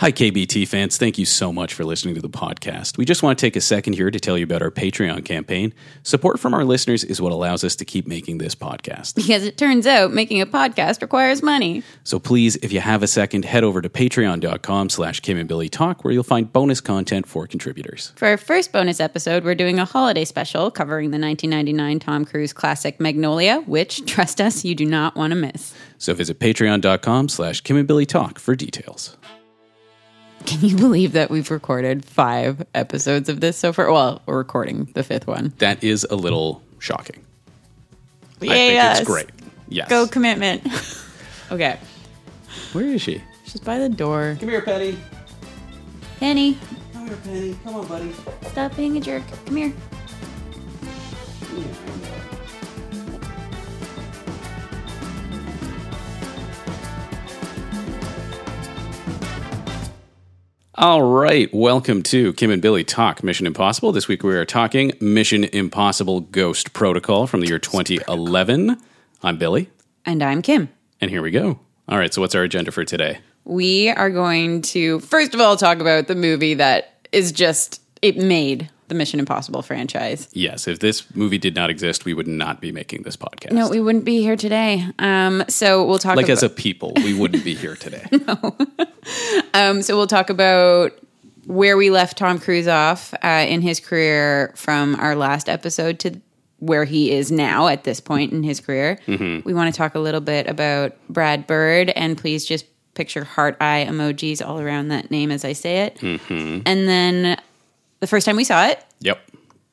Hi, KBT fans. Thank you so much for listening to the podcast. We just want to take a second here to tell you about our Patreon campaign. Support from our listeners is what allows us to keep making this podcast. Because it turns out making a podcast requires money. So please, if you have a second, head over to patreon.com slash Kim and Billy Talk, where you'll find bonus content for contributors. For our first bonus episode, we're doing a holiday special covering the 1999 Tom Cruise classic Magnolia, which, trust us, you do not want to miss. So visit patreon.com slash Kim and Billy Talk for details. Can you believe that we've recorded five episodes of this so far? Well, we're recording the fifth one. That is a little shocking. I Yes. it's great. Yes. Go commitment. okay. Where is she? She's by the door. Come here, Penny. Penny, Come here, Penny. Come on, buddy. stop being a jerk. Come here. All right, welcome to Kim and Billy Talk Mission Impossible. This week we are talking Mission Impossible Ghost Protocol from the year 2011. I'm Billy, And I'm Kim. and here we go. All right, so what's our agenda for today? We are going to, first of all, talk about the movie that is just, it made the Mission Impossible franchise. Yes, if this movie did not exist, we would not be making this podcast. No, we wouldn't be here today. Um, so we'll talk like about, as a people, we wouldn't be here today. um, so we'll talk about where we left Tom Cruise off uh, in his career from our last episode to where he is now at this point in his career. We want to talk a little bit about Brad Bird, and please just picture heart eye emojis all around that name as I say it. And then the first time we saw it yep.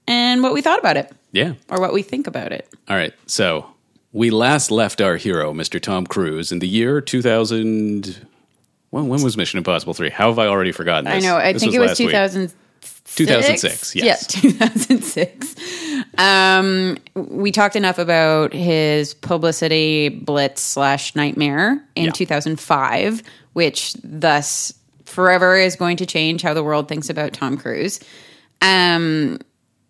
and what we thought about it Yeah. or what we think about it. All right, so we last left our hero, Mr. Tom Cruise, in the year 2000. Well, when was Mission Impossible 3? How have I already forgotten this? I know. I This think it was last week. 2000. 2006, yes. Yeah, 2006. Um, we talked enough about his publicity blitz slash nightmare in Yeah. 2005, which thus forever is going to change how the world thinks about Tom Cruise. Um,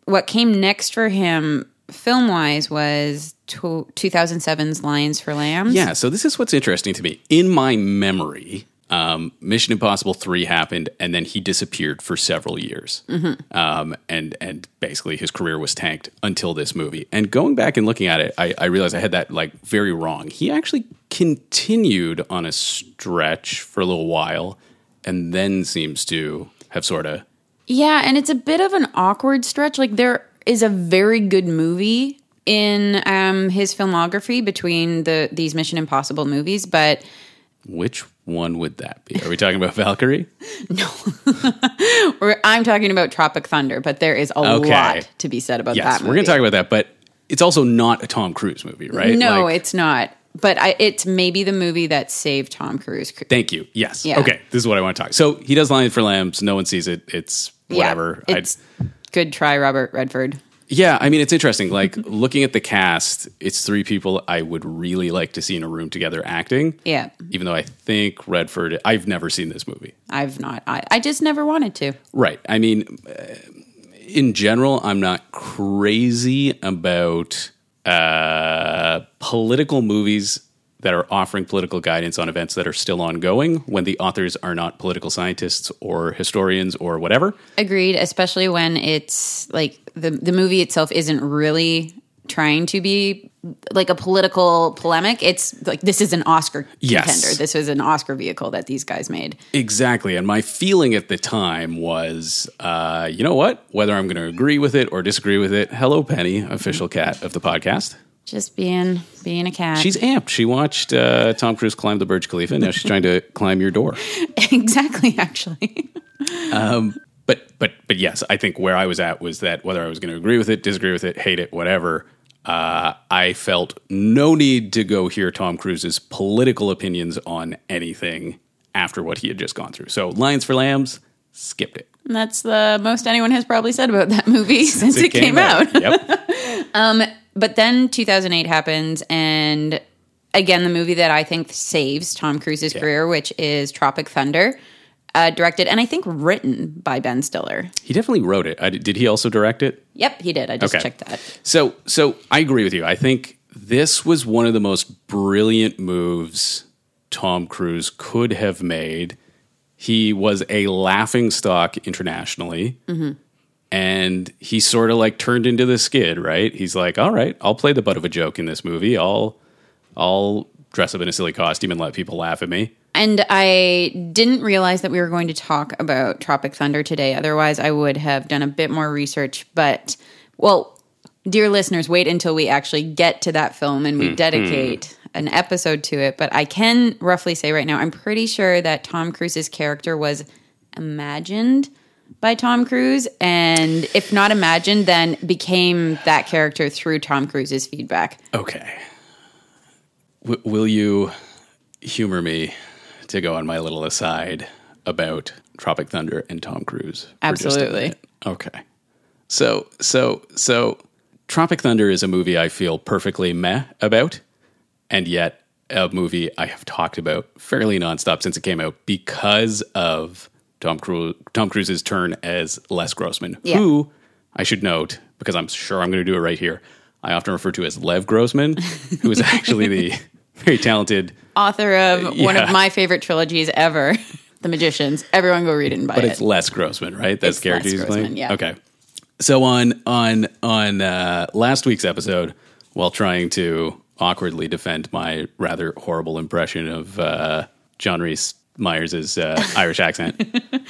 what came next for him film wise was to 2007's Lions for Lambs. Yeah, so this is what's interesting to me. In my memory, um, Mission Impossible 3 happened, and then he disappeared for several years. Um, and, and basically, his career was tanked until this movie. And going back and looking at it, I, I realized I had that like very wrong. He actually continued on a stretch for a little while, and then seems to have sort of Yeah, and it's a bit of an awkward stretch. Like there is a very good movie in um, his filmography between the these Mission Impossible movies, but which one would that be? Are we talking about Valkyrie? we're, I'm talking about Tropic Thunder. But there is a Okay. lot to be said about Yes, that. we're going to talk about that, but it's also not a Tom Cruise movie, right? No, Like- it's not. But I, it's maybe the movie that saved Tom Cruise. Thank you. Yes. Yeah. Okay. This is what I want to talk. So he does Lion for Lambs. No one sees it. It's whatever. Yeah, it's good try, Robert Redford. yeah. I mean, it's interesting. Like looking at the cast, it's three people I would really like to see in a room together acting. Yeah, Even though I think Redford, I've never seen this movie. I've not. I, I just never wanted to. Right. I mean, uh, in general, I'm not crazy about uh, political movies that are offering political guidance on events that are still ongoing when the authors are not political scientists or historians or whatever. Agreed, especially when it's like the the movie itself isn't really trying to be like a political polemic. It's like this is an Oscar Yes. contender. This was an Oscar vehicle that these guys made. Exactly. And my feeling at the time was, uh, you know what? Whether I'm going to agree with it or disagree with it, hello, Penny, official cat of the podcast. Just being being a cat. She's amped. She watched uh, Tom Cruise climb the Burj Khalifa. Now she's trying to climb your door. exactly actually. um, But but but yes, I think where I was at was that whether I was going to agree with it, disagree with it, hate it, whatever, uh, I felt no need to go hear Tom Cruise's political opinions on anything after what he had just gone through. So Lions for Lambs, skipped it. And that's the most anyone has probably said about that movie since, it, came, out. yep. But then 2008 happens, and again, the movie that I think saves Tom Cruise's career, which is Tropic Thunder, uh, directed and I think written by Ben Stiller. He definitely wrote it. I, did he also direct it? Yep, he did. I just Okay. checked that. So, so I agree with you. I think this was one of the most brilliant moves Tom Cruise could have made. he was a laughing stock internationally. And he sort of like turned into the skid, right? He's like, all right, I'll play the butt of a joke in this movie. I'll, I'll dress up in a silly costume and let people laugh at me. And I didn't realize that we were going to talk about Tropic Thunder today. Otherwise, I would have done a bit more research. But, well, dear listeners, wait until we actually get to that film and we hmm, hmm. dedicate an episode to it. But I can roughly say right now, I'm pretty sure that Tom Cruise's character was imagined by Tom Cruise. And if not imagined, then became that character through Tom Cruise's feedback. Okay. W- will you humor me to go on my little aside about Tropic Thunder and Tom Cruise? for just a Absolutely. Okay. So, so, so Tropic Thunder is a movie I feel perfectly meh about, and yet a movie I have talked about fairly nonstop since it came out because of Tom Cruise, Tom Cruise's turn as Les Grossman, Yeah. who I should note because I'm sure I'm going to do it right here. I often refer to as Lev Grossman, who is actually the very talented, Author of one Yeah. of my favorite trilogies ever, The Magicians. Everyone go read it and buy it. but it. it's Les Grossman, right? That's the character he's playing. Yeah. Okay. So on on on uh, last week's episode, while trying to awkwardly defend my rather horrible impression of uh, John Rhys Meyers' uh, Irish accent,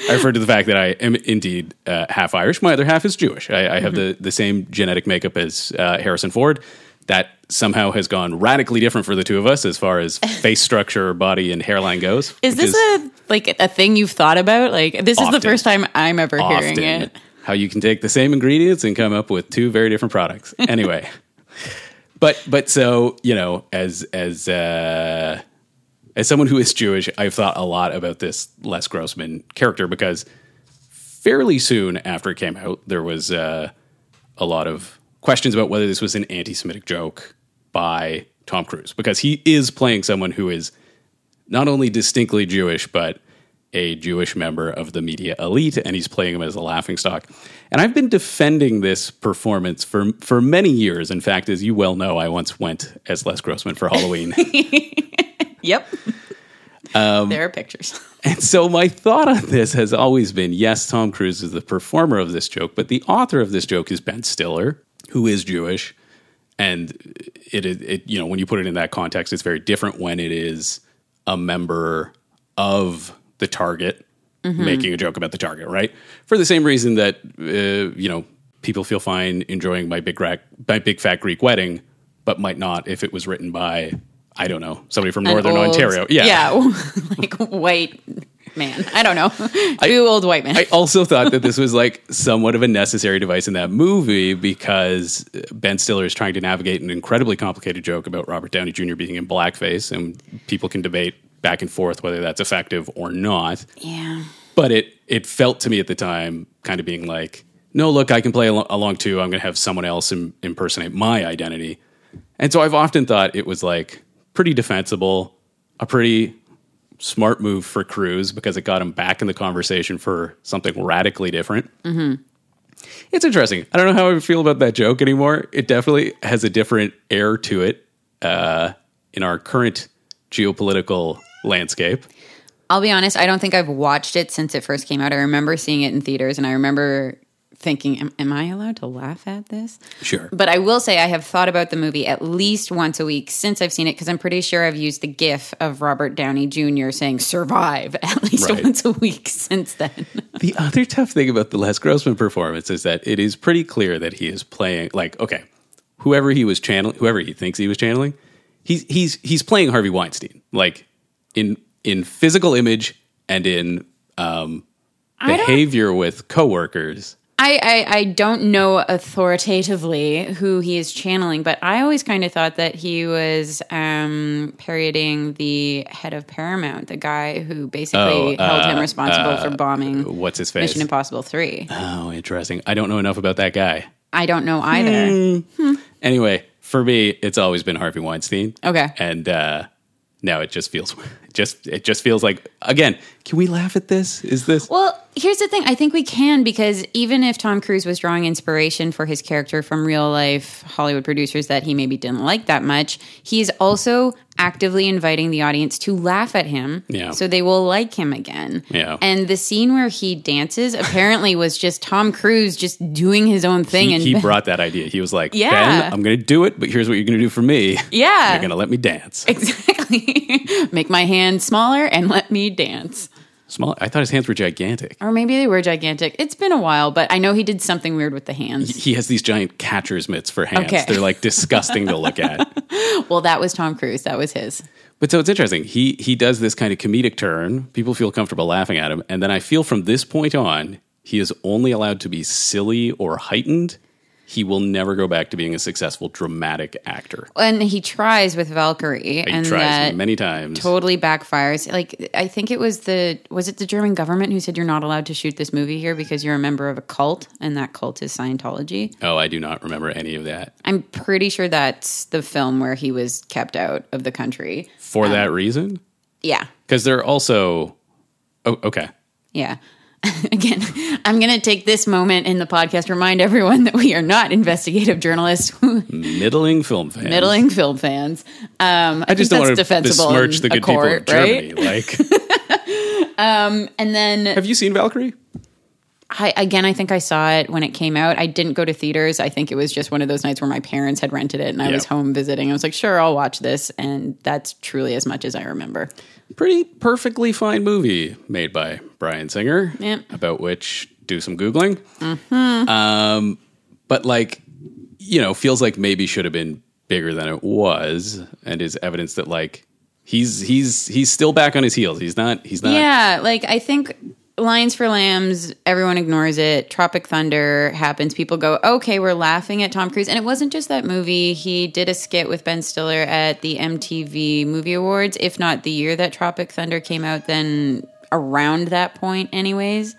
I referred to the fact that I am indeed uh, half Irish. My other half is Jewish. I, I have the the same genetic makeup as uh, Harrison Ford. That somehow has gone radically different for the two of us as far as face structure, body, and hairline goes. Is this a like a thing you've thought about? Like this is the first time I'm ever hearing it. how you can take the same ingredients and come up with two very different products. Anyway, but but so you know, as as uh, as someone who is Jewish, I've thought a lot about this Les Grossman character because fairly soon after it came out, there was uh, a lot of questions about whether this was an anti-Semitic joke by Tom Cruise because he is playing someone who is not only distinctly Jewish, but a Jewish member of the media elite, and he's playing him as a laughingstock. And I've been defending this performance for for many years. In fact, as you well know, I once went as Les Grossman for Halloween. Yep. Um, there are pictures. and so my thought on this has always been yes, Tom Cruise is the performer of this joke, but the author of this joke is Ben Stiller, who is Jewish. And it is, it, you know, when you put it in that context, it's very different when it is a member of the target making a joke about the target, right? For the same reason that, uh, you know, people feel fine enjoying my big, rack, my big fat Greek wedding, but might not if it was written by, I don't know, somebody from An Northern old- Ontario. Yeah. Yeah. like white man. I don't know. Two old white men. I also thought that this was like somewhat of a necessary device in that movie because Ben Stiller is trying to navigate an incredibly complicated joke about Robert Downey Jr. being in blackface, and people can debate back and forth whether that's effective or not. yeah. But it it felt to me at the time kind of being like, no, look, I can play al- along too. I'm going to have someone else Im- impersonate my identity, and so I've often thought it was like pretty defensible, a pretty smart move for Cruise because it got him back in the conversation for something radically different. It's interesting. I don't know how I feel about that joke anymore. It definitely has a different air to it uh, in our current geopolitical landscape. I'll be honest, I don't think I've watched it since it first came out. I remember seeing it in theaters and I remember thinking, am, am I allowed to laugh at this? Sure. But I will say I have thought about the movie at least once a week since I've seen it because I'm pretty sure I've used the gif of Robert Downey Jr. saying survive at least Right. once a week since then. The other tough thing about the Les Grossman performance is that it is pretty clear that he is playing like okay, whoever he was channeling, whoever he thinks he was channeling, he's he's he's playing Harvey Weinstein, like in in physical image and in um, behavior with coworkers. I, I, I don't know authoritatively who he is channeling, but I always kind of thought that he was um, parodying the head of Paramount, the guy who basically Oh, held him uh, responsible for bombing What's his face? Mission Impossible 3. Oh, interesting. I don't know enough about that guy. I don't know either. Anyway, for me, it's always been Harvey Weinstein. Okay. and uh, now it just feels it just it just feels like again. Can we laugh at this? Is this Well, here's the thing. I think we can because even if Tom Cruise was drawing inspiration for his character from real life Hollywood producers that he maybe didn't like that much, he's also actively inviting the audience to laugh at him Yeah. so they will like him again. Yeah. And the scene where he dances apparently was just Tom Cruise just doing his own thing He, and he brought that idea. He was like, Yeah. Ben, I'm going to do it, but here's what you're going to do for me. Yeah. You're going to let me dance. exactly make my hand smaller and let me dance. Small. I thought his hands were gigantic. Or maybe they were gigantic. It's been a while, but I know he did something weird with the hands. He has these giant catcher's mitts for hands. Okay. They're like disgusting to look at. Well, that was Tom Cruise. That was his. But so it's interesting. He he does this kind of comedic turn. People feel comfortable laughing at him, and then I feel from this point on, he is only allowed to be silly or heightened. He will never go back to being a successful dramatic actor. And he tries with Valkyrie, He and tries many times. totally backfires. Like I think it was the was it the German government who said you're not allowed to shoot this movie here because you're a member of a cult, and that cult is Scientology. Oh, I do not remember any of that. I'm pretty sure that's the film where he was kept out of the country. For um, that reason, Yeah, because they're also. Oh, okay. Yeah. Again, I'm going to take this moment in the podcast remind everyone that we are not investigative journalists, Middling film fans. middling film fans. Um, I, I just don't want to defensible besmirch the good people of court, Germany. right? Like, And then have you seen Valkyrie? I, again, I think I saw it when it came out. I didn't go to theaters. I think it was just one of those nights where my parents had rented it and I Yeah. was home visiting. I was like, sure, I'll watch this. And that's truly as much as I remember. Pretty perfectly fine movie made by Bryan Singer, Yep. about which do some googling. Um, but like, you know, feels like maybe should have been bigger than it was, and is evidence that like he's he's he's still back on his heels. He's not he's not. Yeah, like I think Lions for Lambs, everyone ignores it. Tropic Thunder happens. People go, okay, we're laughing at Tom Cruise. And it wasn't just that movie. He did a skit with Ben Stiller at the MTV Movie Awards, if not the year that Tropic Thunder came out, then around that point, anyways.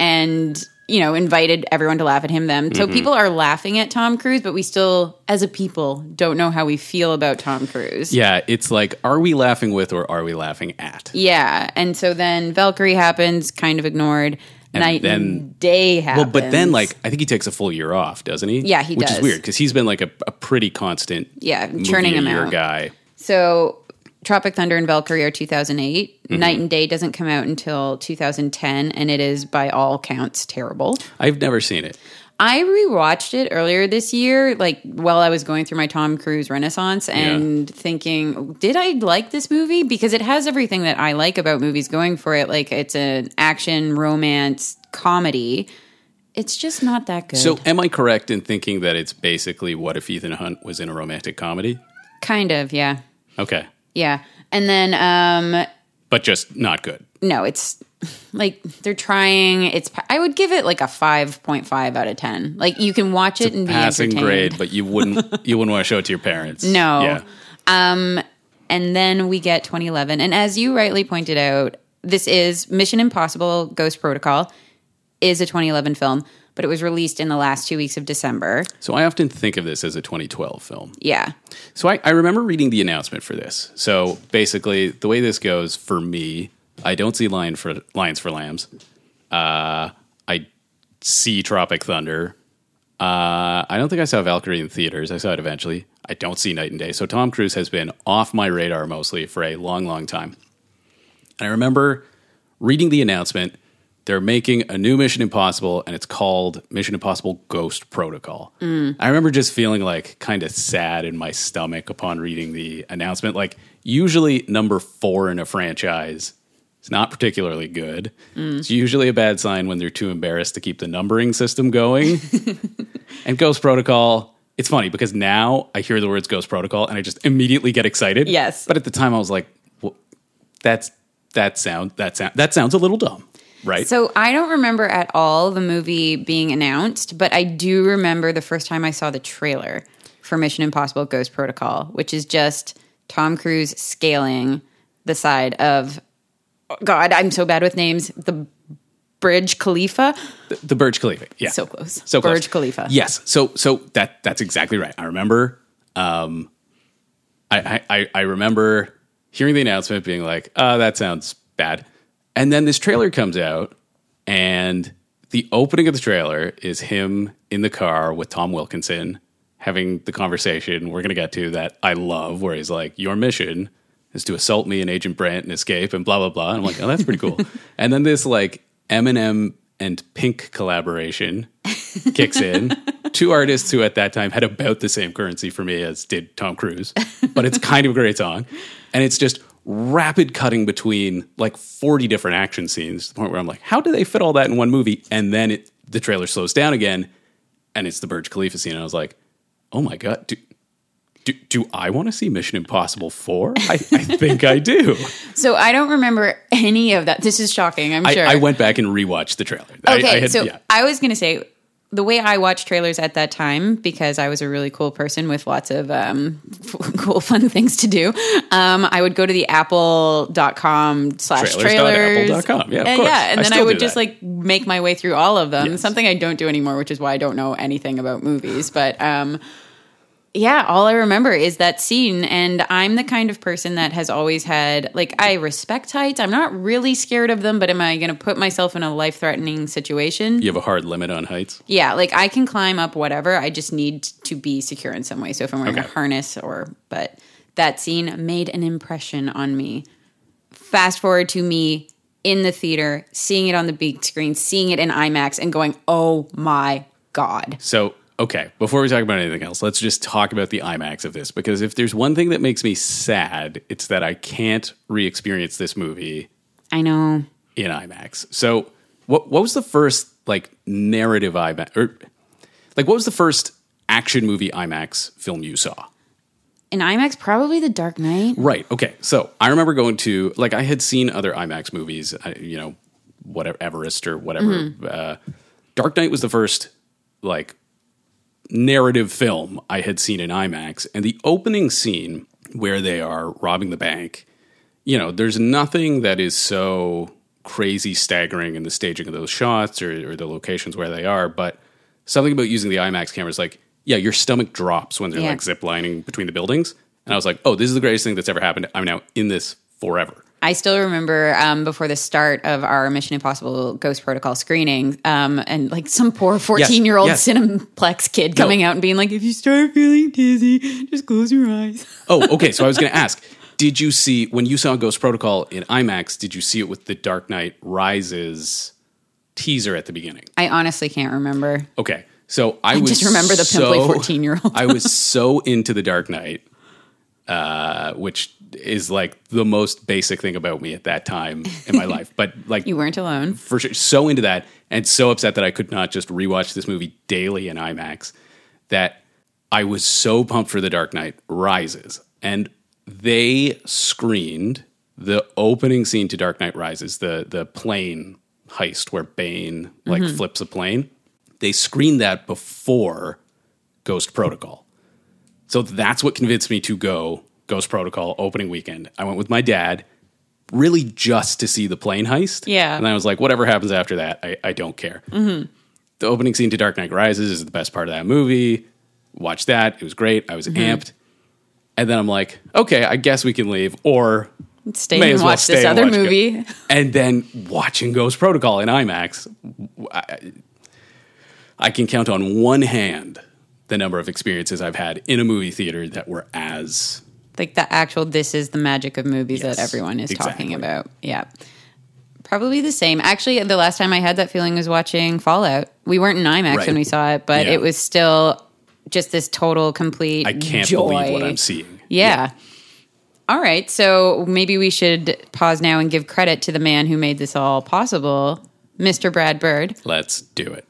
And, you know, invited everyone to laugh at him then. So mm-hmm. people are laughing at Tom Cruise, but we still, as a people, don't know how we feel about Tom Cruise. Yeah, it's like, are we laughing with or are we laughing at? Yeah, and so then Valkyrie happens, kind of ignored. Knight then- and day happens. Well, but then like I think he takes a full year off, doesn't he? Yeah, he Which does. is weird because he's been like a, a pretty constant yeah, churning him year out. guy. So Tropic Thunder and Valkyrie are 2008. Mm-hmm. Knight and Day doesn't come out until 2010, and it is by all counts terrible. I've never seen it. I rewatched it earlier this year, like while I was going through my Tom Cruise renaissance and thinking, did I like this movie? Because it has everything that I like about movies going for it. Like it's an action, romance, comedy. It's just not that good. So, am I correct in thinking that it's basically what if Ethan Hunt was in a romantic comedy? kind of, yeah. Okay, Yeah. And then um but just not good. no, it's like they're trying it's I would give it like a 5.5 out of 10. Like you can watch it and be Passing grade, but you wouldn't you wouldn't want to show it to your parents. No. Yeah. Um And then we get 2011. And as you rightly pointed out, this is Mission Impossible Ghost Protocol is a 2011 film, but it was released in the last 2 weeks of December. So I often think of this as a 2012 film. Yeah. So I, I remember reading the announcement for this. So basically, the way this goes for me, I don't see Lion for Lions for Lambs. Uh, I see Tropic Thunder. Uh, I don't think I saw Valkyrie in theaters. I saw it eventually. I don't see Knight and Day. So Tom Cruise has been off my radar mostly for a long, long time. And I remember reading the announcement. They're making a new Mission Impossible, and it's called Mission Impossible Ghost Protocol. I remember just feeling like kind of sad in my stomach upon reading the announcement. Like, usually, number four in a franchise is not particularly good. Mm. It's usually a bad sign when they're too embarrassed to keep the numbering system going. and Ghost Protocol, it's funny because now I hear the words Ghost Protocol and I just immediately get excited. Yes. But at the time, I was like, well, that's that sound that sound that sounds a little dumb, right? So I don't remember at all the movie being announced, but I do remember the first time I saw the trailer for Mission Impossible Ghost Protocol, which is just Tom Cruise scaling the side of God, I'm so bad with names. The Bridge Khalifa. the Burj Khalifa, yeah, So close. so close. Burj Khalifa. Yes, so so that that's exactly right. I remember, um, I I- I I remember hearing the announcement, being like, "Oh, that sounds bad," and then this trailer comes out, And the opening of the trailer is him in the car with Tom Wilkinson having the conversation we're going to get to that I love, where he's like, Your mission is to assault me and Agent Brandt and escape and blah, blah, blah. And I'm like, Oh, that's pretty cool. and then this like Eminem and Pink collaboration kicks in. Two artists who at that time had about the same currency for me as did Tom Cruise, but it's kind of a great song. And it's just rapid cutting between like 40 different action scenes to the point where I'm like, how do they fit all that in one movie? And then it, the trailer slows down again and it's the Burj Khalifa scene. And I was like, oh my God, do, do, do I want to see Mission Impossible 4? I, I think I do. So I don't remember any of that. This is shocking, I'm I, sure. I went back and rewatched the trailer. I- Okay, I had- so yeah. I was going to say the way I watched trailers at that time because I was a really cool person with lots of um, f- cool, fun things to do. Um, I would go to the apple.com slash trailers. Trailers.apple.com. Yeah, of and, course. yeah, and I then I would just like make my way through all of them. Yes. Something I don't do anymore, which is why I don't know anything about movies. But um, yeah, all I remember is that scene. And I'm the kind of person that has always had, like, I respect heights. I'm not really scared of them, but am I going to put myself in a life threatening situation? You have a hard limit on heights. Yeah, like I can climb up whatever. I just need to be secure in some way. So if I'm wearing a harness or, but that scene made an impression on me. Fast forward to me in the theater, seeing it on the big screen, seeing it in IMAX, and going, oh my God. So, okay, before we talk about anything else, let's just talk about the IMAX of this because if there's one thing that makes me sad, it's that I can't re-experience this movie I know. in IMAX. So, what what was the first like narrative IMAX or like what was the first action movie IMAX film you saw? In IMAX, probably The Dark Knight. Right. Okay. So I remember going to like I had seen other IMAX movies, I- you know, whatever Everest or whatever. Uh, Dark Knight was the first like narrative film I had seen in IMAX, and the opening scene where they are robbing the bank. You know, there's nothing that is so crazy staggering in the staging of those shots or, or the locations where they are, but something about using the IMAX cameras, like, yeah, your stomach drops when they're Yeah. like ziplining between the buildings. And I was like, oh, this is the greatest thing that's ever happened. I'm now in this forever. I still remember um, before the start of our Mission Impossible Ghost Protocol screening, um, and like some poor 14 year old yes. Cineplex kid coming No. out and being like, if you start feeling dizzy, just close your eyes. Oh, okay. So I was going to ask, did you see when you saw Ghost Protocol in IMAX? Did you see it with the Dark Knight Rises teaser at the beginning? I honestly can't remember. Okay, so I, was just remember the pimply so- 14-year-old. I was so into the Dark Knight, uh, which is like the most basic thing about me at that time in my life. But like You weren't alone. for sure, so into that, and so upset that I could not just rewatch this movie daily in IMAX. That I was so pumped for The Dark Knight Rises, and they screened the opening scene to Dark Knight Rises, the the plane heist where Bane like mm-hmm. flips a plane. They screened that before Ghost Protocol. So that's what convinced me to go Ghost Protocol opening weekend. I went with my dad, really just to see the plane heist. Yeah. And I was like, whatever happens after that, I, I don't care. Mm-hmm. The opening scene to Dark Knight Rises is the best part of that movie. Watch that. It was great. I was mm-hmm. amped. And then I'm like, okay, I guess we can leave. Or Stay may and well watch stay this and other watch Go- movie. and then watching Ghost Protocol in IMAX, I, I can count on one hand the number of experiences I've had in a movie theater that were as Like the actual, this is the magic of movies Yes, that everyone is exactly. talking about. Yeah. Probably the same. Actually, the last time I had that feeling was watching Fallout. We weren't in IMAX Right. when we saw it, but Yeah. it was still just this total, complete. I can't joy. believe what I'm seeing. Yeah. All right. So maybe we should pause now and give credit to the man who made this all possible, Mr. Brad Bird. Let's do it.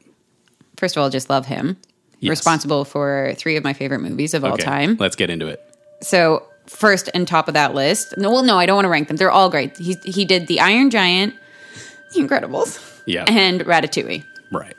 First of all, just love him. Yes. Responsible for three of my favorite movies of all time. Let's get into it. So first and top of that list. No, well, no, I don't want to rank them. They're all great. He he did The Iron Giant, The Incredibles, Yeah. and Ratatouille. right.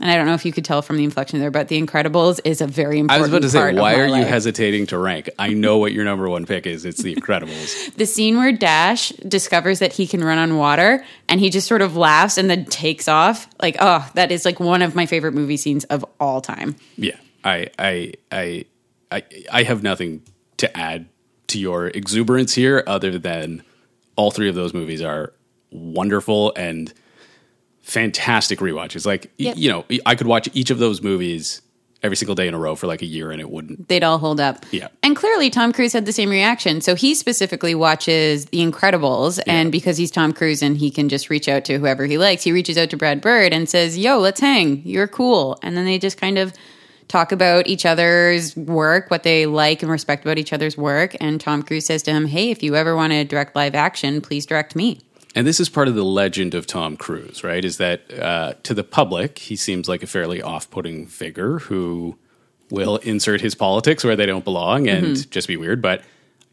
And I don't know if you could tell from the inflection there, but The Incredibles is a very important. I was about to say, why are you life. hesitating to rank? I know what your number one pick is. It's The Incredibles. the scene where Dash discovers that he can run on water and he just sort of laughs and then takes off. Like, oh, that is like one of my favorite movie scenes of all time. yeah. I, I, I, I, I have nothing to add to your exuberance here other than all three of those movies are wonderful and fantastic rewatches. Like y- Yep. you know, I could watch each of those movies every single day in a row for like a year, and it wouldn't. they'd all hold up. Yeah. And clearly Tom Cruise had the same reaction. So he specifically watches The Incredibles and because he's Tom Cruise and he can just reach out to whoever he likes, he reaches out to Brad Bird and says, "Yo, let's hang. You're cool." And then they just kind of talk about each other's work, what they like and respect about each other's work, and Tom Cruise says to him, "Hey, if you ever want to direct live action, please direct me." And this is part of the legend of Tom Cruise, right? Is that uh, to the public, he seems like a fairly off-putting figure who will insert his politics where they don't belong and Mm-hmm. just be weird. But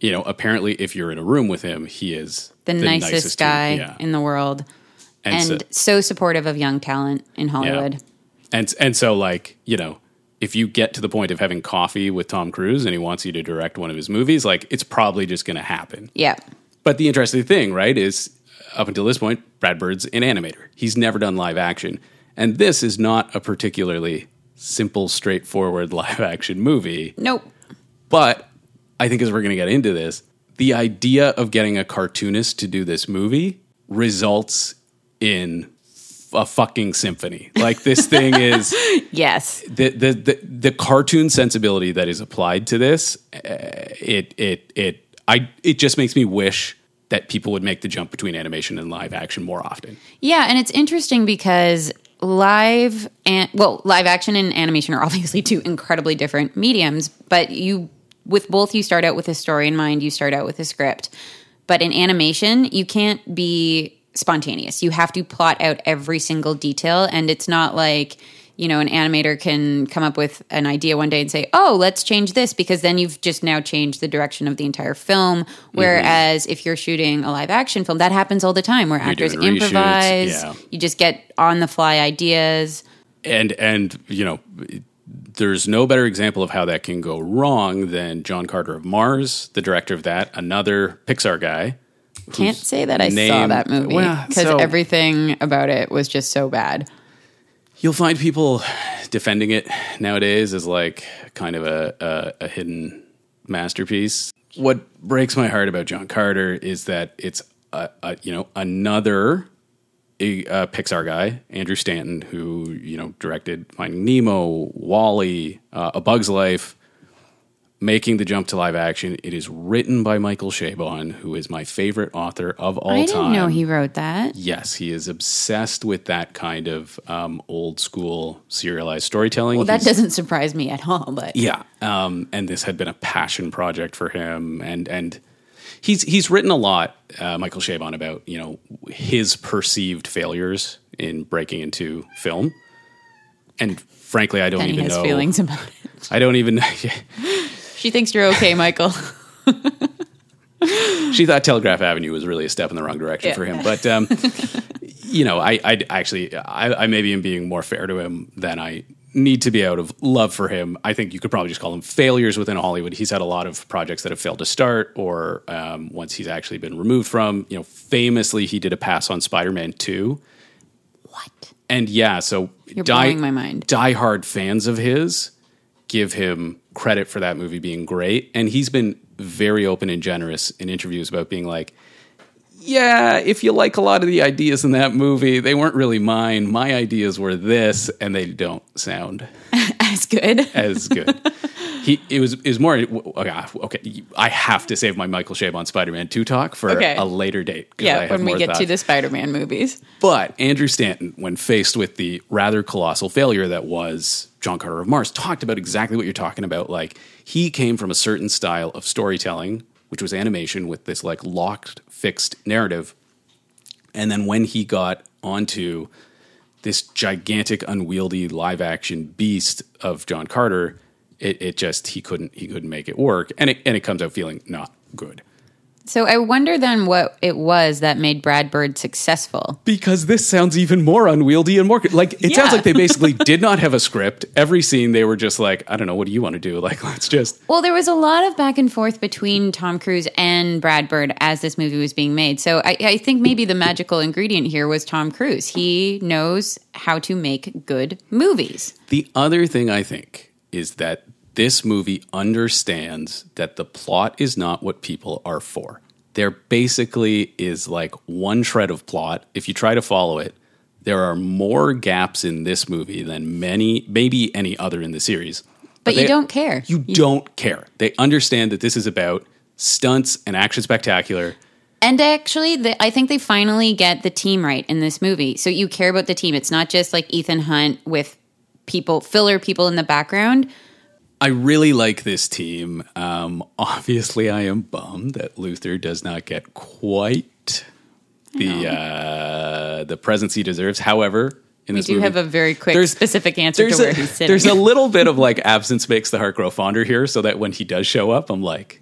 you know, apparently, if you're in a room with him, he is The, nicest, guy human- yeah. in the world and, and so, so supportive of young talent in Hollywood. and and so like you know, if you get to the point of having coffee with Tom Cruise and he wants you to direct one of his movies, like it's probably just going to happen. Yeah. But the interesting thing, right, is up until this point, Brad Bird's an animator. He's never done live action. And this is not a particularly simple, straightforward live action movie. Nope. But I think as we're going to get into this, the idea of getting a cartoonist to do this movie results in a fucking symphony. Like this thing is Yes. the, the the the cartoon sensibility that is applied to this. uh, It it it I it just makes me wish that people would make the jump between animation and live action more often. Yeah, and it's interesting because live and well, live action and animation are obviously two incredibly different mediums, but you with both you start out with a story in mind, you start out with a script. But in animation, you can't be spontaneous. You have to plot out every single detail and it's not like you know, an animator can come up with an idea one day and say, "Oh, let's change this," because then you've just now changed the direction of the entire film. Mm-hmm. Whereas if you're shooting a live action film, that happens all the time, where actors doing reshoots, improvise. yeah. You just get on the fly ideas. And and you know, there's no better example of how that can go wrong than John Carter of Mars, the director of that, another Pixar guy. Can't say that I saw that movie Well, because so- everything about it was just so bad. You'll find people defending it nowadays as like kind of a, a, a hidden masterpiece. What breaks my heart about John Carter is that it's a, a you know another a, a Pixar guy, Andrew Stanton, who you know directed Finding Nemo, WALL-E, uh, A Bug's Life, making the jump to live action. It is written by Michael Chabon, who is my favorite author of all time. I didn't time. know he wrote that. Yes, he is obsessed with that kind of um, old school serialized storytelling. Well, that He's- doesn't surprise me at all. But yeah, um, and this had been a passion project for him, and and he's he's written a lot, uh, Michael Chabon, about you know his perceived failures in breaking into film, and frankly, I don't even know. feelings about it. I don't even. She thinks you're okay, Michael. she thought Telegraph Avenue was really a step in the wrong direction Yeah. for him. But um, you know, I, I actually, I, I maybe am being more fair to him than I need to be out of love for him. I think you could probably just call him failures within Hollywood. He's had a lot of projects that have failed to start, or um, once he's actually been removed from. You know, famously, he did a pass on Spider Man Two. what? And yeah, so You're blowing my mind. diehard fans of his give him credit for that movie being great. And he's been very open and generous in interviews about being like, yeah, if you like a lot of the ideas in that movie, they weren't really mine. My ideas were this, and they don't sound As good. as good. he it was it was more okay. okay, I have to save my Michael Chabon Spider Man two talk for Okay. a later date. Yeah, when we get to the Spider-Man movies. But Andrew Stanton, when faced with the rather colossal failure that was John Carter of Mars, talked about exactly what you're talking about. Like he came from a certain style of storytelling, which was animation with this like locked, fixed narrative. And then when he got onto this gigantic, unwieldy live action beast of John Carter, it, it just he couldn't he couldn't make it work. And it and it comes out feeling not good. So I wonder then what it was that made Brad Bird successful. because this sounds even more unwieldy and more like it sounds like they basically did not have a script. Every scene they were just like, I don't know, what do you want to do? Like, let's just Well, there was a lot of back and forth between Tom Cruise and Brad Bird as this movie was being made. So I, I think maybe the magical ingredient here was Tom Cruise. He knows how to make good movies. The other thing I think is that this movie understands that the plot is not what people are for. There basically is like one shred of plot. If you try to follow it, there are more gaps in this movie than many, maybe any other in the series. But, you they- don't care. You don't care. They understand that this is about stunts and action spectacular. And actually, the, I think they finally get the team right in this movie. So you care about the team. It's not just like Ethan Hunt with people, filler people in the background. I really like this team. Um, obviously, I am bummed that Luther does not get quite the uh, the presence he deserves. However, in We this do movie, have a very quick, There's- specific answer to there's where a, he's sitting. there's a little bit of like absence makes the heart grow fonder here, so that when he does show up, I'm like,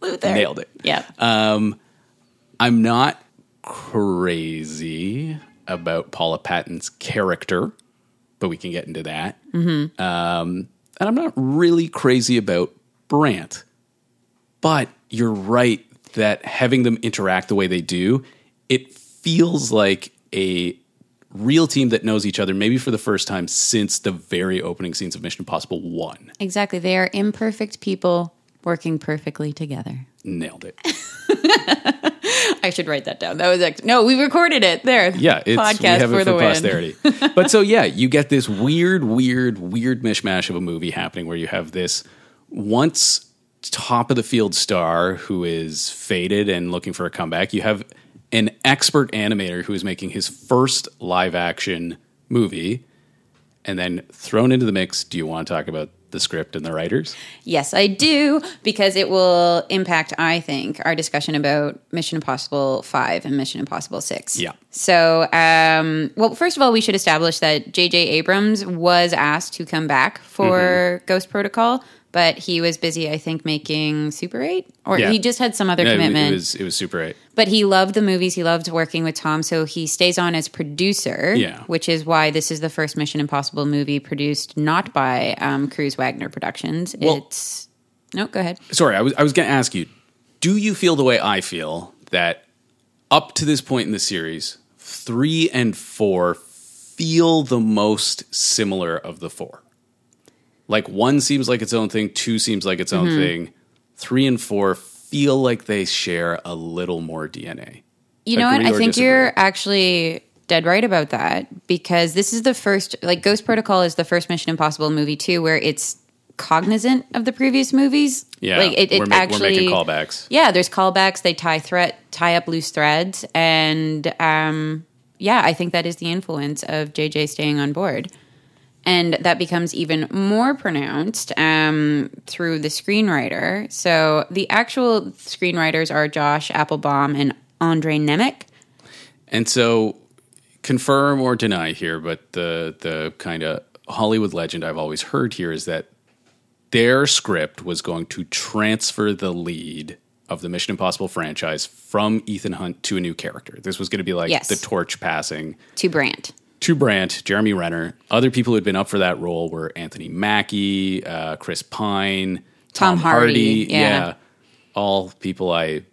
Luther. nailed it. Yeah. I'm not crazy about Paula Patton's character, but we can get into that. Mm-hmm. Um, and I'm not really crazy about Brandt, but you're right that having them interact the way they do, it feels like a real team that knows each other, maybe for the first time since the very opening scenes of Mission Impossible 1. exactly. They are imperfect people working perfectly together. Nailed it. I should write that down. That was ex- no, we recorded it there. Yeah, it's podcast we have for it the for win. posterity. but so yeah, you get this weird, weird, weird mishmash of a movie happening where you have this once top of the field star who is faded and looking for a comeback. You have an expert animator who is making his first live action movie, and then thrown into the mix. Do you want to talk about the script and the writers? Yes, I do, because it will impact, I think, our discussion about Mission Impossible 5 and Mission Impossible 6. Yeah. So, um, well, first of all, we should establish that J.J. Abrams was asked to come back for Mm-hmm. Ghost Protocol, but he was busy, I think, making Super 8, or Yeah. he just had some other No, commitment. It was it was super eight. but he loved the movies. He loved working with Tom, so he stays on as producer. Yeah. which is why this is the first Mission Impossible movie produced not by um, Cruise Wagner Productions. Well- it's no, go ahead. sorry, I was I was going to ask you, do you feel the way I feel that up to this point in the series, 3 and 4 feel the most similar of the four? Like 1 seems like its own thing, 2 seems like its own Mm-hmm. thing. 3 and 4 feel like they share a little more DNA. You know what? I think disagree? you're actually dead right about that because this is the first, like, Ghost Protocol is the first Mission Impossible movie too, where it's cognizant of the previous movies. Yeah, like it, it we're, ma- actually we're making callbacks. Yeah, there's callbacks. They tie threat, tie up loose threads, and um, yeah, I think that is the influence of JJ staying on board, and that becomes even more pronounced um, through the screenwriter. So the actual screenwriters are Josh Appelbaum and Andre Nemec. And so, confirm or deny here, but the the kind of Hollywood legend I've always heard here is that their script was going to transfer the lead of the Mission Impossible franchise from Ethan Hunt to a new character. This was going to be like Yes. the torch passing To Brandt. To Brandt, Jeremy Renner. Other people who had been up for that role were Anthony Mackie, uh, Chris Pine, Tom Hardy, yeah. all people I,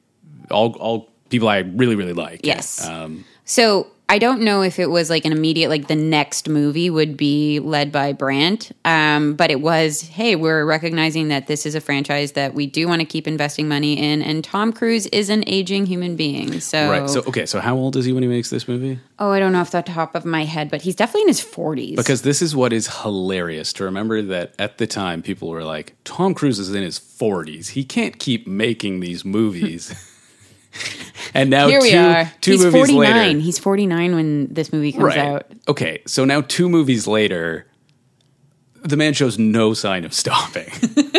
all all people I really really like. Yes. Um, So I don't know if it was like an immediate, like the next movie would be led by Brandt, um, but it was, hey, we're recognizing that this is a franchise that we do want to keep investing money in, and Tom Cruise is an aging human being. So, Right. So okay. So how old is he when he makes this movie? oh, I don't know off the top of my head, but he's definitely in his forties. Because this is what is hilarious to remember that at the time people were like, Tom Cruise is in his forties. He can't keep making these movies. and now here we two, are. two he's movies forty nine. later. He's forty nine when this movie comes out. Okay. So now two movies later, the man shows no sign of stopping.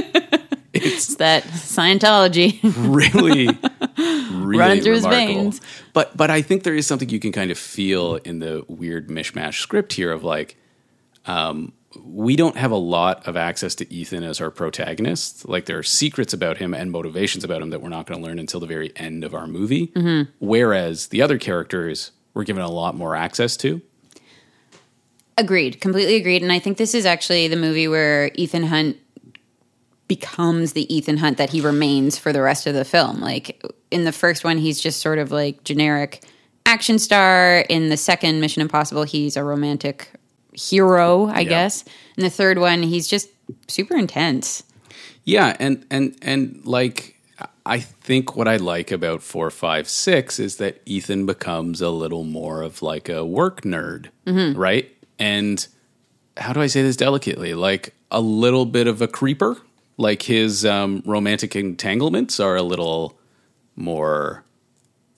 It's that Scientology. really, really Running through his remarkable. veins. But but I think there is something you can kind of feel in the weird mishmash script here of like, um, we don't have a lot of access to Ethan as our protagonist. Like there are secrets about him and motivations about him that we're not going to learn until the very end of our movie. Mm-hmm. Whereas the other characters we're given a lot more access to. Agreed, completely agreed. And I think this is actually the movie where Ethan Hunt becomes the Ethan Hunt that he remains for the rest of the film. Like in the first one, he's just sort of like generic action star. In the second Mission Impossible, he's a romantic hero, I Yeah. guess. And the third one, he's just super intense. Yeah, and and and like I think what I like about four, five, six is that Ethan becomes a little more of like a work nerd, right? And how do I say this delicately? Like a little bit of a creeper. Like his um, romantic entanglements are a little more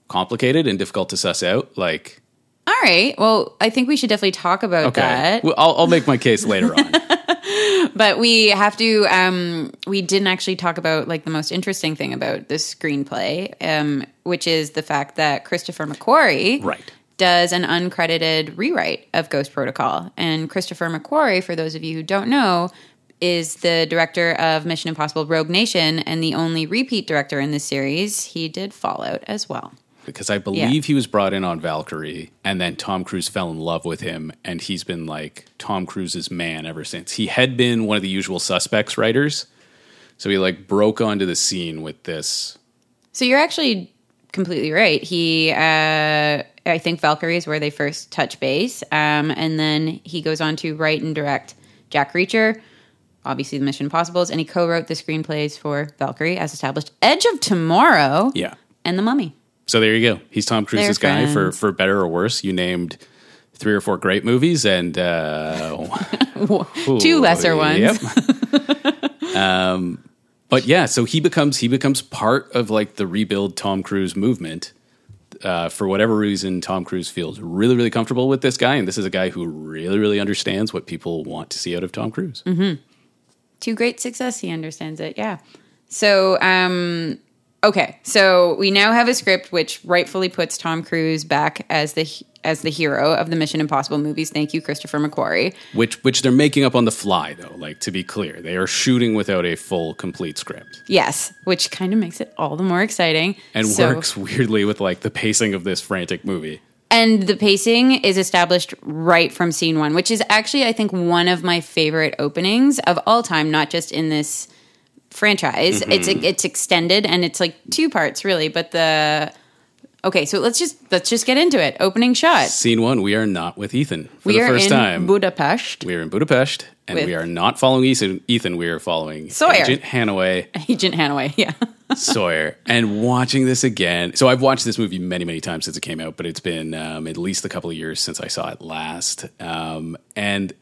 complicated and difficult to suss out. Like, All right. Well, I think we should definitely talk about okay, that. well, I'll, I'll make my case later on. But we have to. Um, we didn't actually talk about like the most interesting thing about this screenplay, um, which is the fact that Christopher McQuarrie Right. does an uncredited rewrite of Ghost Protocol. And Christopher McQuarrie, for those of you who don't know, is the director of Mission Impossible: Rogue Nation and the only repeat director in this series. He did Fallout as well. Because I believe he was brought in on Valkyrie, and then Tom Cruise fell in love with him, and he's been like Tom Cruise's man ever since. He had been one of the usual suspects writers, so he like broke onto the scene with this. So you're actually completely right. He, uh, I think Valkyrie is where they first touch base, um, and then he goes on to write and direct Jack Reacher, obviously the Mission Impossibles, and he co-wrote the screenplays for Valkyrie, as established, Edge of Tomorrow, Yeah. and The Mummy. So there you go. He's Tom Cruise's They're guy for friends. for better or worse. You named three or four great movies and uh, Two lesser ones. Yep. um, but yeah, so he becomes he becomes part of like the rebuild Tom Cruise movement. Uh, for whatever reason, Tom Cruise feels really, really comfortable with this guy, and this is a guy who really, really understands what people want to see out of Tom Cruise. to great success. He understands it. Yeah. So, um, okay. So we now have a script which rightfully puts Tom Cruise back as the as the hero of the Mission Impossible movies. Thank you, Christopher McQuarrie. Which, which they're making up on the fly, though. Like to be clear, they are shooting without a full, complete script. Yes, which kind of makes it all the more exciting and So- works weirdly with like the pacing of this frantic movie. And the pacing is established right from scene one, which is actually, I think, one of my favorite openings of all time, not just in this franchise. Mm-hmm. It's it's extended and it's like two parts really, but the okay. So let's just let's just get into it. Opening shot. Scene one: We are not with Ethan for we the are first in time. Budapest. we are in Budapest, and we are not following Ethan. Ethan, we are following Sawyer. Agent Hanaway Agent Hanaway. Yeah. Sawyer. And watching this again, so I've watched this movie many, many times since it came out, but it's been um, at least a couple of years since I saw it last, um, and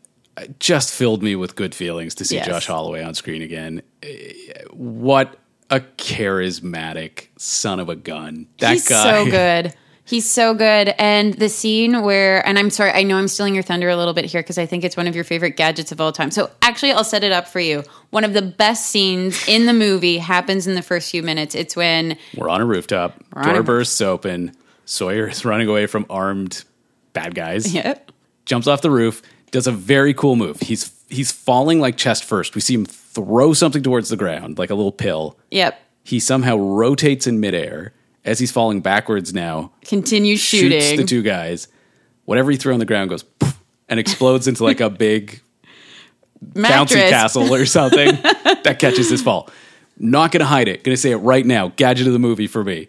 just filled me with good feelings to see Yes. Josh Holloway on screen again. Eh, What a charismatic son of a gun! That He's guy, so good. He's so good. And the scene where, and I'm sorry, I know I'm stealing your thunder a little bit here because I think it's one of your favorite gadgets of all time. So actually, I'll set it up for you. One of the best scenes in the movie happens in the first few minutes. It's when We're on a rooftop. on Door a- bursts open. Sawyer is running away from armed bad guys. Yep. Jumps off the roof. Does a very cool move. He's he's falling like chest first. We see him throw something towards the ground, like a little pill. Yep. He somehow rotates in midair as he's falling backwards now. Continue Shoots shooting. the two guys. Whatever he threw on the ground goes and explodes into like a big Mattress. bouncy castle or something that catches his fall. Not gonna hide it. Gonna say it right now. Gadget of the movie for me.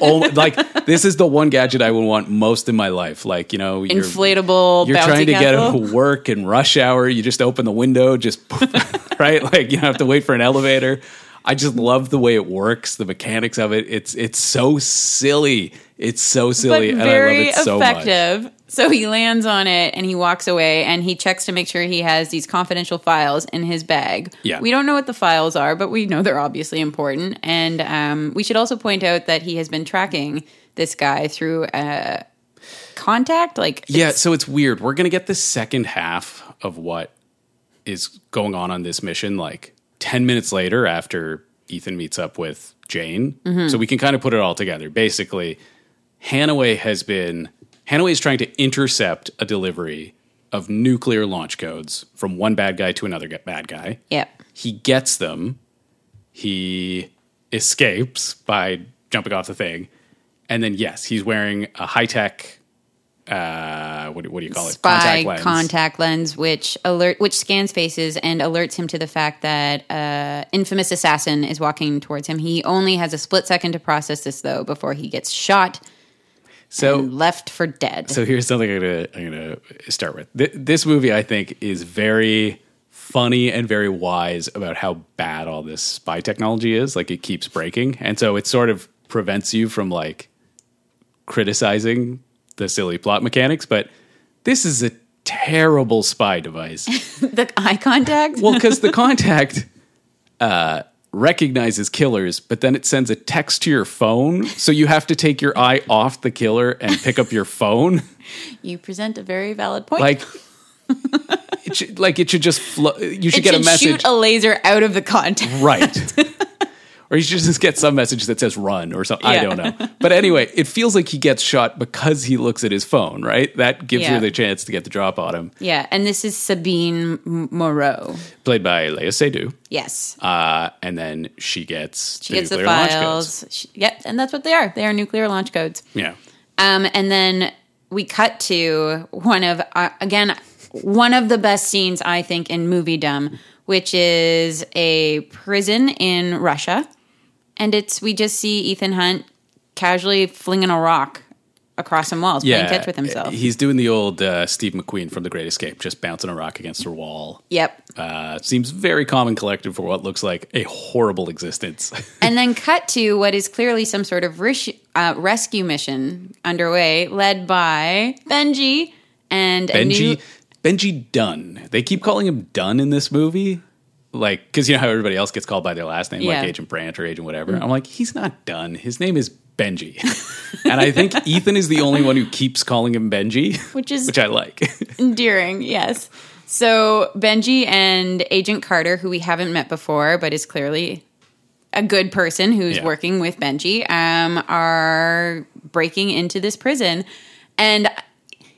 Oh, like this is the one gadget I would want most in my life. Like you know, you're, Inflatable You're trying to castle. get to work in rush hour. You just open the window, just right. Like you don't have to wait for an elevator. I just love the way it works, the mechanics of it. It's it's so silly. It's so but silly, and I love it so much. So he lands on it and he walks away and he checks to make sure he has these confidential files in his bag. Yeah. We don't know what the files are, but we know they're obviously important. And um, we should also point out that he has been tracking this guy through uh, contact. Like, Yeah, so it's weird. We're going to get the second half of what is going on on this mission like 10 minutes later after Ethan meets up with Jane. So we can kind of put it all together. Basically, Hanaway has been Hanaway is trying to intercept a delivery of nuclear launch codes from one bad guy to another bad guy. yep. He gets them. He escapes by jumping off the thing. And then yes, he's wearing a high-tech uh what, do- what do you call it? Spy lens. contact lens, which alert, which scans faces and alerts him to the fact that uh, infamous assassin is walking towards him. He only has a split second to process this, though, before he gets shot So left for dead. So here's something I'm gonna I'm gonna start with. Th- this movie, I think, is very funny and very wise about how bad all this spy technology is. Like it keeps breaking, and so it sort of prevents you from like criticizing the silly plot mechanics. But this is a terrible spy device. the eye contact. Well, because the contact uh, recognizes killers, but then it sends a text to your phone, so you have to take your eye off the killer and pick up your phone. you present a very valid point. Like, it should, like it should just flow. You should it get should a message, shoot a laser out of the contact. right? or should just get some message that says "run" or something. I don't know. But anyway, it feels like he gets shot because he looks at his phone. Right? That gives Yeah. you the chance to get the drop on him. Yeah, and this is Sabine Moreau. Played by Léa Seydoux. Yes. Uh, and then she gets She gets the launch codes. files. She, yep, and that's what they are. They are nuclear launch codes. Yeah. Um, and then we cut to one of uh, again one of the best scenes I think in moviedom, which is a prison in Russia, and it's we just see Ethan Hunt casually flinging a rock across some walls, playing catch with himself. He's doing the old uh, Steve McQueen from The Great Escape, just bouncing a rock against a wall. yep. Uh, seems very calm and collected for what looks like a horrible existence. and then cut to what is clearly some sort of res- uh, rescue mission underway, led by Benji and a Benji, new Benji Dunn. They keep calling him Dunn in this movie. Like, because you know how everybody else gets called by their last name, Yeah. like Agent Branch or Agent whatever. I'm like, he's not done. His name is Benji. and I think Ethan is the only one who keeps calling him Benji, Which is- which I like. endearing. Yes. So Benji and Agent Carter, who we haven't met before, but is clearly a good person who's Yeah. working with Benji, um, are breaking into this prison. And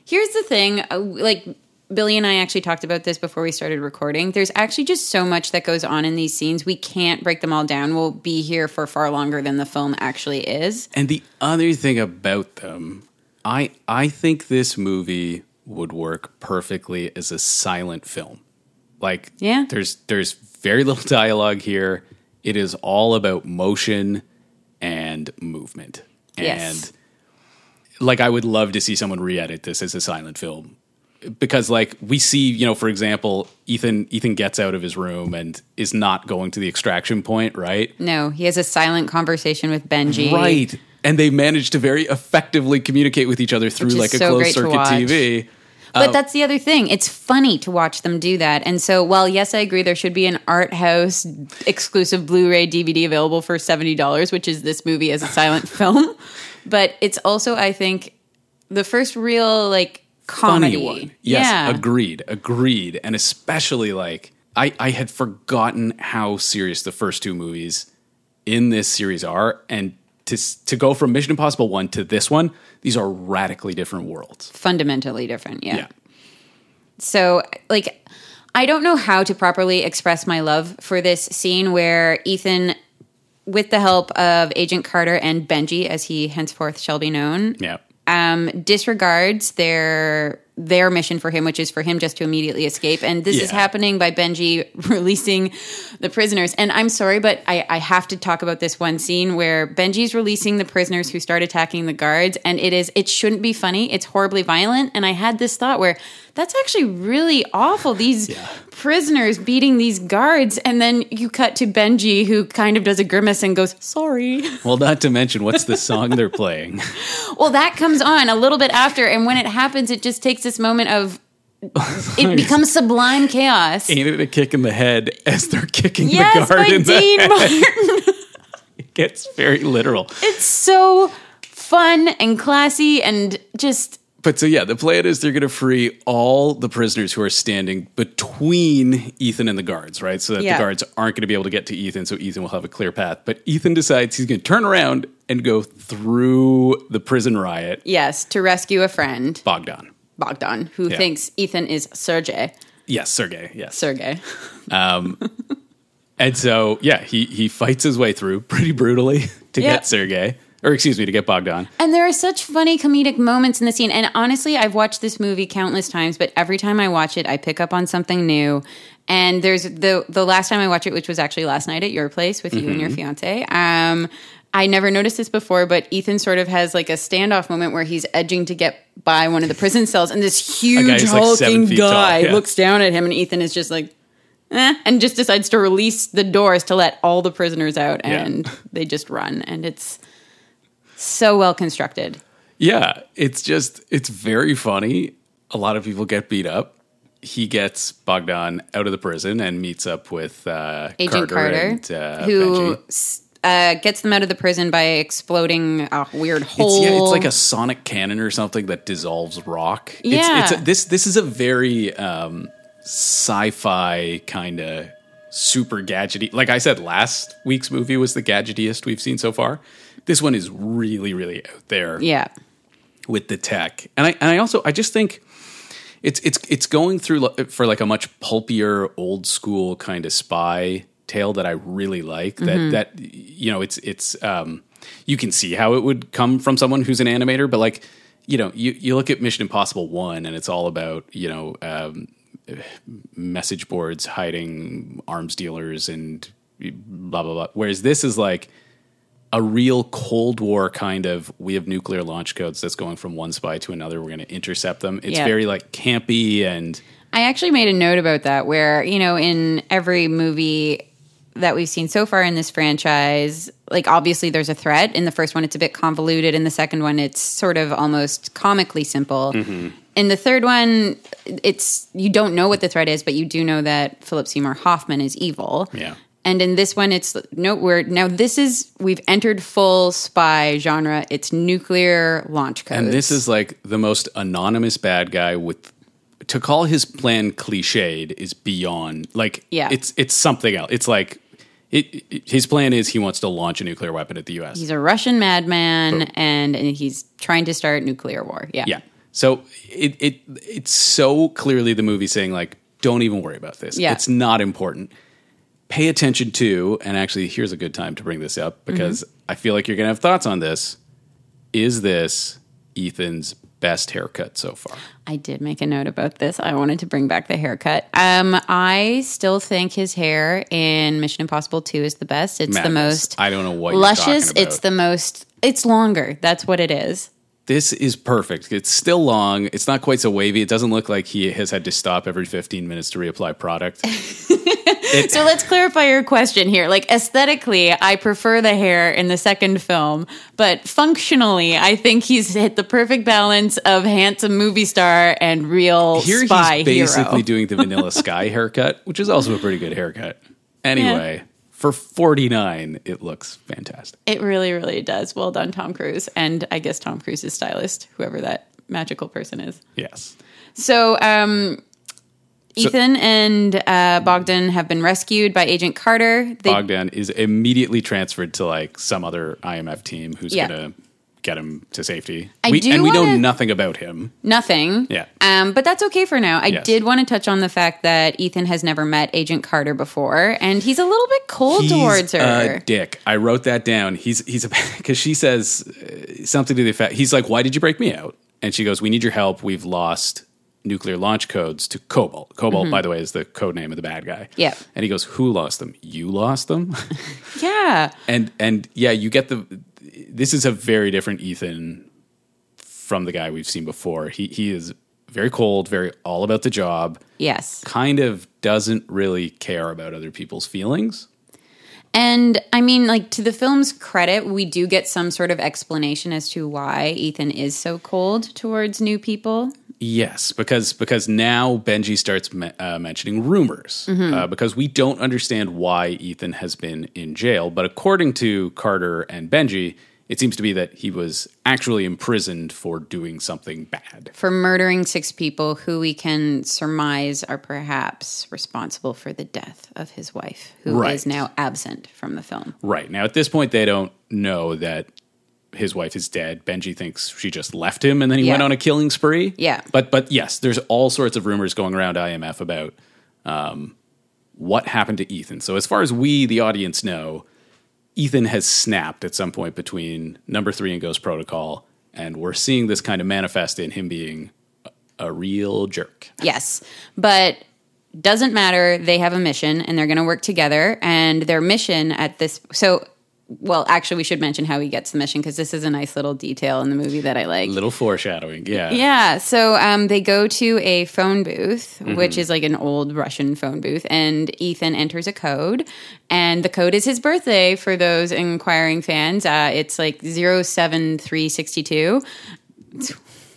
here's the thing, uh, like. Billy and I actually talked about this before we started recording. There's actually just so much that goes on in these scenes. We can't break them all down. We'll be here for far longer than the film actually is. And the other thing about them, I I think this movie would work perfectly as a silent film. Like Yeah. there's there's very little dialogue here. It is all about motion and movement. Yes. And like I would love to see someone re-edit this as a silent film. Because like we see, you know, for example, Ethan Ethan gets out of his room and is not going to the extraction point, right? No, he has a silent conversation with Benji. Right. And they manage to very effectively communicate with each other through like a so closed circuit. TV. But uh, that's the other thing. It's funny to watch them do that. And so, while yes, I agree, there should be an art house exclusive Blu ray DVD available for $70, which is this movie as a silent film. But it's also, I think, the first real like comedy. Funny one. Yes, yeah. agreed, agreed. And especially like I, I had forgotten how serious the first two movies in this series are. And to to go from Mission Impossible 1 to this one, these are radically different worlds. Fundamentally different. Yeah. Yeah. So, like, I don't know how to properly express my love for this scene where Ethan, with the help of Agent Carter and Benji, as he henceforth shall be known, Yeah. Um, disregards their their mission for him, which is for him just to immediately escape. And this is happening by Benji releasing the prisoners. And I'm sorry, but I, I have to talk about this one scene where Benji's releasing the prisoners who start attacking the guards, and it is it shouldn't be funny. It's horribly violent. And I had this thought where that's actually really awful. These prisoners beating these guards, and then you cut to Benji who kind of does a grimace and goes, "Sorry." Well, not to mention what's the song they're playing? Well, that comes on a little bit after, and when it happens, it just takes this moment of it becomes sublime chaos. Ain't it a kick in the head as they're kicking Yes, the guard in the Dean head? Martin. It gets very literal. It's so fun and classy, and just But so yeah, the plan is they're going to free all the prisoners who are standing between Ethan and the guards, right? So that Yeah. the guards aren't going to be able to get to Ethan, so Ethan will have a clear path. But Ethan decides he's going to turn around and go through the prison riot. yes, to rescue a friend, Bogdan. Bogdan, who Yeah. thinks Ethan is Sergey. Yes, Sergey. Yes. Sergey. Um, And so yeah, he he fights his way through pretty brutally to Yeah. get Sergey, or excuse me, to get Bogdan. And there are such funny comedic moments in the scene. And honestly, I've watched this movie countless times, but every time I watch it, I pick up on something new. And there's the the last time I watched it, which was actually last night at your place with you and your fiance. Um, I never noticed this before, but Ethan sort of has like a standoff moment where he's edging to get by one of the prison cells, and this huge like seven hulking tall, guy yeah. looks down at him, and Ethan is just like, eh, and just decides to release the doors to let all the prisoners out, Yeah. and they just run, and it's so well constructed. Yeah, it's just it's very funny. A lot of people get beat up. He gets Bogdan out of the prison and meets up with uh, Agent Carter, and, uh, who s- uh, gets them out of the prison by exploding a weird It's, hole. yeah, it's like a sonic cannon or something that dissolves rock. Yeah. it's, it's a, this this is a very um, sci-fi kind of super gadgety. Like I said, last week's movie was the gadgetiest we've seen so far. This one is really, really out there. yeah, with the tech. And I and I also I just think it's it's it's going through for like a much pulpier old school kind of spy tale that I really like that that you know it's it's um you can see how it would come from someone who's an animator but like you know you you look at Mission Impossible 1 and it's all about you know um message boards hiding arms dealers and blah blah blah whereas this is like a real Cold War kind of we have nuclear launch codes that's going from one spy to another. We're going to intercept them. It's Yeah. very like campy and I actually made a note about that where, you know, in every movie that we've seen so far in this franchise, like obviously there's a threat. In the first one, it's a bit convoluted. In the second one, it's sort of almost comically simple. Mm-hmm. In the third one, it's you don't know what the threat is, but you do know that Philip Seymour Hoffman is evil. Yeah. And in this one, it's no, we're now this is we've entered full spy genre. It's nuclear launch codes. and this is like the most anonymous bad guy with to call his plan cliched is beyond like Yeah. it's it's something else. It's like it, it- his plan is he wants to launch a nuclear weapon at the US. He's a Russian madman, and, and he's trying to start nuclear war. Yeah. Yeah. So it it it's so clearly the movie saying like, don't even worry about this. Yeah. It's not important. Pay attention to, and actually, here's a good time to bring this up because mm-hmm. I feel like you're gonna have thoughts on this. Is this Ethan's best haircut so far? I did make a note about this. I wanted to bring back the haircut. Um, I still think his hair in Mission Impossible 2 is the best. It's the most I don't know what luscious. It's the most. It's longer. That's what it is. This is perfect. It's still long. It's not quite so wavy. It doesn't look like he has had to stop every 15 minutes to reapply product. It- So let's clarify your question here. Like aesthetically, I prefer the hair in the second film, but functionally, I think he's hit the perfect balance of handsome movie star and real Here spy he's basically hero. doing the Vanilla Sky haircut, which is also a pretty good haircut. Anyway, for 49, it looks fantastic. It really, really does. Well done, Tom Cruise, and I guess Tom Cruise's stylist, whoever that magical person is. Yes. So, um, Ethan and uh, Bogdan have been rescued by Agent Carter. They, Bogdan is immediately transferred to like some other IMF team who's Yeah. going to get him to safety. I we, do and we know nothing about him. nothing. Yeah. Um, but that's okay for now. I Yes. did want to touch on the fact that Ethan has never met Agent Carter before, and he's a little bit cold towards her. dick. I wrote that down. He's he's a because she says uh, something to the effect. He's like, "Why did you break me out?" And she goes, "We need your help. We've lost nuclear launch codes to Cobalt. Cobalt, by the way, is the code name of the bad guy. Mm-hmm. Yeah. And he goes, "Who lost them? You lost them." yeah. and and yeah, you get the. This is a very different Ethan from the guy we've seen before. He he is very cold, very all about the job. Yes. Kind of doesn't really care about other people's feelings. And I mean, like to the film's credit, we do get some sort of explanation as to why Ethan is so cold towards new people. Yes, because because now Benji starts me- uh, mentioning rumors uh, because we don't understand why Ethan has been in jail. But according to Carter and Benji, it seems to be that he was actually imprisoned for doing something bad. for murdering six people who we can surmise are perhaps responsible for the death of his wife, who is Right. now absent from the film. Right now, at this point, they don't know that his wife is dead. Benji thinks she just left him, and then he Yeah. went on a killing spree. Yeah. but but yes, there's all sorts of rumors going around IMF about um, what happened to Ethan. So as far as we, the audience, know, Ethan has snapped at some point between number three and Ghost Protocol, and we're seeing this kind of manifest in him being a, real jerk. Yes, but doesn't matter. They have a mission and they're going to work together. And their mission at this, so well, actually, we should mention how he gets the mission because this is a nice little detail in the movie that I like. Little foreshadowing. Yeah. Yeah. So um, they go to a phone booth, which is like an old Russian phone booth, and Ethan enters a code. And the code is his birthday for those inquiring fans. Uh, it's like 07362. It's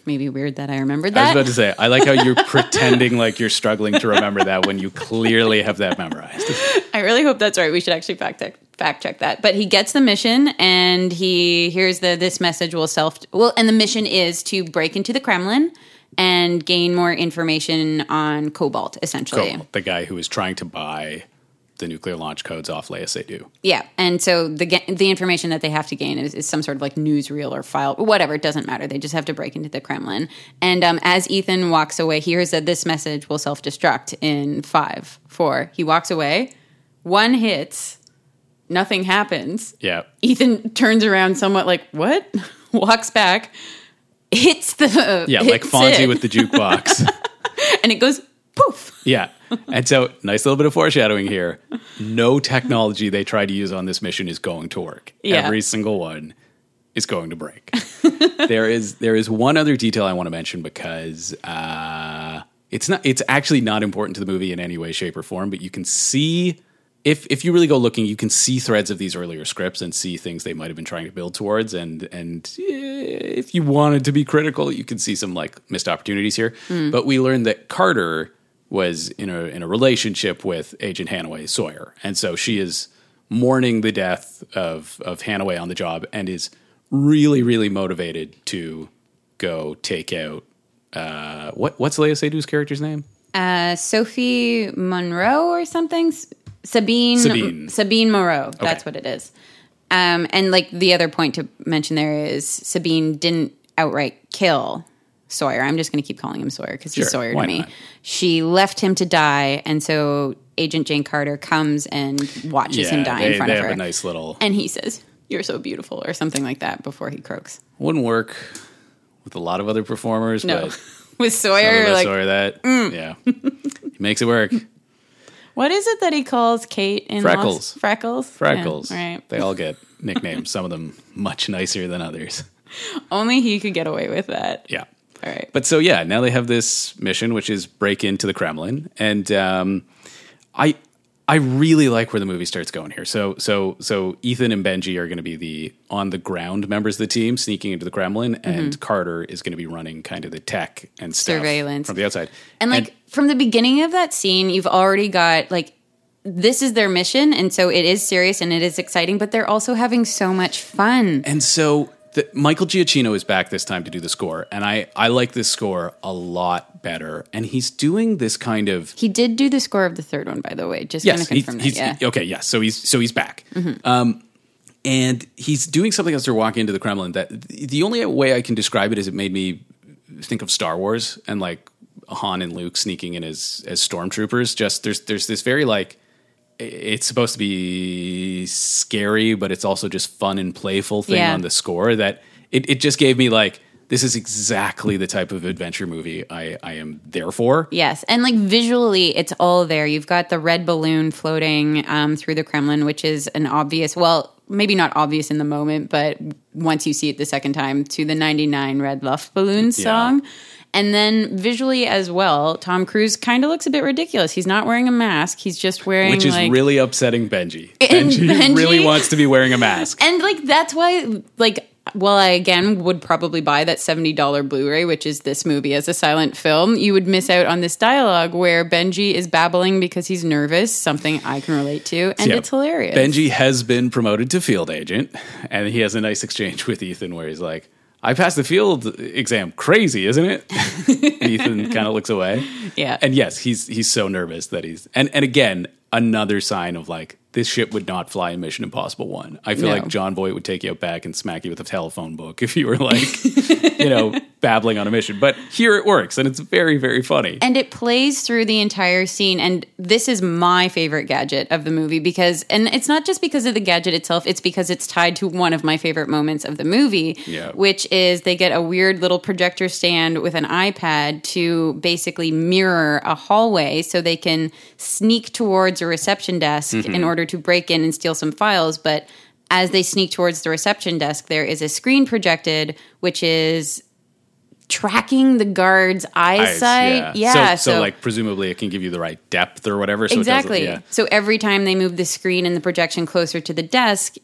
maybe weird that I remembered that. I was about to say, I like how you're pretending like you're struggling to remember that when you clearly have that memorized. I really hope that's right. We should actually fact check, fact check that. But he gets the mission, and he hears the this message will self well, and the mission is to break into the Kremlin and gain more information on Cobalt, essentially. Cool. The guy who is trying to buy the nuclear launch codes off Léa Seydoux. Yeah, and so the the information that they have to gain is, is some sort of like newsreel or file, whatever. It doesn't matter. They just have to break into the Kremlin. And um, as Ethan walks away, he hears that this message will self destruct in five, four. He walks away. One hits. Nothing happens. Yeah. Ethan turns around, somewhat like what? Walks back, hits the Yeah, like Fonzie it, with the jukebox. and it goes poof. yeah. And so, nice little bit of foreshadowing here. No technology they try to use on this mission is going to work. Yeah. Every single one is going to break. there is there is one other detail I want to mention because uh, it's not it's actually not important to the movie in any way, shape, or form. But you can see if if you really go looking, you can see threads of these earlier scripts and see things they might have been trying to build towards. And and eh, if you wanted to be critical, you can see some like missed opportunities here. But we learned that Carter was in a in a relationship with Agent Hanaway Sawyer, and so she is mourning the death of of Hanaway on the job and is really really motivated to go take out uh, what what's Léa Seydoux's character's name? uh, Sophie Monroe or something. Sabine Sabine. Sabine Moreau. That's Okay. what it is. Um, and like the other point to mention there is Sabine didn't outright kill Sawyer. I'm just going to keep calling him Sawyer because he's Sawyer to me. not? She left him to die, and so Agent Jane Carter comes and watches him die they, in front of her, a nice little. and he says, "You're so beautiful," or something like that before he croaks. Wouldn't work with a lot of other performers, No, but with Sawyer, like mm. that. Yeah, he makes it work. What is it that he calls Kate in Freckles. Lost? Freckles. Freckles. Yeah, right. They all get nicknames. Some of them much nicer than others. Only he could get away with that. Yeah. All right. But so yeah, now they have this mission, which is break into the Kremlin, and um, I I really like where the movie starts going here. So so so Ethan and Benji are going to be the on the ground members of the team sneaking into the Kremlin, and mm-hmm. Carter is going to be running kind of the tech and stuff Surveillance. from the outside. And like from the beginning of that scene, you've already got like this is their mission, and so it is serious and it is exciting, but they're also having so much fun. And so the, Michael Giacchino is back this time to do the score, and I I like this score a lot better. And he's doing this kind of He did do the score of the third one, by the way. Just yes, to he's, confirm that. he's Yeah. Mm-hmm. okay. Yes, so he's so he's back, um, and he's doing something as they're walking into the Kremlin. That the only way I can describe it is it made me think of Star Wars and like Han and Luke sneaking in as as stormtroopers. Just there's there's this very like it's supposed to be scary, but it's also just fun and playful thing Yeah. on the score that it, it just gave me like this is exactly the type of adventure movie I, I am there for. Yes, and like visually, it's all there. You've got the red balloon floating um, through the Kremlin, which is an obvious. Well, maybe not obvious in the moment, but once you see it the second time, to the '99 Red Luft Balloons Yeah. And then visually as well, Tom Cruise kind of looks a bit ridiculous. He's not wearing a mask. He's just wearing Which is like, really upsetting Benji. Benji, Benji- really wants to be wearing a mask. and like that's why like well i again would probably buy that $70 blu-ray which is this movie as a silent film you would miss out on this dialogue where benji is babbling because he's nervous something i can relate to and Yeah. it's hilarious Benji has been promoted to field agent, and he has a nice exchange with Ethan where he's like, I passed the field exam. Crazy, isn't it? Ethan kind of looks away. Yeah. And yes, he's he's so nervous that he's and and again, another sign of like this ship would not fly in Mission Impossible One. I feel No. like Jon Voight would take you out back and smack you with a telephone book if you were like, you know, babbling on a mission. But here it works, and it's very very funny. and it plays through the entire scene and this is my favorite gadget of the movie because and it's not just because of the gadget itself it's because it's tied to one of my favorite moments of the movie Yeah. which is they get a weird little projector stand with an ipad to basically mirror a hallway so they can sneak towards a reception desk mm-hmm. in order to break in and steal some files but as they sneak towards the reception desk, there is a screen projected, which is tracking the guard's Eyes, eyesight. Yeah, So, so, like presumably it can give you the right depth or whatever. So exactly. Yeah. So every time they move the screen and the projection closer to the desk,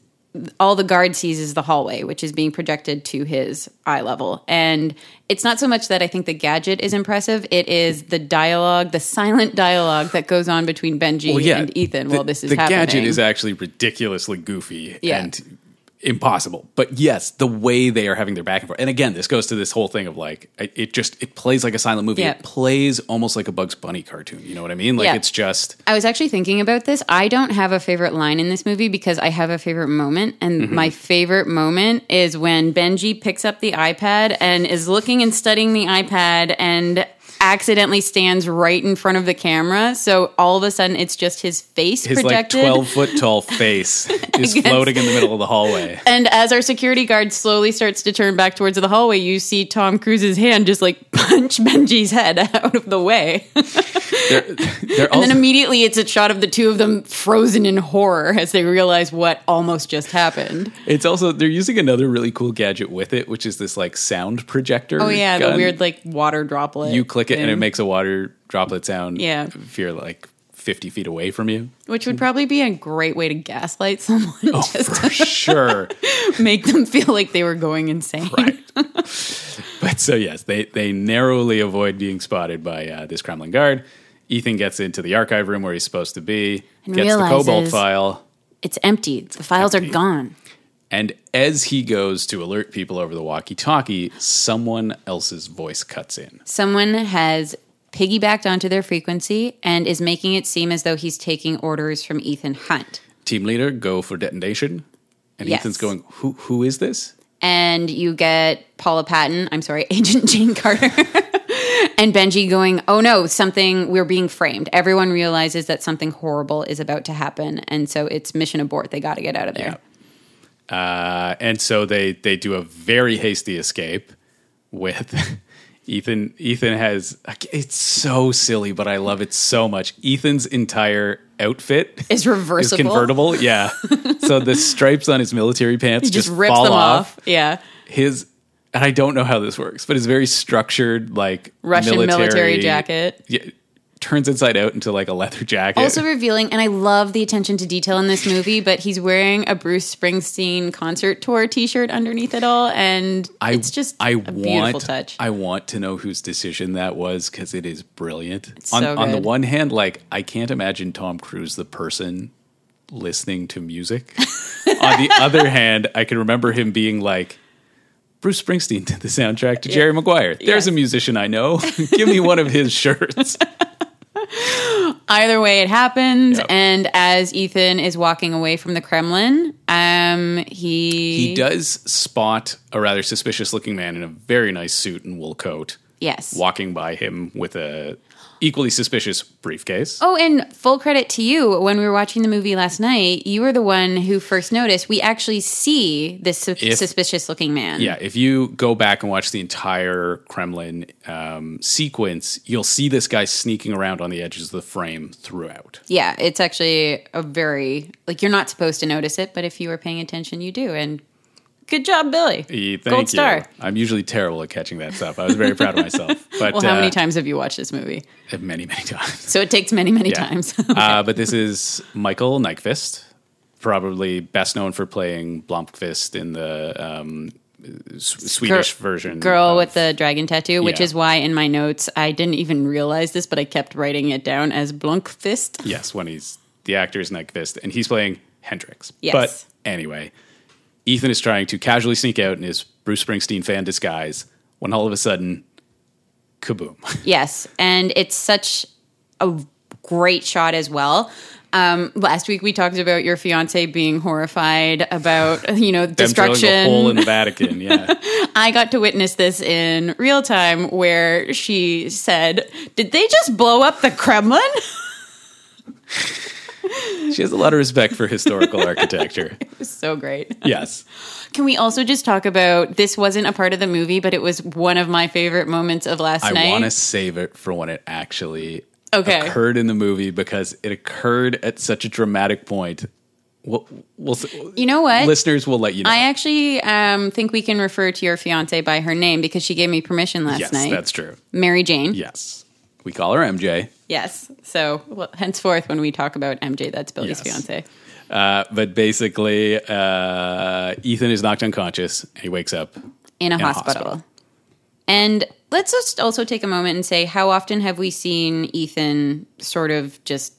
all the guard sees is the hallway, which is being projected to his eye level. And it's not so much that I think the gadget is impressive; it is the dialogue, the silent dialogue that goes on between Benji Well, yeah, and Ethan the, while this is the happening. The gadget is actually ridiculously goofy Yeah. and impossible. But yes, the way they are having their back and forth, and again, this goes to this whole thing of like it just it plays like a silent movie. Yeah. It plays almost like a Bugs Bunny cartoon. You know what I mean? Like Yeah. it's just I was actually thinking about this. I don't have a favorite line in this movie because I have a favorite moment. And Mm-hmm. my favorite moment is when Benji picks up the iPad and is looking and studying the iPad and accidentally stands right in front of the camera. So all of a sudden it's just his face his projected. like twelve foot tall face is floating in the middle of the hallway. and as our security guard slowly starts to turn back towards the hallway, you see Tom Cruise's hand just like punch Benji's head out of the way. They're, they're And then immediately it's a shot of the two of them frozen in horror as they realize what almost just happened. it's also they're using another really cool gadget with it, which is this like sound projector. Oh yeah, gun. the weird like water droplet. You click it and it makes a water droplet sound. Yeah. if you're like fifty feet away from you. which would probably be a great way to gaslight someone, Oh, just for sure. make them feel like they were going insane. right. but so yes, they they narrowly avoid being spotted by uh, this Kremlin guard. Ethan gets into the archive room where he's supposed to be, And gets the cobalt file, It's empty. The files empty. are gone. And as he goes to alert people over the walkie-talkie, someone else's voice cuts in. Someone has piggybacked onto their frequency and is making it seem as though he's taking orders from Ethan Hunt. Team leader, go for detonation. And Yes. Ethan's going, "Who who is this?" and you get Paula Patton, I'm sorry, Agent Jane Carter, and Benji going, Oh no, something, we're being framed. Everyone realizes that something horrible is about to happen. And so it's mission abort. They got to get out of there. Uh, and so they they do a very hasty escape with Ethan. Ethan has it's so silly, but I love it so much. Ethan's entire outfit Is reversible. is convertible. Yeah, so the stripes on his military pants He just, just, fall them off. off. Yeah. His and I don't know how this works, but it's very structured, like Russian military jacket. Yeah, turns inside out into like a leather jacket. Also revealing, and I love the attention to detail in this movie, but he's wearing a Bruce Springsteen concert tour t shirt underneath it all. And I, it's just I a want, beautiful touch. I want to know whose decision that was because it is brilliant. on, so on the one hand, like I can't imagine Tom Cruise the person listening to music. on the other hand, I can remember him being like. Bruce Springsteen did the soundtrack to Jerry Maguire. There's Yes. a musician I know. Give me one of his shirts. Either way, it happens. Yep. And as Ethan is walking away from the Kremlin, um, he He does spot a rather suspicious looking man in a very nice suit and wool coat yes. walking by him with a equally suspicious briefcase. Oh, and full credit to you. When we were watching the movie last night, you were the one who first noticed we actually see this su- suspicious looking man. Yeah, if you go back and watch the entire Kremlin um, sequence, you'll see this guy sneaking around on the edges of the frame throughout. Yeah, it's actually a very like you're not supposed to notice it, but if you were paying attention, you do. And good job, Billy. E, thank Gold you. star. I'm usually terrible at catching that stuff. I was very proud of myself. But Well, how uh, many times have you watched this movie? Many, many times. So it takes many, many Yeah. times. uh, but this is Michael Nyqvist, probably best known for playing Blomqvist in the um, S- Swedish version. Girl of- with the dragon tattoo, which Yeah. is why in my notes I didn't even realize this, but I kept writing it down as Blunkfist. Yes, when he's the actor is Nyqvist, and he's playing Hendricks. Yes. But anyway, Ethan is trying to casually sneak out in his Bruce Springsteen fan disguise when all of a sudden, kaboom. Yes, and it's such a great shot as well. Um, last week we talked about your fiance being horrified about you know destruction. a hole in the Vatican. Yeah. I got to witness this in real time, where she said, "Did they just blow up the Kremlin?" She has a lot of respect for historical architecture. It was so great. Yes. Can we also just talk about this? Wasn't a part of the movie, but it was one of my favorite moments of last I night. I want to save it for when it actually Okay. occurred in the movie because it occurred at such a dramatic point We'll, we'll, You know what? listeners will let you know. I actually um, think we can refer to your fiance by her name because she gave me permission last yes, night. that's true. Mary Jane. Yes, we call her MJ. Yes. So well, henceforth, when we talk about MJ, that's Billy's Yes. fiance. Uh, but basically, uh, Ethan is knocked unconscious. And he wakes up. in a, In a hospital. hospital. And let's just also take a moment and say how often have we seen Ethan sort of just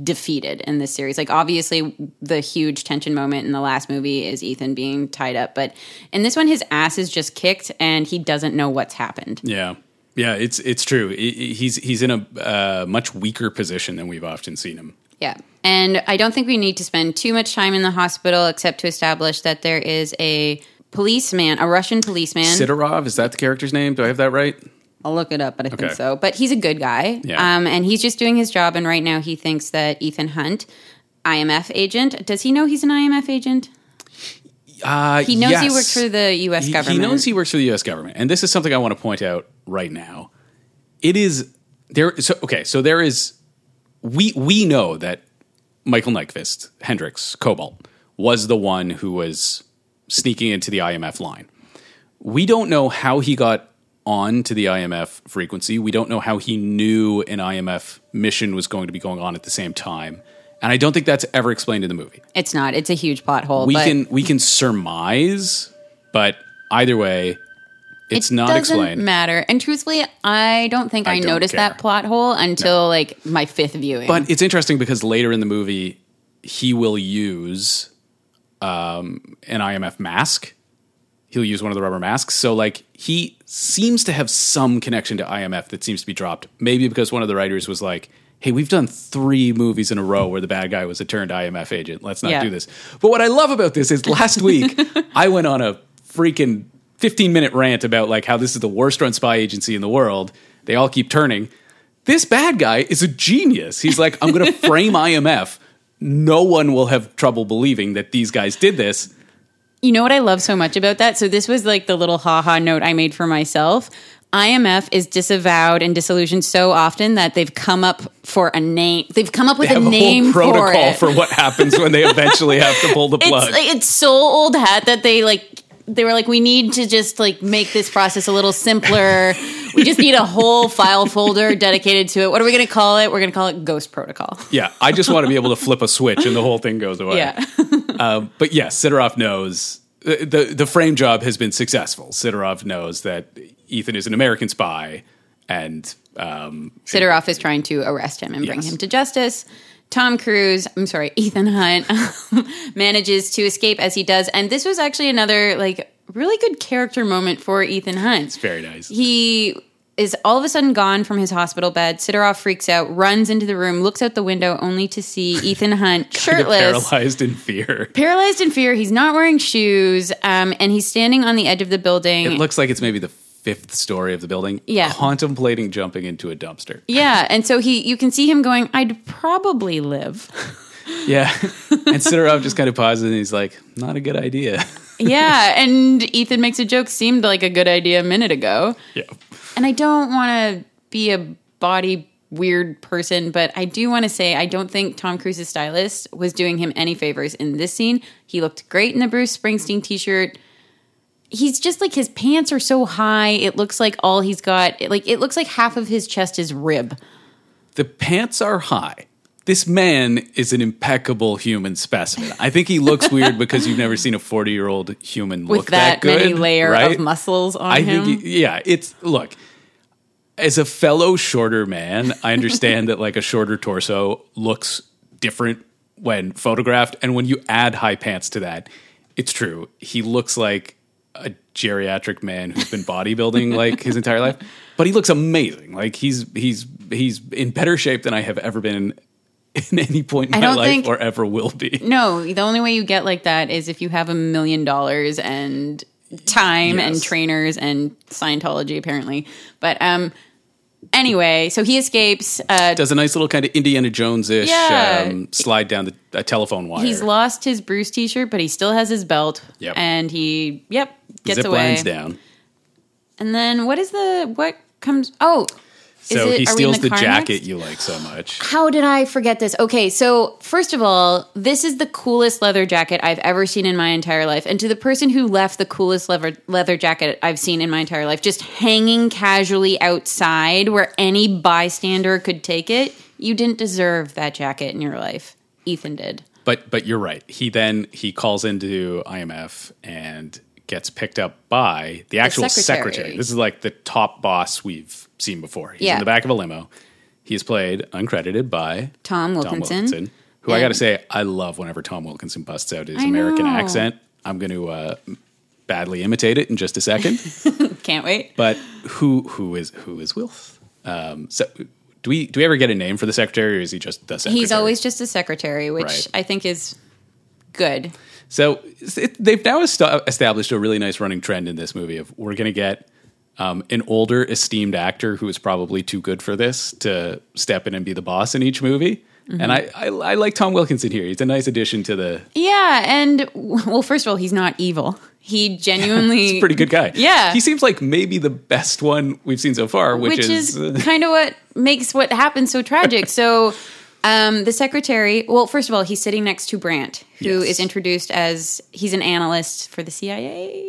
defeated in this series? Like obviously the huge tension moment in the last movie is Ethan being tied up, but in this one his ass is just kicked and he doesn't know what's happened. Yeah, yeah, it's it's true. He's he's in a uh, much weaker position than we've often seen him. Yeah. And I don't think we need to spend too much time in the hospital except to establish that there is a policeman, a Russian policeman. Sidorov is that the character's name? Do I have that right? I'll look it up, but I think so. But he's a good guy. Yeah. Um, and he's just doing his job. And right now he thinks that Ethan Hunt, IMF agent, does he know he's an IMF agent? Uh, He knows he works for the U.S. He- government. He knows he works for the U.S. government, and this is something I want to point out right now. It is there. So okay, so there is. We we know that Michael Nyqvist, Hendricks, Cobalt, was the one who was sneaking into the IMF line. We don't know how he got on to the IMF frequency. We don't know how he knew an IMF mission was going to be going on at the same time. And I don't think that's ever explained in the movie It's not. It's a huge plot hole. we but can we can surmise, but either way, it's it not doesn't explained. matter. And truthfully, I don't think I I, don't noticed care. that plot hole until like my fifth viewing. but it's interesting because later in the movie, he will use um, an IMF mask. He'll use one of the rubber masks. So like he seems to have some connection to IMF that seems to be dropped. Maybe because one of the writers was like, "Hey, we've done three movies in a row where the bad guy was a turned IMF agent. Let's not Yeah. do this." But what I love about this is last week I went on a freaking 15 minute rant about like how this is the worst run spy agency in the world. They all keep turning. This bad guy is a genius. He's like, I'm going to frame IMF. No one will have trouble believing that these guys did this. You know what I love so much about that? So this was like the little haha note I made for myself. IMF is disavowed and disillusioned so often that they've come up for a name. They've come up with a name whole for protocol it. for, what happens when they eventually have to pull the plug. it's it's so old hat that they like they were like we need to just like make this process a little simpler. we just need a whole file folder dedicated to it. What are we going to call it? We're going to call it Ghost Protocol. yeah, I just want to be able to flip a switch and the whole thing goes away. Yeah. Um, but yes, Sidorov knows the, the the frame job has been successful. Sidorov knows that Ethan is an American spy, and um, Sidorov is trying to arrest him and bring him to justice. Tom Cruise, I'm sorry, Ethan Hunt manages to escape as he does. And this was actually another like really good character moment for Ethan Hunt. it's very nice. He is all of a sudden gone from his hospital bed. Sidorov freaks out, runs into the room, looks out the window only to see Ethan Hunt shirtless. paralyzed in fear. Paralyzed in fear, he's not wearing shoes, um, and he's standing on the edge of the building. It looks like it's maybe the fifth story of the building. Yeah. contemplating jumping into a dumpster. yeah, and so he, you can see him going, "I'd probably live." Yeah, and Sidorov just kind of pauses and he's like, "Not a good idea." yeah, and Ethan makes a joke seemed like a good idea a minute ago. yeah, And I don't want to be a body weird person, but I do want to say I don't think Tom Cruise's stylist was doing him any favors in this scene. He looked great in the Bruce Springsteen t-shirt. He's just like his pants are so high. It looks like all he's got like it looks like half of his chest is rib. the pants are high. This man is an impeccable human specimen. I think he looks weird because you've never seen a forty-year-old human With look that, that, good, many layer right? of muscles on I him. think, he- yeah, it's look. As a fellow shorter man, I understand that like a shorter torso looks different when photographed, and when you add high pants to that, it's true. He looks like a geriatric man who's been bodybuilding like his entire life, but he looks amazing. Like he's he's he's in better shape than I have ever been in any point in my life think- or ever will be. No, the only way you get like that is if you have a million dollars and time Yes. and trainers and Scientology apparently. But um anyway, so he escapes uh Does a nice little kind of Indiana Jones ish Yeah. um, slide down the a telephone wire. he's lost his Bruce t-shirt, but he still has his belt Yep. and he yep, gets Zip away. lines down. And then what is the what comes Oh, So it- he are we in steals the the, jacket next? you like so much. How did I forget this? Okay, so first of all, this is the coolest leather jacket I've ever seen in my entire life. And to the person who left the coolest leather leather jacket I've seen in my entire life, just hanging casually outside where any bystander could take it, you didn't deserve that jacket in your life. Ethan did. But but you're right. He then he calls into IMF and gets picked up by the actual secretary. secretary. This is like the top boss we've seen before. He's Yeah. in the back of a limo. He's played uncredited by Tom Tom Wilkinson. Wilkinson, who I got to say I love whenever Tom Wilkinson busts out his I American know. accent. I'm going to uh, badly imitate it in just a second. Can't wait. but who who is who is Wilf? Um, so do we do we ever get a name for the secretary, or is he just the secretary? He's always just a secretary, which Right. I think is good. So it, they've now est- established a really nice running trend in this movie of we're going to get um, an older, esteemed actor who is probably too good for this to step in and be the boss in each movie. Mm-hmm. And I, I, I like Tom Wilkinson here. He's a nice addition to the. Yeah, and well, first of all, he's not evil. He genuinely He's a pretty good guy. Yeah. he seems like maybe the best one we've seen so far, which, which, is, is, kind of what makes what happened so tragic. so, um, the secretary. Well, first of all, he's sitting next to Brandt, who is Yes. introduced as he's an analyst for the CIA.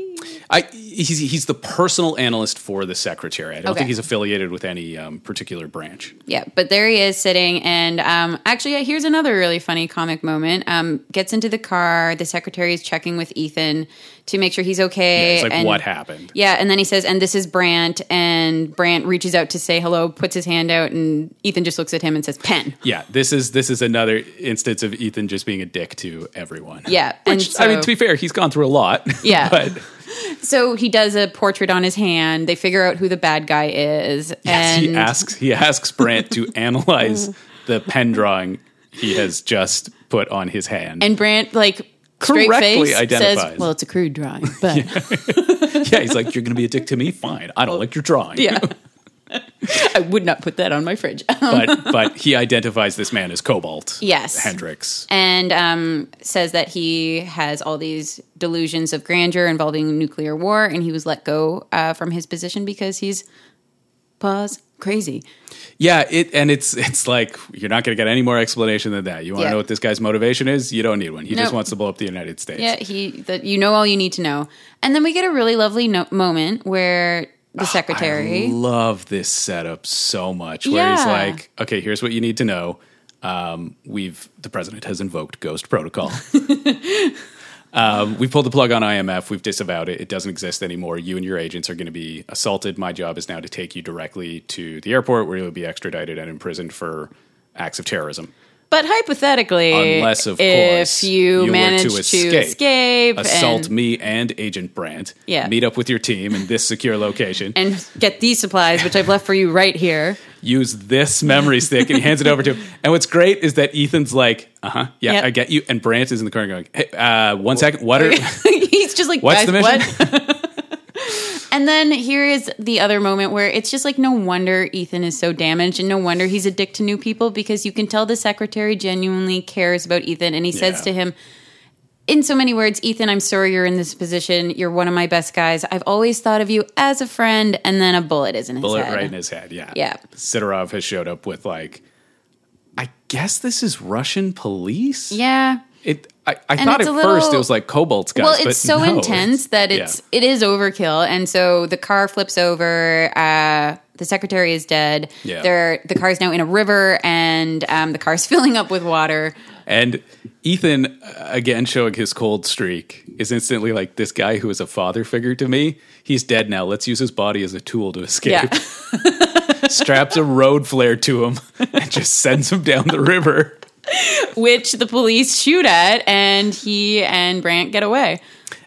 I, he's he's the personal analyst for the secretary. I don't Okay. think he's affiliated with any um, particular branch. Yeah, but there he is sitting, and um, actually, yeah, here's another really funny comic moment. Um, gets into the car. The secretary is checking with Ethan to make sure he's okay. it's like and- what happened. Yeah, and then he says, "And this is Brandt," and Brandt reaches out to say hello, puts his hand out, and Ethan just looks at him and says, "Pen." Yeah, this is this is another instance of Ethan just being a dick to everyone. Yeah, and which I mean, to be fair, he's gone through a lot. Yeah. but So he does a portrait on his hand. They figure out who the bad guy is, yes, and he asks he asks Brandt to analyze the pen drawing he has just put on his hand. and Brandt like Correctly face identifies. says, "Well, it's a crude drawing, but yeah, he's like, "You're going to be a dick to me? Fine. I don't like your drawing." yeah." I would not put that on my fridge. but but he identifies this man as Cobalt. Yes. Hendricks. and um, says that he has all these delusions of grandeur involving nuclear war, and he was let go uh, from his position because he's pause crazy. Yeah, it and it's it's like you're not going to get any more explanation than that. You want to Yeah. know what this guy's motivation is? You don't need one. He just wants to blow up the United States. Yeah, he that you know all you need to know, and then we get a really lovely no- moment where the secretary. I love this setup so much. Where he's like, "Okay, here's what you need to know. Um, we've the president has invoked Ghost Protocol. um, we pulled the plug on IMF. We've disavowed it. It doesn't exist anymore. You and your agents are going to be assaulted. My job is now to take you directly to the airport, where you'll be extradited and imprisoned for acts of terrorism." But hypothetically, Unless, of if course, you, were manage to to escape, escape, assault and, me and Agent Brandt. Yeah. Meet up with your team in this secure location. and get these supplies, which I've left for you right here. use this memory stick and he hands it over to him. And what's great is that Ethan's like, uh huh, yeah, Yep. I get you. And Brandt is in the corner going, hey, uh, one second, what are, He's just like, what's the mission? what? And then here is the other moment where it's just like, no wonder Ethan is so damaged, and no wonder he's a dick to new people because you can tell the secretary genuinely cares about Ethan, and he says Yeah. to him. In so many words, Ethan, I'm sorry you're in this position. You're one of my best guys. I've always thought of you as a friend, and then a bullet is in his Bullet head. right in his head, yeah. Yeah. Sidorov has showed up with like, I guess this is Russian police? Yeah, It, I, I thought at little- first it was like Cobalt's guys. well it's so no, intense that it's yeah. it is overkill and so the car flips over uh the secretary is dead Yeah. They're, the car's now in a river and um, the car's filling up with water And Ethan, uh, again showing his cold streak, is instantly like this guy who is a father figure to me. He's dead now. Let's use his body as a tool to escape. yeah Straps a road flare to him and just sends him down the river. Which the police shoot at and he and Brandt get away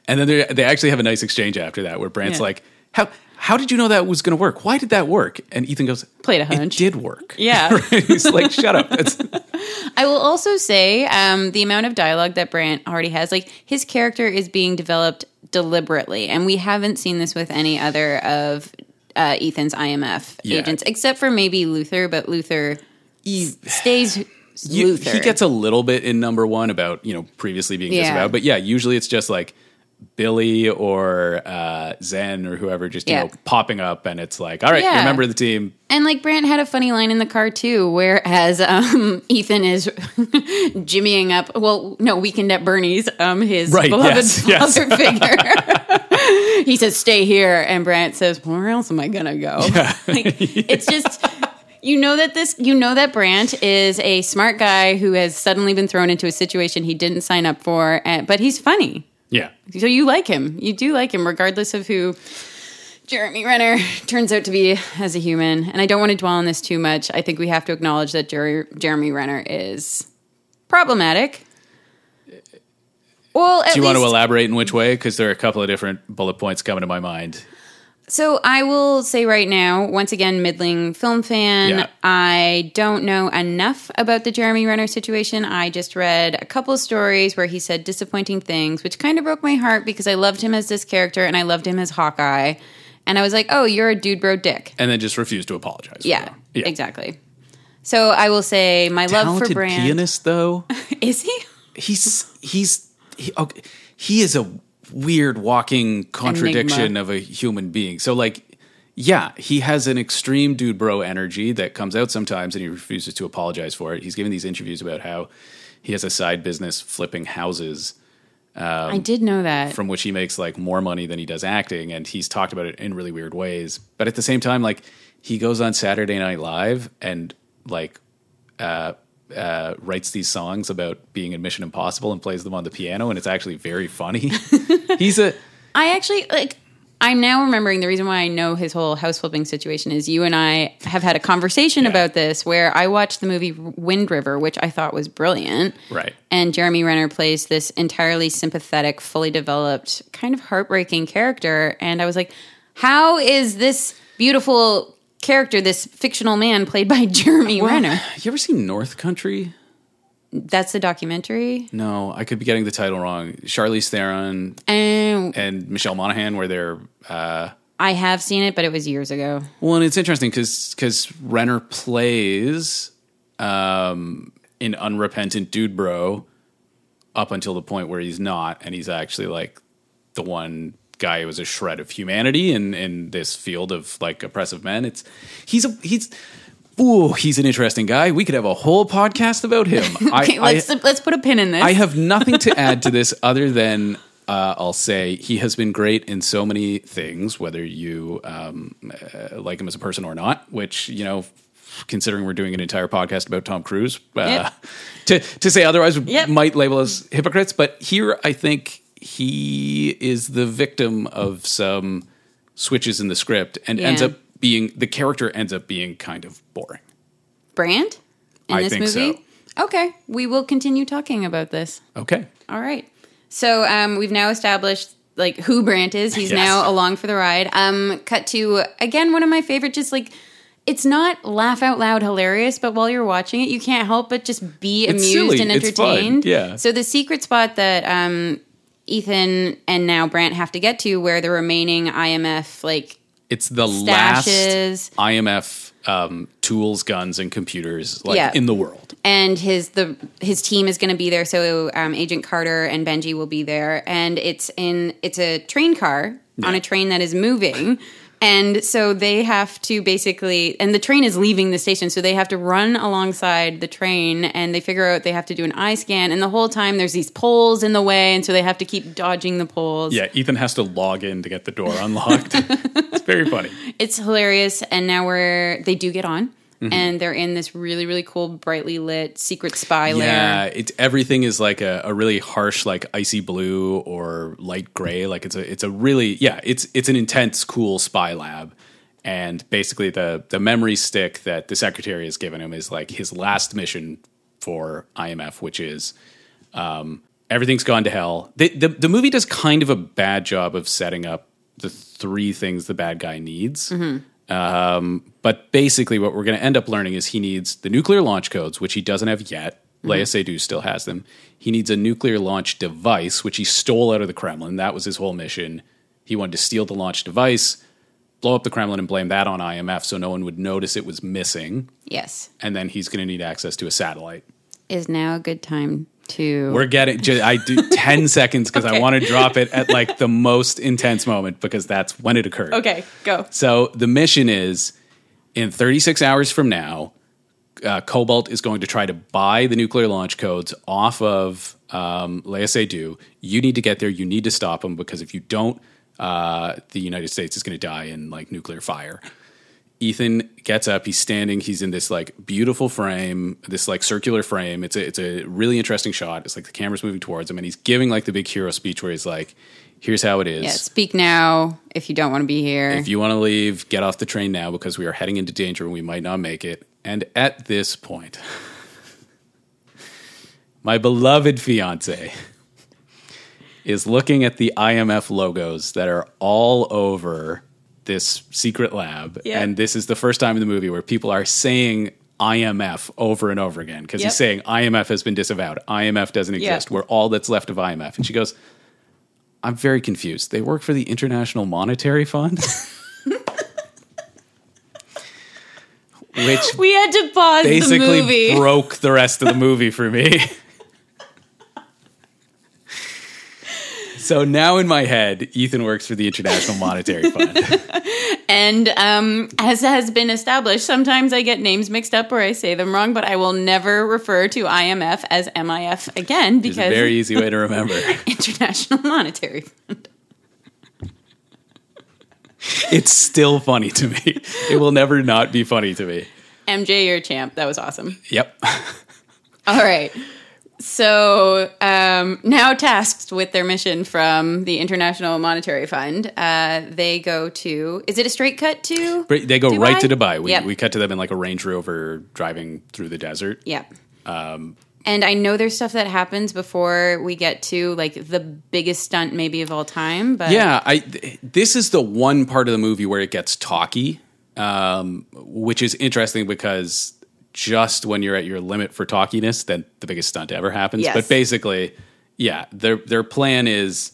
And then they they actually have a nice exchange after that, where Brandt's Yeah. like, "How how did you know that was going to work? Why did that work?" And Ethan goes, Played a hunch. It did work." Yeah. He's like, "Shut up." It's, I will also say um, the amount of dialogue that Brandt already has, like his character is being developed deliberately, and we haven't seen this with any other of uh, Ethan's IMF Yeah. agents, except for maybe Luther. But Luther stays you- Luther. he gets a little bit in number one about you know previously being Yeah. disavowed, but yeah, usually it's just like Billy or uh, Zhen or whoever just you Yeah. know popping up, and it's like, all right, Yeah. you're a member of the team. And like Brandt had a funny line in the car too, whereas um, Ethan is jimmying up. Well, no, weekend at Bernie's, um, his Right, beloved yes, yes. father figure. he says, "Stay here," and Brandt says, "Where else am I gonna go?" Like, it's just. You know that this. You know that Brandt is a smart guy who has suddenly been thrown into a situation he didn't sign up for, and, but he's funny. Yeah, So you like him. You do like him, regardless of who Jeremy Renner turns out to be as a human. And I don't want to dwell on this too much. I think we have to acknowledge that Jer- Jeremy Renner is problematic. Well, at do you want to elaborate in which way? Because there are a couple of different bullet points coming to my mind. So I will say right now, once again, middling film fan. Yeah. I don't know enough about the Jeremy Renner situation. I just read a couple stories where he said disappointing things, which kind of broke my heart because I loved him as this character and I loved him as Hawkeye. And I was like, oh, you're a dude bro dick. And then just refused to apologize. Yeah, yeah. exactly. So I will say my love for Brandt. pianist, though. Is he? he's he's he, okay, he is a weird walking contradiction Enigma. of a human being. So like yeah, he has an extreme dude bro energy that comes out sometimes and he refuses to apologize for it. He's given these interviews about how he has a side business flipping houses I did know that. from which he makes like more money than he does acting and he's talked about it in really weird ways. But at the same time like he goes on Saturday Night Live and like uh uh, writes these songs about being in Mission Impossible and plays them on the piano, and it's actually very funny. He's a I actually like. I'm now remembering the reason why I know his whole house flipping situation is you and I have had a conversation Yeah. about this where I watched the movie Wind River, which I thought was brilliant. right. And Jeremy Renner plays this entirely sympathetic, fully developed, kind of heartbreaking character. And I was like, how is this beautiful character, this fictional man played by Jeremy Renner? You ever seen North Country? That's the documentary. No, I could be getting the title wrong. Charlize Theron And and Michelle Monaghan, where they're uh, I have seen it, but it was years ago. Well, and it's interesting because Renner plays um, an unrepentant dude bro up until the point where he's not, and he's actually like the one guy who was a shred of humanity in in this field of like oppressive men. It's he's a he's. Ooh, he's an interesting guy. We could have a whole podcast about him. Okay, I, let's I, let's put a pin in this. I have nothing to add to this other than uh, I'll say he has been great in so many things, whether you um, uh, like him as a person or not. Which you know, considering we're doing an entire podcast about Tom Cruise, uh, Yep. to to say otherwise Yep. might label us hypocrites. But here, I think he is the victim of some switches in the script and ends up being the character ends up being kind of boring. Brandt in I this think movie. Okay, we will continue talking about this. Okay. All right. So um, we've now established like who Brandt is. He's Yes. now along for the ride. Um, cut to again one of my favorite. Just like it's not laugh out loud hilarious, but while you're watching it, you can't help but just be It's amused silly. and entertained. Yeah. So the secret spot that um, Ethan and now Brandt have to get to, where the remaining IMF like It's the Stashes. last IMF um, tools, guns, and computers like Yeah. in the world. and his the his team is going to be there. So um, Agent Carter and Benji will be there, and it's in it's a train car on a train that is moving. And so they have to basically, and the train is leaving the station, so they have to run alongside the train, and they figure out they have to do an eye scan, and the whole time there's these poles in the way, and so they have to keep dodging the poles. Yeah, Ethan has to log in to get the door unlocked. it's very funny. it's hilarious and now we're they do get on Mm-hmm. and they're in this really really cool brightly lit secret spy lab. Yeah, lair it's everything is like a, a really harsh, like icy blue or light gray. Like it's a it's a really yeah, it's it's an intense, cool spy lab. And basically, the the memory stick that the secretary has given him is like his last mission for IMF, which is um, everything's gone to hell. The, the the movie does kind of a bad job of setting up the three things the bad guy needs. Um, but basically, what we're going to end up learning is he needs the nuclear launch codes, which he doesn't have yet. Léa Seydoux still has them. He needs a nuclear launch device, which he stole out of the Kremlin. That was his whole mission. He wanted to steal the launch device, blow up the Kremlin, and blame that on IMF so no one would notice it was missing. yes And then he's going to need access to a satellite. is now a good time Two. We're getting. ju- I do ten seconds because I want to drop it at like the most intense moment because that's when it occurred. okay, go. So the mission is in 36 hours from now, uh, Cobalt is going to try to buy the nuclear launch codes off of um, Seydoux. You need to get there. You need to stop them because if you don't, uh, the United States is going to die in like nuclear fire. Ethan gets up. He's standing. He's in this like beautiful frame, this like circular frame. It's a it's a really interesting shot. It's like the camera's moving towards him, and he's giving like the big hero speech where he's like, "Here's how it is. Yeah, speak now if you don't want to be here. If you want to leave, get off the train now because we are heading into danger and we might not make it. And at this point, my beloved fiance is looking at the IMF logos that are all over this secret lab. Yeah. And this is the first time in the movie where people are saying IMF over and over again because Yep. he's saying IMF has been disavowed. IMF doesn't exist. We're all that's left of IMF. And she goes, I'm very confused. They work for the International Monetary Fund? Which we had to pause the basically movie. broke the rest of the movie for me. so now in my head, Ethan works for the International Monetary Fund. And um, as has been established, sometimes I get names mixed up or I say them wrong, but I will never refer to IMF as MIF again because It's a very easy way to remember. International Monetary Fund. It's still funny to me. It will never not be funny to me. MJ, you're a champ. That was awesome. Yep. All right. So um, now tasked with their mission from the International Monetary Fund, uh, they go to. Is it a straight cut to? They go Dubai? right to Dubai. We, Yep. we cut to them in like a Range Rover driving through the desert. Yep. and I know there's stuff that happens before we get to like the biggest stunt maybe of all time, but Yeah, I th- this is the one part of the movie where it gets talky, um, which is interesting because just when you're at your limit for talkiness, then the biggest stunt ever happens. Yes. But basically, yeah, their their plan is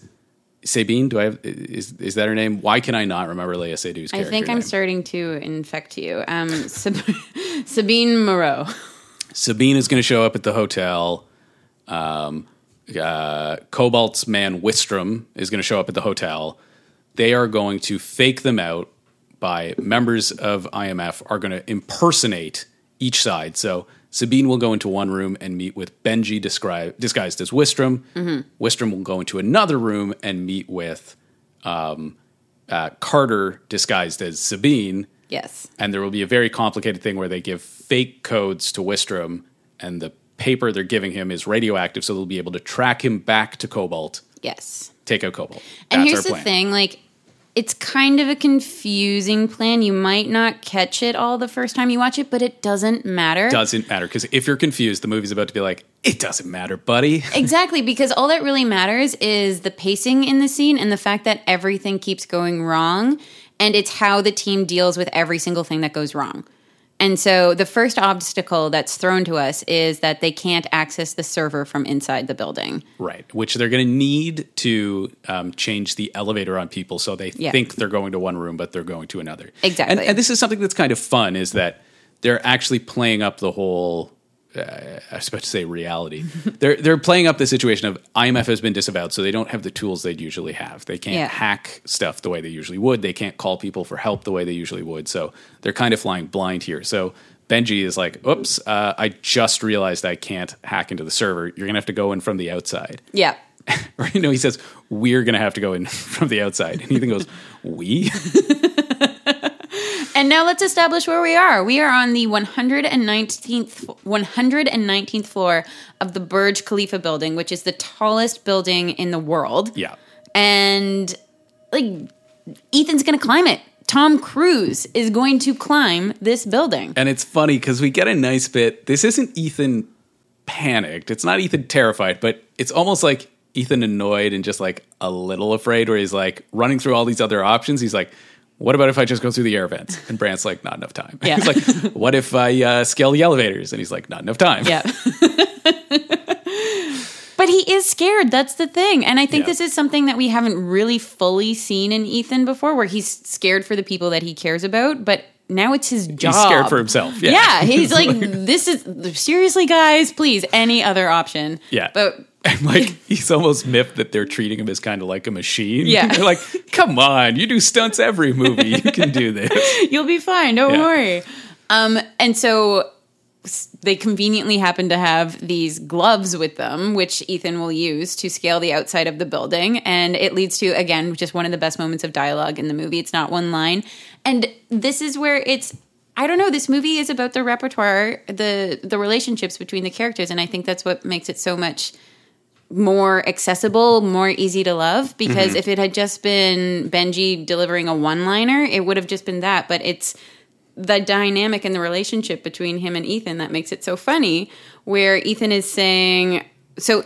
Sabine. Do I have is is that her name? Why can I not remember Léa Seydoux's I think I'm name? starting to infect you. Um, Sab- Sabine Moreau. Sabine is going to show up at the hotel. Um, uh, Cobalt's man Wistrom is going to show up at the hotel. They are going to fake them out by members of IMF are going to impersonate each side. So Sabine will go into one room and meet with Benji descri- disguised as Wistrom. Wistrom will go into another room and meet with um, uh, Carter disguised as Sabine Yes. and there will be a very complicated thing where they give fake codes to Wistrom, and the paper they're giving him is radioactive, so they'll be able to track him back to Cobalt, Yes. take out Cobalt. And That's here's our the thing, like it's kind of a confusing plan. You might not catch it all the first time you watch it, but it doesn't matter. Doesn't matter because if you're confused, the movie's about to be like, "It doesn't matter, buddy." Exactly, because all that really matters is the pacing in the scene and the fact that everything keeps going wrong, and it's how the team deals with every single thing that goes wrong. And so the first obstacle that's thrown to us is that they can't access the server from inside the building. Right, which they're going to need to um, change the elevator on people so they Yeah. think they're going to one room, but they're going to another. Exactly. And, and this is something that's kind of fun is that they're actually playing up the whole. Uh, I was about to say reality. they're they're playing up the situation of IMF has been disavowed, so they don't have the tools they'd usually have. They can't Yeah. hack stuff the way they usually would. They can't call people for help the way they usually would. So they're kind of flying blind here. So Benji is like, "Oops, uh, I just realized I can't hack into the server. You're gonna have to go in from the outside." Yeah. or you know, he says, "We're going to have to go in from the outside," and Ethan goes, "We." And now let's establish where we are. We are on the 119th 119th floor of the Burj Khalifa building, which is the tallest building in the world. yeah, And like Ethan's going to climb it. Tom Cruise is going to climb this building. and it's funny because we get a nice bit. This isn't Ethan panicked. It's not Ethan terrified, but it's almost like Ethan annoyed and just like a little afraid, where he's like running through all these other options. He's like. What about if I just go through the air vents? And Brandt's like, not enough time. Yeah. He's like, what if I uh, scale the elevators? And he's like, not enough time. Yeah. but he is scared. That's the thing. And I think Yeah. this is something that we haven't really fully seen in Ethan before, where he's scared for the people that he cares about, but now it's his job. He's scared for himself. Yeah. Yeah, he's like, this is seriously, guys, please, any other option. Yeah. But And like he's almost miffed that they're treating him as kind of like a machine. Yeah. They're like, come on, you do stunts every movie. You can do this. you'll be fine. Don't Yeah. worry. Um, and so they conveniently happen to have these gloves with them, which Ethan will use to scale the outside of the building. And it leads to, again, just one of the best moments of dialogue in the movie. It's not one line. And this is where it's. I don't know. This movie is about the repertoire, the the relationships between the characters, and I think that's what makes it so much more accessible, more easy to love. Because mm-hmm. if it had just been Benji delivering a one liner, it would have just been that. But it's the dynamic and the relationship between him and Ethan that makes it so funny. Where Ethan is saying, so.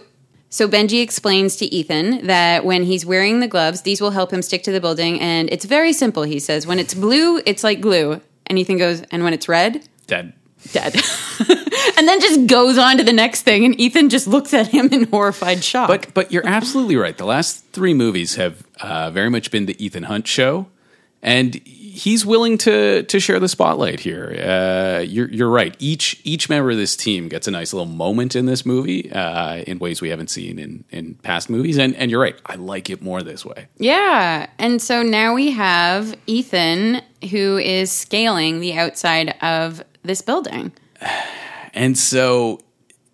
So Benji explains to Ethan that when he's wearing the gloves, these will help him stick to the building, and it's very simple. He says, "When it's blue, it's like glue," and Ethan goes, "And when it's red, Dead. Dead." and then just goes on to the next thing, and Ethan just looks at him in horrified shock. But but you're absolutely right. The last three movies have uh, very much been the Ethan Hunt show, and he's willing to to share the spotlight here. Uh, you're you're right. Each each member of this team gets a nice little moment in this movie uh, in ways we haven't seen in in past movies. And and you're right. I like it more this way. Yeah. And so now we have Ethan who is scaling the outside of this building. And so,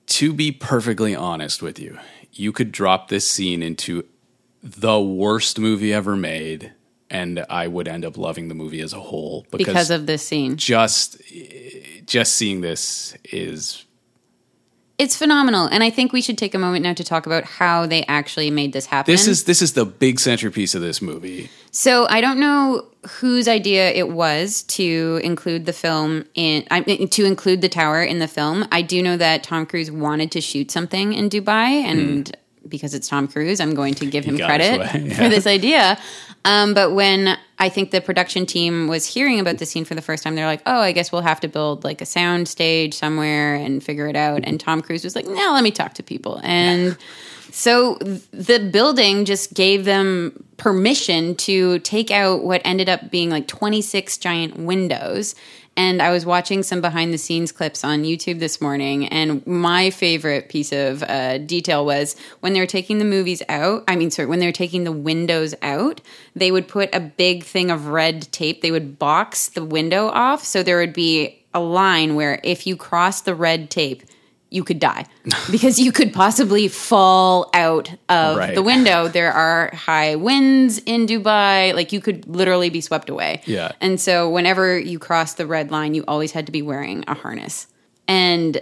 to be perfectly honest with you, you could drop this scene into the worst movie ever made, and I would end up loving the movie as a whole because, Because of this scene. just just seeing this is It's phenomenal. And I think we should take a moment now to talk about how they actually made this happen. this is this is the big centerpiece of this movie. So I don't know whose idea it was to include the film in I mean, to include the tower in the film. I do know that Tom Cruise wanted to shoot something in Dubai, and hmm. Because it's Tom Cruise, I'm going to give him credit yeah. for this idea. Um, but when I think the production team was hearing about the scene for the first time, they're like, "Oh, I guess we'll have to build like a sound stage somewhere and figure it out." And Tom Cruise was like, "No, let me talk to people." And so th- the building just gave them permission to take out what ended up being like 26 giant windows. And I was watching some behind the scenes clips on YouTube this morning. And my favorite piece of uh, detail was when they were taking the movies out. I mean, sorry, when they were taking the windows out, they would put a big thing of red tape. They would box the window off. So there would be a line where if you cross the red tape, you could die because you could possibly fall out of Right. the window. There are high winds in Dubai. Like you could literally be swept away. Yeah. And so whenever you crossed the red line, you always had to be wearing a harness. And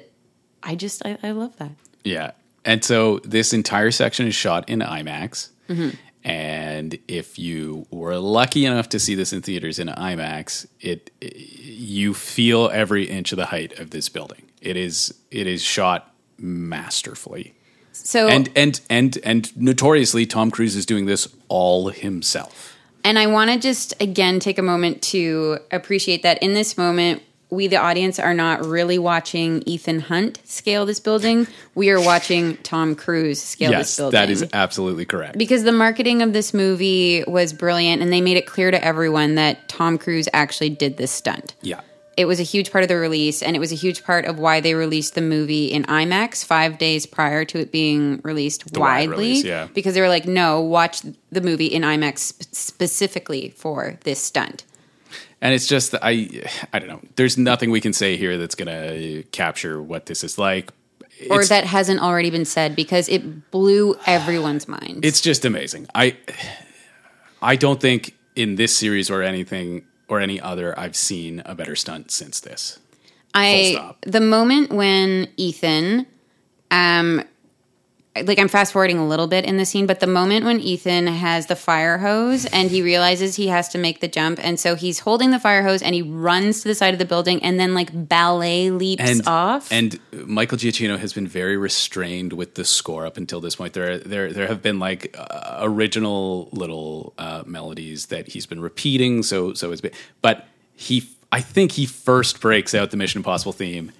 I just, I, I love that. Yeah. And so this entire section is shot in IMAX. Mm-hmm. And if you were lucky enough to see this in theaters in IMAX, it you feel every inch of the height of this building. It is it is shot masterfully. So, And and and and notoriously Tom Cruise is doing this all himself. And I want to just again take a moment to appreciate that in this moment, we, the audience, are not really watching Ethan Hunt scale this building. We are watching Tom Cruise scale this yes, building. that is absolutely correct. because the marketing of this movie was brilliant and they made it clear to everyone that Tom Cruise actually did this stunt. yeah. It was a huge part of the release, and it was a huge part of why they released the movie in IMAX five days prior to it being released wide widely. release, yeah. Because they were like, no, watch the movie in IMAX sp- specifically for this stunt. And it's just I I don't know. There's nothing we can say here that's going to capture what this is like. Or that hasn't already been said because it blew everyone's mind. it's just amazing. I I don't think in this series or anything or any other I've seen a better stunt since this. I the moment when Ethan, um, like I'm fast forwarding a little bit in the scene, but the moment when Ethan has the fire hose and he realizes he has to make the jump, and so he's holding the fire hose and he runs to the side of the building and then like ballet leaps And off. and Michael Giacchino has been very restrained with the score up until this point. There there there have been like uh, original little uh, melodies that he's been repeating. So so it's been, but he I think he first breaks out the Mission Impossible theme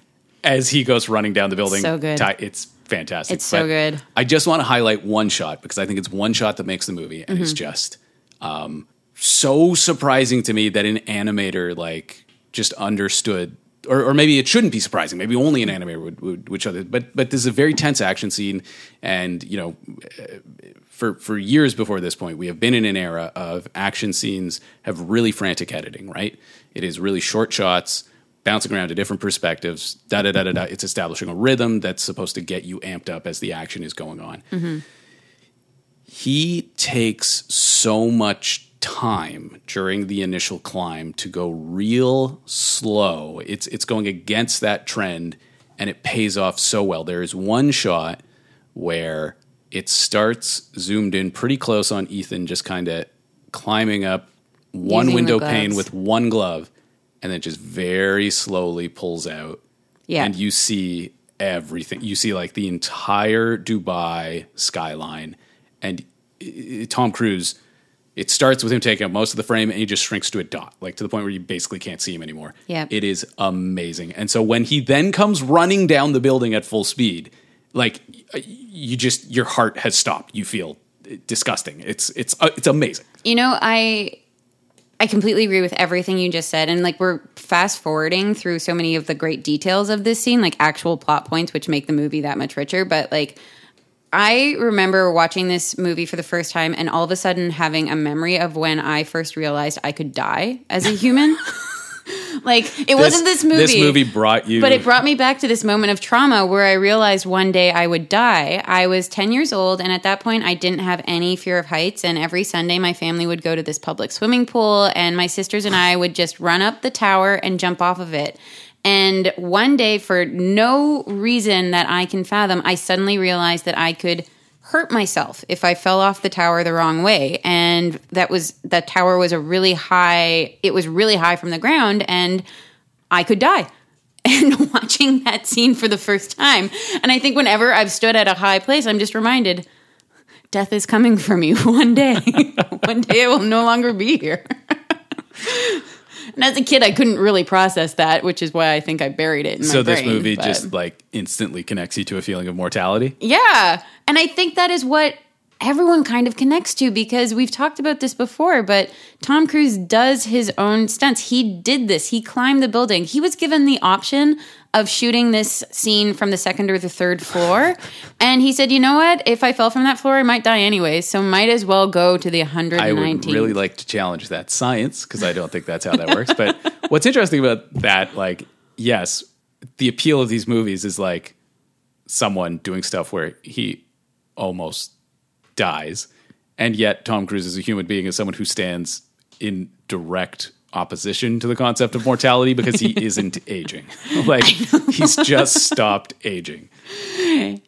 as he goes running down the building. So good. It's fantastic. It's so good. I just want to highlight one shot because I think it's one shot that makes the movie and Mm-hmm. it's just um, so surprising to me that an animator like just understood. Or, or maybe it shouldn't be surprising. Maybe only an animator would, would, would show this. But but this is a very tense action scene, and you know, for for years before this point, we have been in an era of action scenes have really frantic editing. Right, it is really short shots, bouncing around to different perspectives. Da da da da da. It's establishing a rhythm that's supposed to get you amped up as the action is going on. He takes so much time during the initial climb to go real slow. It's it's going against that trend, and it pays off so well. There is one shot where it starts zoomed in pretty close on Ethan, just kind of climbing up one Using window pane with one glove, and then just very slowly pulls out Yeah. and you see everything. You see like the entire Dubai skyline, and Tom Cruise. It starts with him taking up most of the frame, and he just shrinks to a dot, like to the point where you basically can't see him anymore. Yep. it is amazing. And so when he then comes running down the building at full speed, like you just your heart has stopped. You feel disgusting. It's it's uh, it's amazing. You know, I I completely agree with everything you just said and like we're fast forwarding through so many of the great details of this scene, like actual plot points which make the movie that much richer, but like I remember watching this movie for the first time and all of a sudden having a memory of when I first realized I could die as a human. like it wasn't this movie. This movie brought you, But it brought me back to this moment of trauma where I realized one day I would die. I was 10 years old, and at that point, I didn't have any fear of heights. And every Sunday, my family would go to this public swimming pool, and my sisters and I would just run up the tower and jump off of it. And one day, for no reason that I can fathom, I suddenly realized that I could hurt myself if I fell off the tower the wrong way. And that was that tower was a really high, it was really high from the ground, and I could die. And watching that scene for the first time. And I think whenever I've stood at a high place, I'm just reminded death is coming for me one day. one day I will no longer be here. And as a kid, I couldn't really process that, which is why I think I buried it in my so this brain, movie but- just like instantly connects you to a feeling of mortality. yeah. And I think that is what everyone kind of connects to because we've talked about this before, but Tom Cruise does his own stunts. He did this. He climbed the building. He was given the option of shooting this scene from the second or the third floor. And he said, you know what? If I fell from that floor, I might die anyway. So might as well go to the 119th. I would really like to challenge that science because I don't think that's how that works. But what's interesting about that, like, yes, the appeal of these movies is like someone doing stuff where he almost dies, and yet Tom Cruise is a human being is someone who stands in direct opposition to the concept of mortality because he isn't aging. Like he's just stopped aging.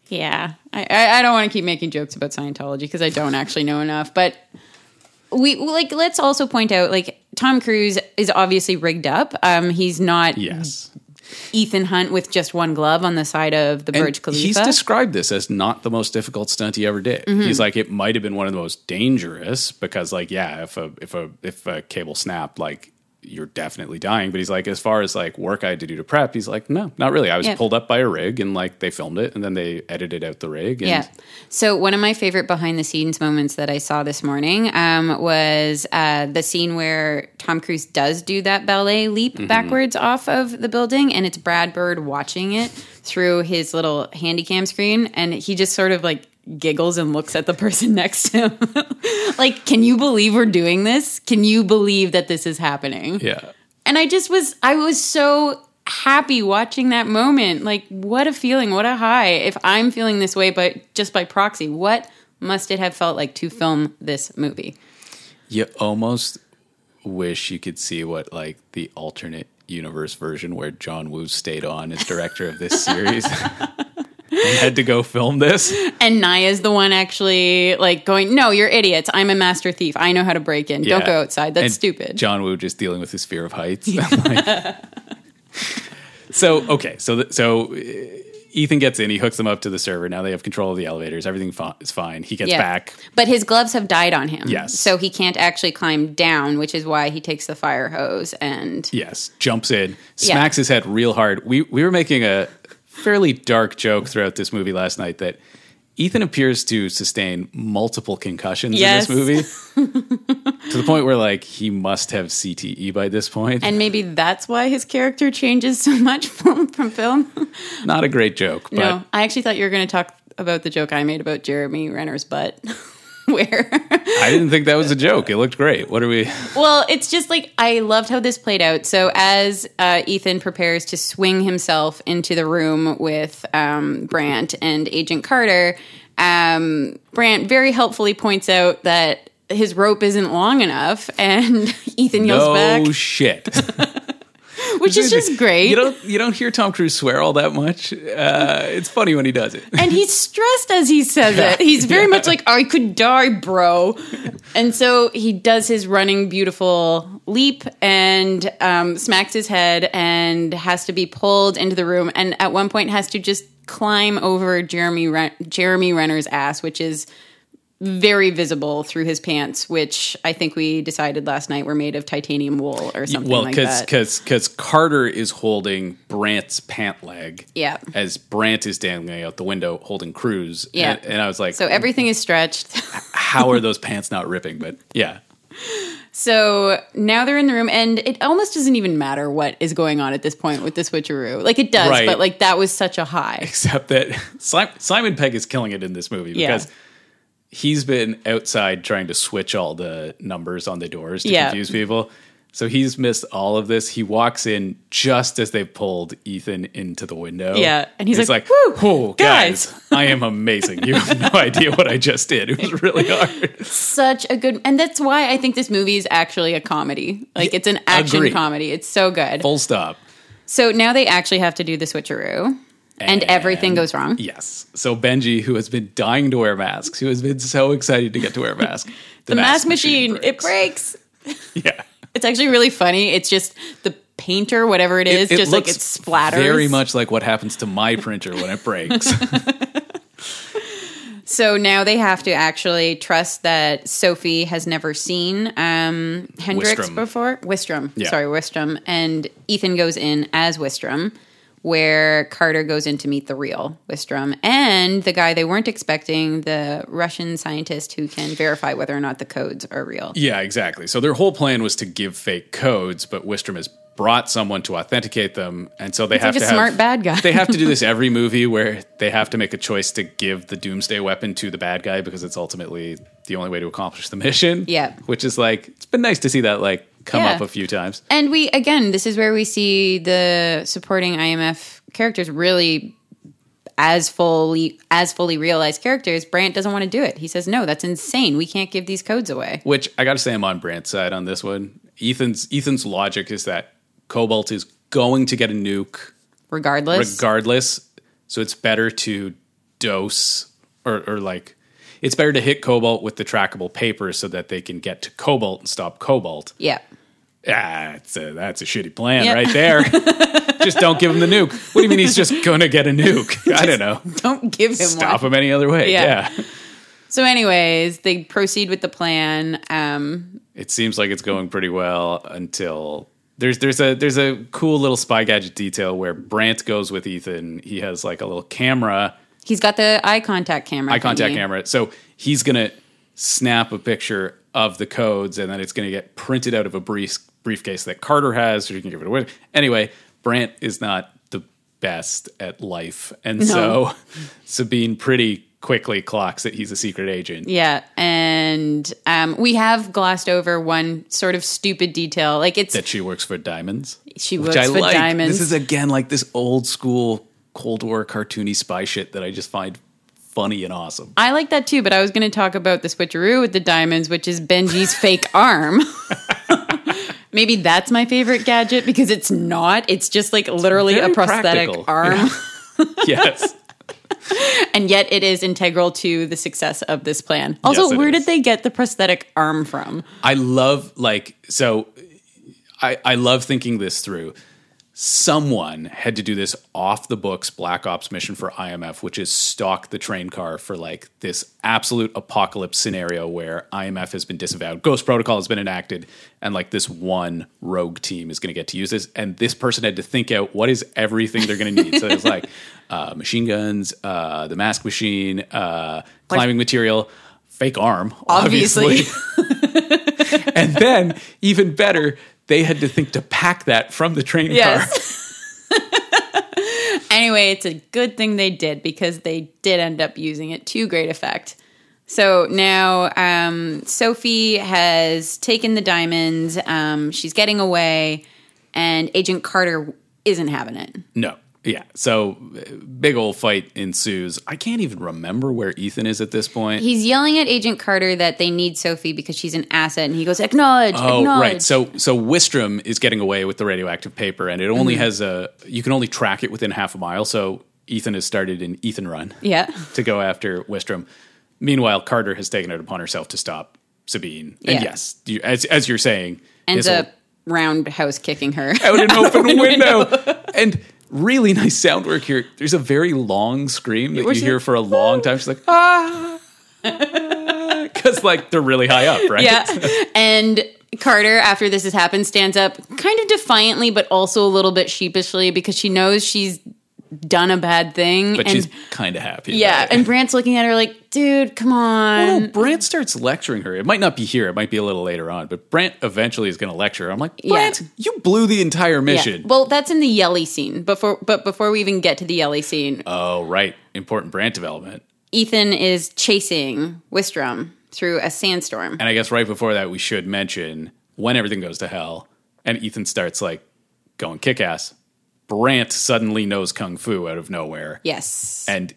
Yeah, I, I, I don't want to keep making jokes about Scientology because I don't actually know enough. But we like let's also point out like Tom Cruise is obviously rigged up. Um, he's not Yes. Ethan Hunt with just one glove on the side of the Burj Khalifa. He's described this as not the most difficult stunt he ever did. Mm-hmm. He's like, it might have been one of the most dangerous because, like, yeah, if a if a if a cable snapped, like you're definitely dying. But he's like, as far as like work I had to do to prep, he's like, no, not really. I was Yeah. pulled up by a rig and like they filmed it and then they edited out the rig. And Yeah. So one of my favorite behind the scenes moments that I saw this morning um, was uh, the scene where Tom Cruise does do that ballet leap Mm-hmm. backwards off of the building, and it's Brad Bird watching it through his little handy cam screen, and he just sort of like giggles and looks at the person next to him. like, can you believe we're doing this? Can you believe that this is happening? yeah. and I just was I was so happy watching that moment. Like what a feeling, what a high. If I'm feeling this way but just by proxy, what must it have felt like to film this movie? You almost wish you could see what like the alternate universe version where John Woo stayed on as director of this series. had to go film this. And Nyah's the one actually like going, "No, you're idiots. I'm a master thief. I know how to break in. Don't go outside. That's And stupid." John Woo just dealing with his fear of heights. Like- so okay, so th- so uh, Ethan gets in, he hooks them up to the server. Now they have control of the elevators. Everything fi- is fine. He gets Yeah. back. But his gloves have died on him. Yes. So he can't actually climb down, which is why he takes the fire hose and Yes, jumps in, Yeah. smacks his head real hard. We we were making a fairly dark joke throughout this movie last night that Ethan appears to sustain multiple concussions Yes. in this movie to the point where like he must have CTE by this point. And maybe that's why his character changes so much from, from film. Not a great joke, but no, I actually thought you were going to talk about the joke I made about Jeremy Renner's butt. Where, I didn't think that was a joke. It looked great. What are we? well, it's just like I loved how this played out. So, as uh, Ethan prepares to swing himself into the room with um, Brandt and Agent Carter, um, Brandt very helpfully points out that his rope isn't long enough, and Ethan yells No back, shit. which is just great. You don't you don't hear Tom Cruise swear all that much. Uh, it's funny when he does it. and he's stressed as he says Yeah. it. He's very Yeah. much like, I could die, bro. And so he does his running beautiful leap and um, smacks his head and has to be pulled into the room. And at one point has to just climb over Jeremy Ren- Jeremy Renner's ass, which is very visible through his pants, which I think we decided last night were made of titanium wool or something well, like because that. because because Carter is holding Brandt's pant leg. Yeah. As Brant is dangling out the window holding Cruise. Yeah. And, and I was like, so everything is stretched. how are those pants not ripping? But yeah. So now they're in the room, and it almost doesn't even matter what is going on at this point with the switcheroo. Like it does, Right. but like that was such a high. Except that Simon, Pegg is killing it in this movie Yeah. He's been outside trying to switch all the numbers on the doors to Yeah. confuse people. So he's missed all of this. He walks in just as they've pulled Ethan into the window. Yeah, and he's like, "Whoo, "Woo, oh, guys, guys." I am amazing. You have no idea what I just did. It was really hard." Such a good, and that's why I think this movie is actually a comedy. Like it's an action agreed. comedy. It's so good. Full stop. So now they actually have to do the switcheroo, and, everything goes wrong. Yes. So Benji, who has been dying to wear masks, who has been so excited to get to wear a mask, The, mask, machine, it breaks. Yeah. It's actually really funny. It's just the painter, whatever it is, just like it splatters. Very much like what happens to my printer when it breaks. So now they have to actually trust that Sophie has never seen um, Hendricks before. Wistrom. Yeah. Sorry, Wistrom. And Ethan goes in as Wistrom, where Carter goes in to meet the real Wistrom and the guy they weren't expecting, the Russian scientist who can verify whether or not the codes are real. yeah, exactly. So their whole plan was to give fake codes, but Wistrom has brought someone to authenticate them, and so they have like a to have smart bad guy. they have to do this every movie where they have to make a choice to give the doomsday weapon to the bad guy because it's ultimately the only way to accomplish the mission. Yeah. Which is like it's been nice to see that like come Yeah. up a few times. And we again, this is where we see the supporting IMF characters really as fully as fully realized characters. Brandt doesn't want to do it. He says, "No, that's insane. We can't give these codes away." Which I got to say, I'm on Brandt's side on this one. Ethan's Ethan's logic is that Cobalt is going to get a nuke Regardless, regardless. So it's better to dose or, or like it's better to hit Cobalt with the trackable paper so that they can get to Cobalt and stop Cobalt. yeah. Ah, that's a, that's a shitty plan Yeah. right there. just don't give him the nuke. What do you mean he's just going to get a nuke? I don't know. Don't give him Stop one. him any other way. Yeah. yeah. So, anyways, they proceed with the plan. Um, it seems like it's going pretty well until there's there's a there's a cool little spy gadget detail where Brandt goes with Ethan. He has like a little camera, he's got the eye contact camera. eye contact camera. So he's gonna snap a picture of the codes, and then it's gonna get printed out of a brief briefcase that Carter has, so you can give it away. Anyway, Brandt is not the best at life, and so Sabine pretty quickly clocks that he's a secret agent. Yeah, and um, we have glossed over one sort of stupid detail. Like it's That she works for diamonds. she which works I for like. diamonds. This is again like this old school Cold War cartoony spy shit that I just find funny and awesome. I like that too, but I was going to talk about the switcheroo with the diamonds, which is Benji's fake arm. Maybe that's my favorite gadget because it's not. It's just like literally Very a prosthetic practical. arm, yes. and yet it is integral to the success of this plan. Also, Yes, where is. did they get the prosthetic arm from? I love like so I I love thinking this through. Someone had to do this off the books black ops mission for IMF, which is stalk the train car for like this absolute apocalypse scenario where IMF has been disavowed, Ghost Protocol has been enacted, and like this one rogue team is going to get to use this. And this person had to think out what is everything they're going to need. so it's like uh, machine guns, uh, the mask machine, uh, climbing material, fake arm, Obviously. obviously. and then, even better, they had to think to pack that from the train car. Anyway, it's a good thing they did because they did end up using it to great effect. So now um, Sophie has taken the diamonds. Um, she's getting away, and Agent Carter isn't having it. No. Yeah. So uh, big old fight ensues. I can't even remember where Ethan is at this point. He's yelling at Agent Carter that they need Sophie because she's an asset, and he goes, "Acknowledge, Oh, acknowledge." right. So so Wistrom is getting away with the radioactive paper, and it only has a you can only track it within half a mile. So Ethan has started an Ethan run yeah, to go after Wistrom. Meanwhile, Carter has taken it upon herself to stop Sabine. And Yeah. yes, you, as as you're saying, ends up roundhouse kicking her. out an open window. and really nice sound work here. There's a very long scream that you hear for a long time. She's like, ah. Because, like, they're really high up, right? yeah. And Carter, after this has happened, stands up kind of defiantly, but also a little bit sheepishly because she knows she's done a bad thing. But and she's kind of happy. yeah, and Brandt's looking at her like, dude, come on. Well, no, Brandt starts lecturing her. It might not be here. It might be a little later on. But Brandt eventually is going to lecture her. I'm like, Yeah. Brandt, you blew the entire Yeah. mission. Well, that's in the Yelly scene. Before, but before we even get to the Yelly scene, oh, right. Important Brant development. Ethan is chasing Wistrom through a sandstorm. And I guess right before that, we should mention when everything goes to hell and Ethan starts like going kick ass. Brandt suddenly knows kung fu out of nowhere, Yes. and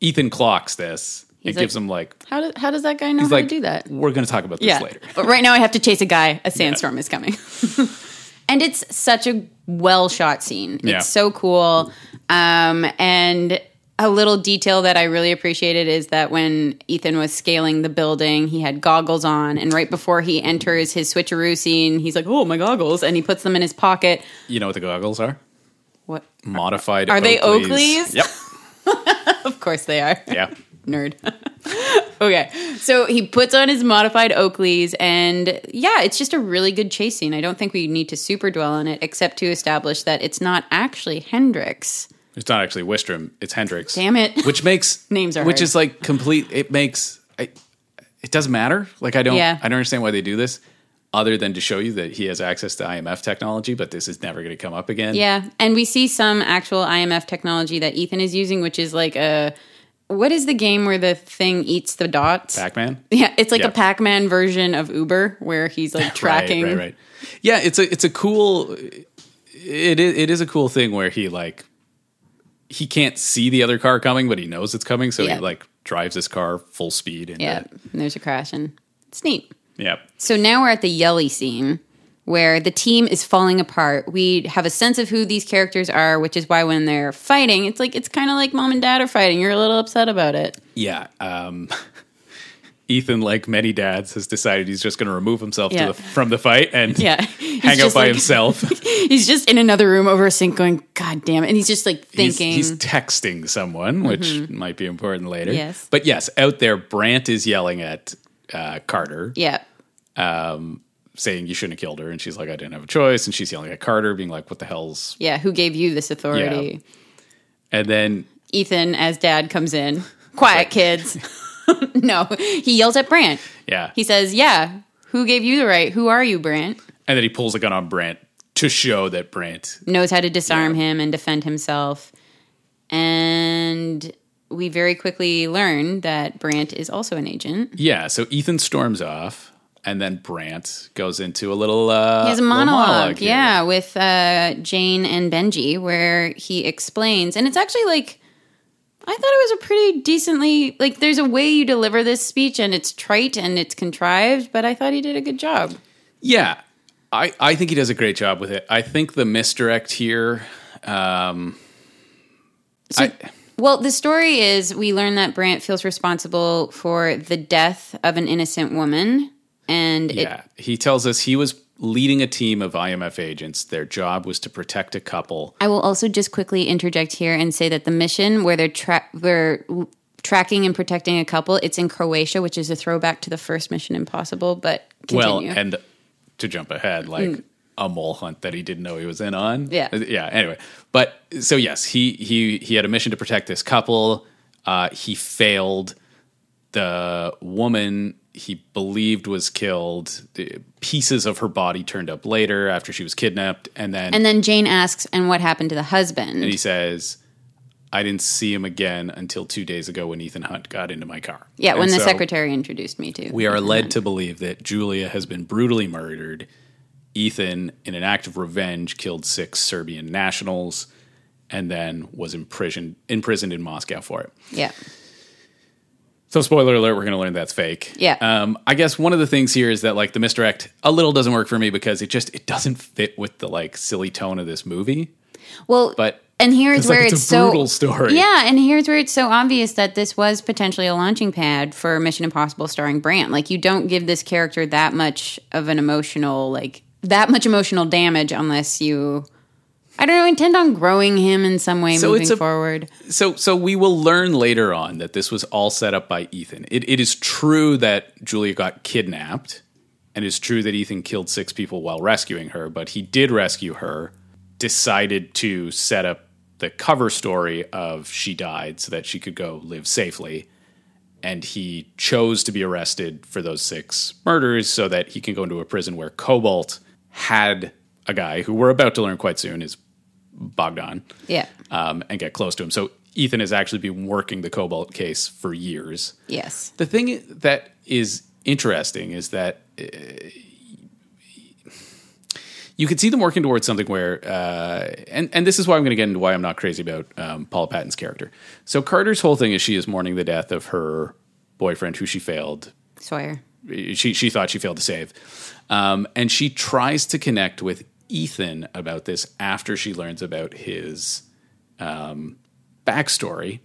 Ethan clocks this. He's it like- gives him like how, do, how does that guy know how like to do that? We're going to talk about this Yeah. later. But right now I have to chase a guy. A sandstorm is coming. and it's such a well shot scene. Yeah. It's so cool. Um, and a little detail that I really appreciated is that when Ethan was scaling the building, he had goggles on. And right before he enters his switcheroo scene, he's like, oh, my goggles. And he puts them in his pocket. You know what the goggles are? What? Modified. Are they Oakleys. Oakleys? Yep. Of course they are. Yeah. nerd. okay, so he puts on his modified Oakleys, and yeah, it's just a really good chase scene. I don't think we need to super dwell on it, except to establish that it's not actually Hendricks. It's not actually Wistrom. It's Hendricks. Damn it. Which makes Names are which hard. is like complete. It makes I, it doesn't matter. Like I don't. Yeah. I don't understand why they do this, other than to show you that he has access to IMF technology. But this is never going to come up again. Yeah, and we see some actual IMF technology that Ethan is using, which is like a what is the game where the thing eats the dots? Pac Man. Yeah, it's like Yeah. a Pac-Man version of Uber, where he's like tracking. Right, right, right. Yeah, it's a it's a cool. It is it is a cool thing where he like he can't see the other car coming, but he knows it's coming, so Yeah. he like drives his car full speed. Yeah, and there's a crash, and it's neat. Yeah. So now we're at the Yelly scene where the team is falling apart. We have a sense of who these characters are, which is why when they're fighting, it's like it's kind of like mom and dad are fighting. You're a little upset about it. Yeah. Um, Ethan, like many dads, has decided he's just going to remove himself Yeah. to the, from the fight and Yeah. hang out by like- himself. He's just in another room over a sink going, God damn it. And he's just like thinking. he's texting someone, which might be important later. Yes. But yes, out there, Brandt is yelling at uh, Carter, yeah. saying you shouldn't have killed her. And she's like, I didn't have a choice. And she's yelling at Carter, being like, what the hell's. Yeah. Who gave you this authority? And then Ethan, as dad, comes in. Quiet, kids. no, he yells at Brandt. Yeah. He says, Yeah, who gave you the right? Who are you, Brandt? and then he pulls a gun on Brandt to show that Brandt. knows how to disarm Yeah. him and defend himself. And we very quickly learn that Brandt is also an agent. Yeah. So Ethan storms off. And then Brandt goes into a little. Uh, He has a little monologue, yeah, with uh, Jane and Benji, where he explains, and it's actually like, I thought it was a pretty decently like. There's a way you deliver this speech, and it's trite and it's contrived, but I thought he did a good job. Yeah, I, I think he does a great job with it. I think the misdirect here. Um, I, Well, the story is we learn that Brandt feels responsible for the death of an innocent woman, and it, yeah, he tells us he was leading a team of IMF agents. Their job was to protect a couple. I will also just quickly interject here and say that the mission where they're tra- tracking and protecting a couple, it's in Croatia, which is a throwback to the first Mission Impossible. But continue. Well, and to jump ahead, like mm. A mole hunt that he didn't know he was in on. Yeah. yeah. Anyway, but so yes, he he he had a mission to protect this couple. Uh, he failed. The woman he believed was killed. Pieces of her body turned up later after she was kidnapped, and then and then Jane asks, "And what happened to the husband?" and he says. I didn't see him again until two days ago when Ethan Hunt got into my car. yeah, when And the so- secretary introduced me to. we are led to believe that Julia has been brutally murdered. Ethan, in an act of revenge, killed six Serbian nationals and then was imprisoned imprisoned in Moscow for it. yeah. So, spoiler alert, we're going to learn that's fake. Yeah. Um, I guess one of the things here is that like the misdirect a little doesn't work for me because it just it doesn't fit with the like silly tone of this movie. Well, But and here's it's like where it's it's, a brutal so story. Yeah, and here's where it's so obvious that this was potentially a launching pad for Mission Impossible starring Brandt. Like you don't give this character that much of an emotional like that much emotional damage unless you I don't know, intend on growing him in some way So moving it's a- forward. So, so we will learn later on that this was all set up by Ethan. It, it is true that Julia got kidnapped, and it's true that Ethan killed six people while rescuing her. But he did rescue her. Decided to set up the cover story of she died so that she could go live safely, and he chose to be arrested for those six murders so that he can go into a prison where Cobalt had a guy who we're about to learn quite soon is Bogdan Yeah. um, and get close to him. So Ethan has actually been working the Cobalt case for years. Yes. The thing that is interesting is that uh, you could see them working towards something where, uh, and and this is why I'm going to get into why I'm not crazy about um, Paula Patton's character. So Carter's whole thing is she is mourning the death of her boyfriend, who she failed Sawyer. she she thought she failed to save, um, and she tries to connect with Ethan about this after she learns about his um, backstory.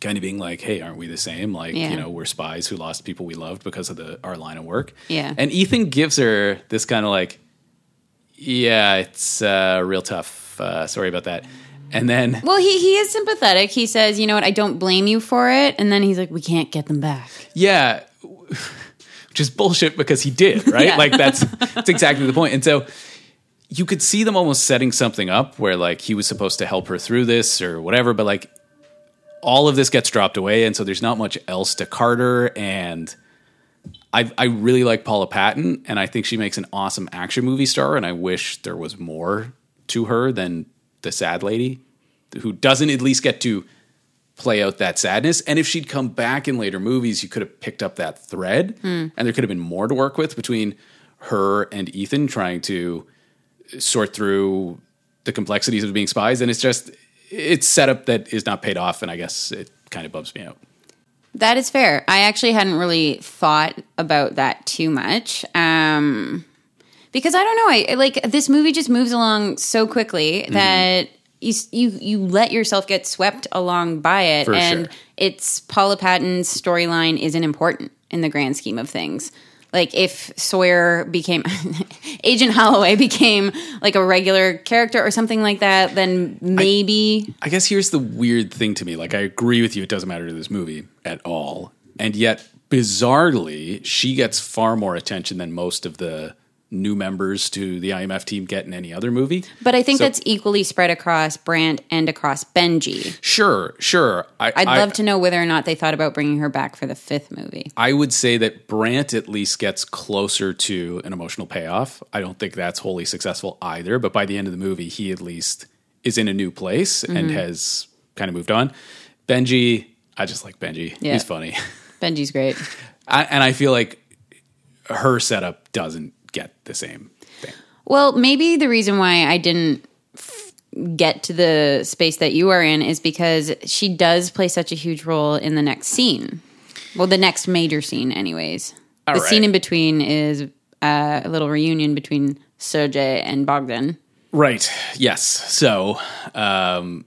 Kind of being like, "Hey, aren't we the same? Like, Yeah. you know, we're spies who lost people we loved because of the our line of work." Yeah. and Ethan gives her this kind of like, "Yeah, it's uh, real tough. Uh, sorry about that." And then Well, he he is sympathetic. He says, "You know what? I don't blame you for it." And then he's like, "We can't get them back." Yeah, which is bullshit because he did, right? Yeah. Like that's that's exactly the point. And so you could see them almost setting something up where like he was supposed to help her through this or whatever, but like all of this gets dropped away, and so there's not much else to Carter. And I I really like Paula Patton, and I think she makes an awesome action movie star. And I wish there was more to her than the sad lady who doesn't at least get to play out that sadness. And if she'd come back in later movies, you could have picked up that thread, and there could have been more to work with between her and Ethan trying to sort through the complexities of being spies. And it's just it's setup that is not paid off, and I guess it kind of bumps me out. That is fair. I actually hadn't really thought about that too much. Um, because I don't know, I like this movie just moves along so quickly Mm-hmm. You you you let yourself get swept along by it, For and sure. it's Paula Patton's storyline isn't important in the grand scheme of things. Like if Sawyer became Agent Holloway became like a regular character or something like that, then maybe I guess here's the weird thing to me. Like, I agree with you, it doesn't matter to this movie at all. And yet, bizarrely, she gets far more attention than most of the new members to the IMF team get in any other movie. But I think So- that's equally spread across Brandt and across Benji. Sure, sure. I, I'd I- love to know whether or not they thought about bringing her back for the fifth movie. I would say that Brandt at least gets closer to an emotional payoff. I don't think that's wholly successful either, but by the end of the movie, he at least is in a new place and Mm-hmm. has kind of moved on. Benji, I just like Benji. Yeah. He's funny. Benji's great. I, and I feel like her setup doesn't get the same thing. Well, maybe the reason why I didn't f- get to the space that you are in is because she does play such a huge role in the next scene. Well, the next major scene, anyways. All the right. scene in between is uh, a little reunion between Sergey and Bogdan. Right. Yes. So, um,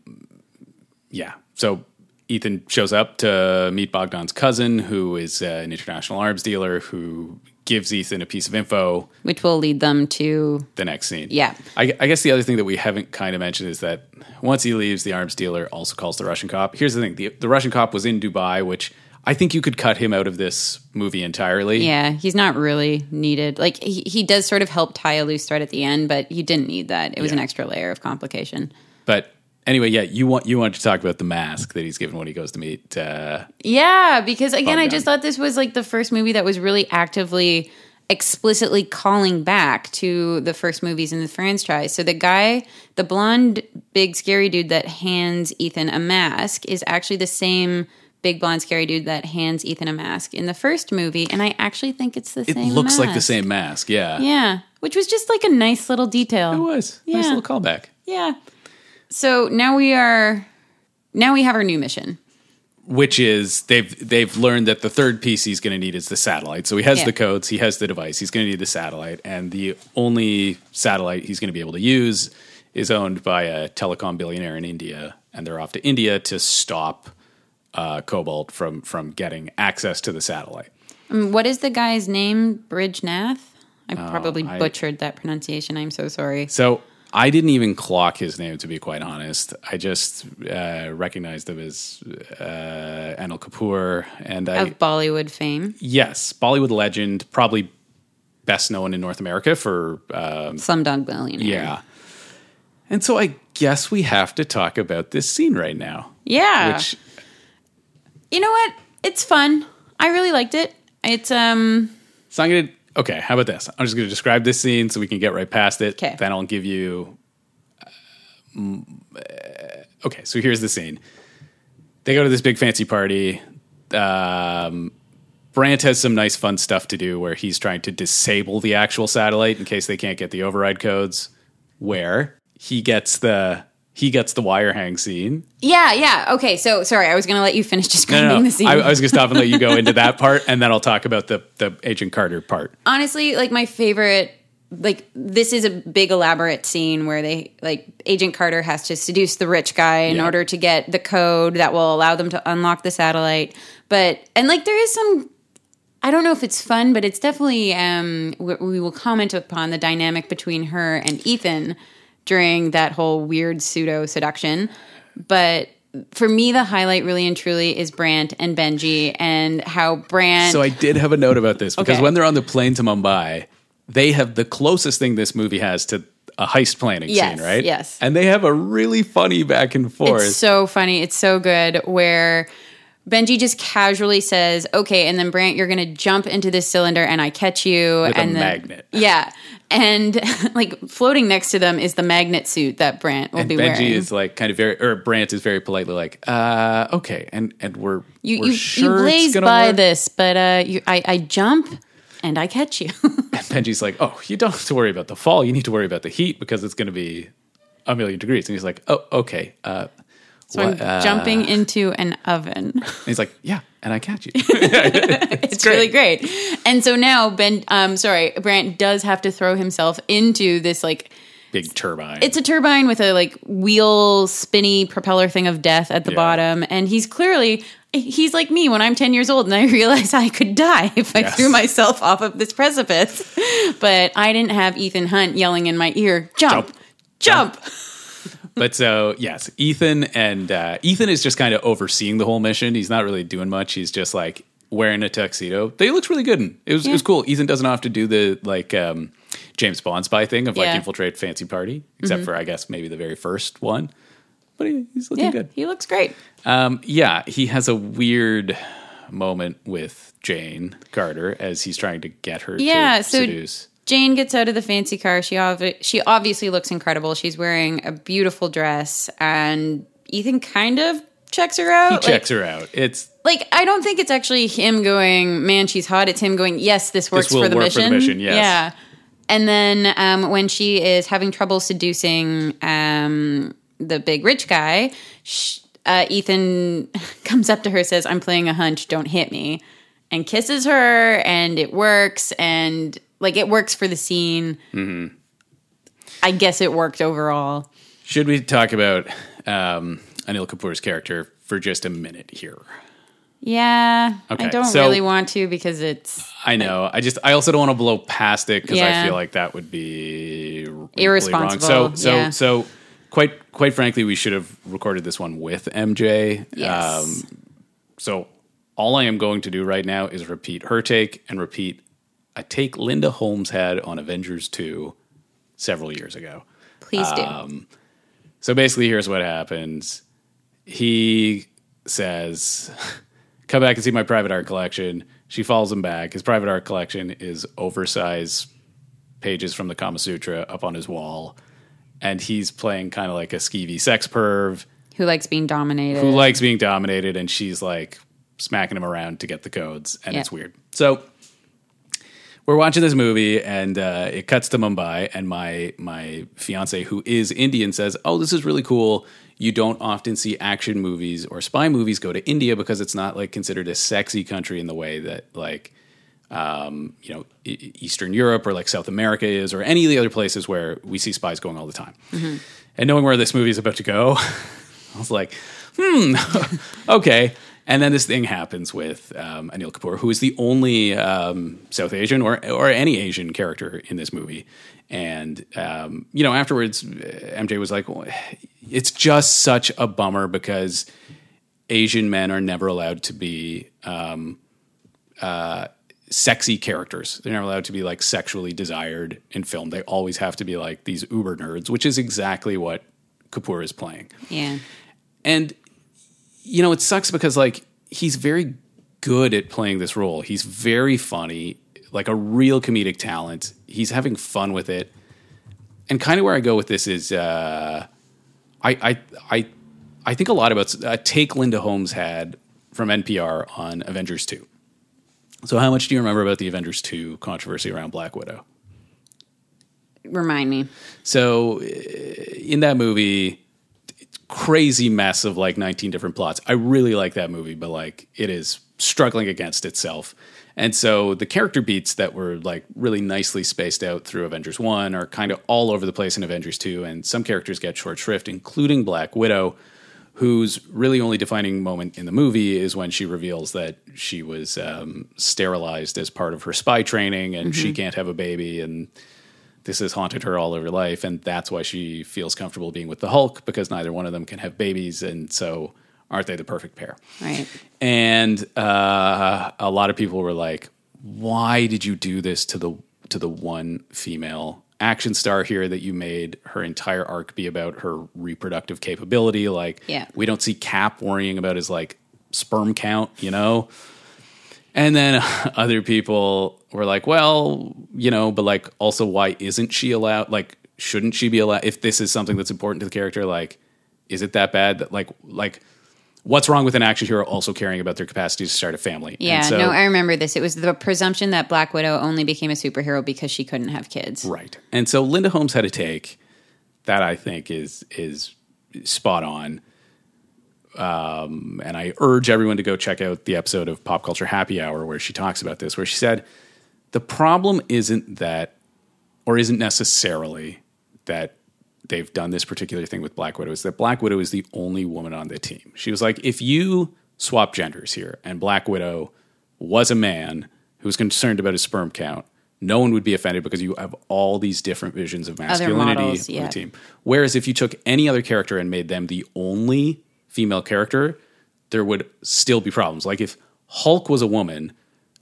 yeah. So Ethan shows up to meet Bogdan's cousin, who is uh, an international arms dealer who gives Ethan a piece of info. which will lead them to The next scene, Yeah. I, I guess the other thing that we haven't kind of mentioned is that once he leaves, the arms dealer also calls the Russian cop. Here's the thing: the, the Russian cop was in Dubai, which I think you could cut him out of this movie entirely. yeah. He's not really needed. Like he, he does sort of help tie a loose thread at the end, but he didn't need that. It was Yeah. an extra layer of complication. But anyway, yeah, you want you wanted to talk about the mask that he's given when he goes to meet. Uh, Yeah, because again, I just thought this was like the first movie that was really actively, explicitly calling back to the first movies in the franchise. So the guy, the blonde, big, scary dude that hands Ethan a mask is actually the same big, blonde, scary dude that hands Ethan a mask in the first movie. And I actually think it's the it same. looks like the same mask. Yeah, Yeah, which was just like a nice little detail. it was. Nice little callback. Yeah. So now we are, now we have our new mission. which is they've they've learned that the third piece he's going to need is the satellite. So he has Yeah. the codes, he has the device, he's going to need the satellite, and the only satellite he's going to be able to use is owned by a telecom billionaire in India, and they're off to India to stop uh, Cobalt from from getting access to the satellite. Um, What is the guy's name? Brij Nath? I probably Oh, I- butchered that pronunciation. I'm so sorry. So I didn't even clock his name to be quite honest. I just uh, recognized him as uh, Anil Kapoor, and I Of Bollywood fame. Yes, Bollywood legend, probably best known in North America for um, Slumdog Millionaire. yeah. And so I guess we have to talk about this scene right now. Yeah. Which you know what? It's fun. I really liked it. It's um so I'm gonna okay. How about this? I'm just gonna describe this scene so we can get right past it. Okay. Then I'll give you. uh, okay, so here's the scene. They go to this big fancy party. Um, Brandt has some nice fun stuff to do where he's trying to disable the actual satellite in case they can't get the override codes. Where he gets the he gets the wire hang scene. Yeah, yeah. Okay, so sorry, I was gonna let you finish describing No, no, the no. scene. I, I was gonna stop and let you go into that part, and then I'll talk about the the Agent Carter part. Honestly, like my favorite like this is a big elaborate scene where they like Agent Carter has to seduce the rich guy in Yeah. order to get the code that will allow them to unlock the satellite. But and like there is some I don't know if it's fun, but it's definitely um we, we will comment upon the dynamic between her and Ethan during that whole weird pseudo seduction. But for me, the highlight really and truly is Brandt and Benji and how Brandt. So I did have a note about this because Okay. when they're on the plane to Mumbai, they have the closest thing this movie has to a heist planning Yes, scene, right? yes. And they have a really funny back and forth. It's so funny. It's so good. Where Benji just casually says, "Okay," and then Brandt, you're going to jump into this cylinder, and I catch you, With a and then, magnet. Yeah, and like floating next to them is the magnet suit that Brandt will and be Benji wearing. Benji is like kind of very, or Brandt is very politely like, uh, okay, and and we're you we're you, sure you blaze by work. this, but uh, you, I, I jump and I catch you. And Benji's like, oh, you don't have to worry about the fall. You need to worry about the heat because it's going to be a million degrees. And he's like, oh, okay. Uh, so I'm what, uh, jumping into an oven. he's like, yeah, and I catch you. it's really great. And so now Ben, um, sorry, Brandt does have to throw himself into this like Big turbine. it's a turbine with a like wheel spinny propeller thing of death at the Yeah. bottom and he's clearly he's like me when i'm 10 years old and i realized i could die if i Yes. threw myself off of this precipice but i didn't have ethan hunt yelling in my ear jump Jump. jump, But so yes, Ethan and uh, Ethan is just kind of overseeing the whole mission. He's not really doing much. He's just like wearing a tuxedo. But he looks really good. In. It was it was cool. Ethan doesn't have to do the like um, James Bond spy thing of like Yeah. infiltrate fancy party, except for I guess maybe the very first one. But he, he's looking yeah good. he looks great Um, yeah, he has a weird moment with Jane Carter as he's trying to get her Yeah, to so- seduce. Jane gets out of the fancy car. She she obviously looks incredible. She's wearing a beautiful dress, and Ethan kind of checks her out. He Like, checks her out. It's like I don't think it's actually him going, man, she's hot. It's him going, yes, this works will for the work for mission. the mission, yes. Yeah. And then um, when she is having trouble seducing um, the big rich guy, sh- uh, Ethan comes up to her, says, "I'm playing a hunch. Don't hit me," and kisses her, and it works. And like it works for the scene. Mm-hmm. I guess it worked overall. Should we talk about um, Anil Kapoor's character for just a minute here? Yeah, I don't so- really want to because it's I know. I just I also don't want to blow past it because I feel like that would be Irresponsible, Wrong. So so yeah. so quite quite frankly, we should have recorded this one with MJ. yes. so all I am going to do right now is repeat her take and repeat a take Linda Holmes had on Avengers two several years ago. Please do. um, So basically, here's what happens. He says, Come back and see my private art collection. She follows him back. His private art collection is oversized pages from the Kama Sutra up on his wall. And he's playing kind of like a skeevy sex perv who likes being dominated? who likes being dominated, and she's like smacking him around to get the codes, and Yeah. it's weird. So we're watching this movie, and uh, it cuts to Mumbai, and my my fiance, who is Indian, says, "Oh, this is really cool. You don't often see action movies or spy movies go to India because it's not like considered a sexy country in the way that like." Um, you know, Eastern Europe or like South America is, or any of the other places where we see spies going all the time. And knowing where this movie is about to go, I was like, hmm, okay. And then this thing happens with um, Anil Kapoor, who is the only um, South Asian or or any Asian character in this movie. And um, you know, afterwards, uh, MJ was like, "Well, "It's just such a bummer because Asian men are never allowed to be um, uh, sexy characters. They're never allowed to be like sexually desired in film. They always have to be like these uber nerds, which is exactly what Kapoor is playing." yeah, And you know, it sucks because like he's very good at playing this role. He's very funny, like a real comedic talent. He's having fun with it. And kind of where I go with this is uh I I I I think a lot about a take Linda Holmes had from NPR on Avengers 2. So how much do you remember about the Avengers 2 controversy around Black Widow? remind me. So uh, in that movie, crazy mess of like 19 different plots. I really like that movie, but like it is struggling against itself. And so the character beats that were like really nicely spaced out through Avengers 1 are kind of all over the place in Avengers 2 and some characters get short shrift including Black Widow whose really only defining moment in the movie is when she reveals that she was um, sterilized as part of her spy training and she can't have a baby and this has haunted her all of her life and that's why she feels comfortable being with the hulk because neither one of them can have babies and so aren't they the perfect pair Right. and uh, a lot of people were like why did you do this to the to the one female action star here that you made her entire arc be about her reproductive capability like Yeah. we don't see cap worrying about his like sperm count you know and then other people were like, well, you know, but like also why isn't she allowed like shouldn't she be allowed if this is something that's important to the character like is it that bad that like like what's wrong with an action hero also caring about their capacity to start a family? Yeah, so- no, I remember this. It was the presumption that Black Widow only became a superhero because she couldn't have kids. Right. And so Linda Holmes had a take that I think is is spot on. Um, and I urge everyone to go check out the episode of Pop Culture Happy Hour where she talks about this, where she said the problem isn't that, or isn't necessarily that they've done this particular thing with Black Widow, is that Black Widow is the only woman on the team. She was like, if you swap genders here and Black Widow was a man who was concerned about his sperm count, no one would be offended because you have all these different visions of masculinity models, on yeah. the team. Whereas if you took any other character and made them the only female character, there would still be problems. Like if Hulk was a woman,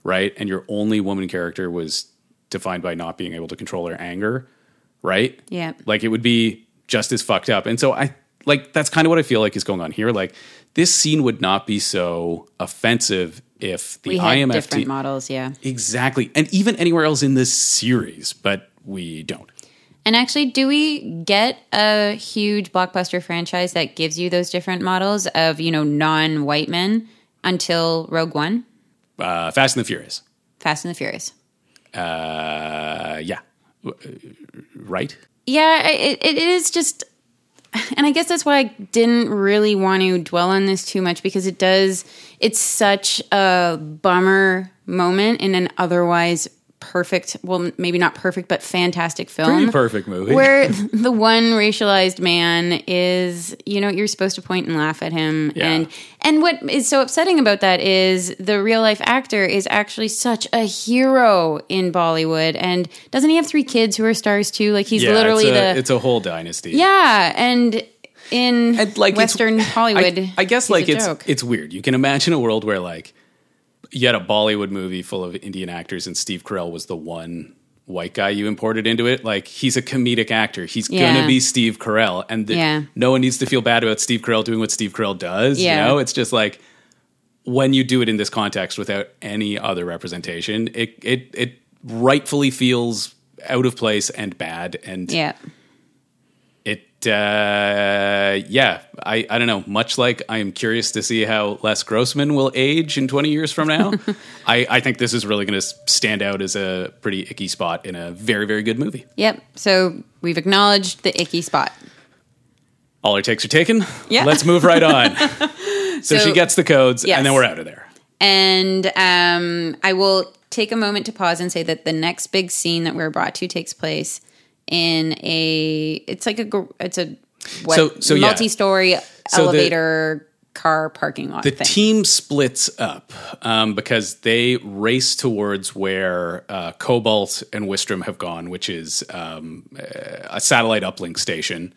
right, and your only woman character was defined by not being able to control her anger, right? Yeah. Like it would be just as fucked up. And so I like that's kind of what I feel like is going on here. Like this scene would not be so offensive if the We had different models, yeah. exactly, and even anywhere else in this series, but we don't. And actually, do we get a huge blockbuster franchise that gives you those different models of, you know, non white men until Rogue One? Uh, Fast and the Furious, Fast and the Furious. uh, yeah, uh, right. Yeah, it, it is just, and I guess that's why I didn't really want to dwell on this too much because it does, it's such a bummer moment in an otherwise perfect, well, maybe not perfect, but fantastic film. Pretty perfect movie. Where the one racialized man is, you know, you're supposed to point and laugh at him, Yeah. and and what is so upsetting about that is the real life actor is actually such a hero in Bollywood, and doesn't he have three kids who are stars too? Like he's yeah, literally it's a, the it's a whole dynasty. yeah, and in And, like, Western Hollywood, I, I guess he's like a it's joke. it's weird. You can imagine a world where like you had a Bollywood movie full of Indian actors, and Steve Carell was the one white guy you imported into it. Like he's a comedic actor. He's Yeah. gonna be Steve Carell, and the, Yeah. no one needs to feel bad about Steve Carell doing what Steve Carell does. Yeah. You know, it's just like when you do it in this context without any other representation, it it it rightfully feels out of place and bad and yeah. Uh yeah i i don't know much like i am curious to see how les grossman will age in 20 years from now i i think this is really going to stand out as a pretty icky spot in a very very good movie Yep. So we've acknowledged the icky spot. all our takes are taken Yeah. let's move right on so, So- she gets the codes Yes. and then we're out of there And um, I will take a moment to pause and say that the next big scene that we're brought to takes place in a. It's like a. It's a what, So- so, multi-story So the- elevator car parking lot the thing. team splits up um, because they race towards where uh, Cobalt and Wistrom have gone, which is um, a satellite uplink station,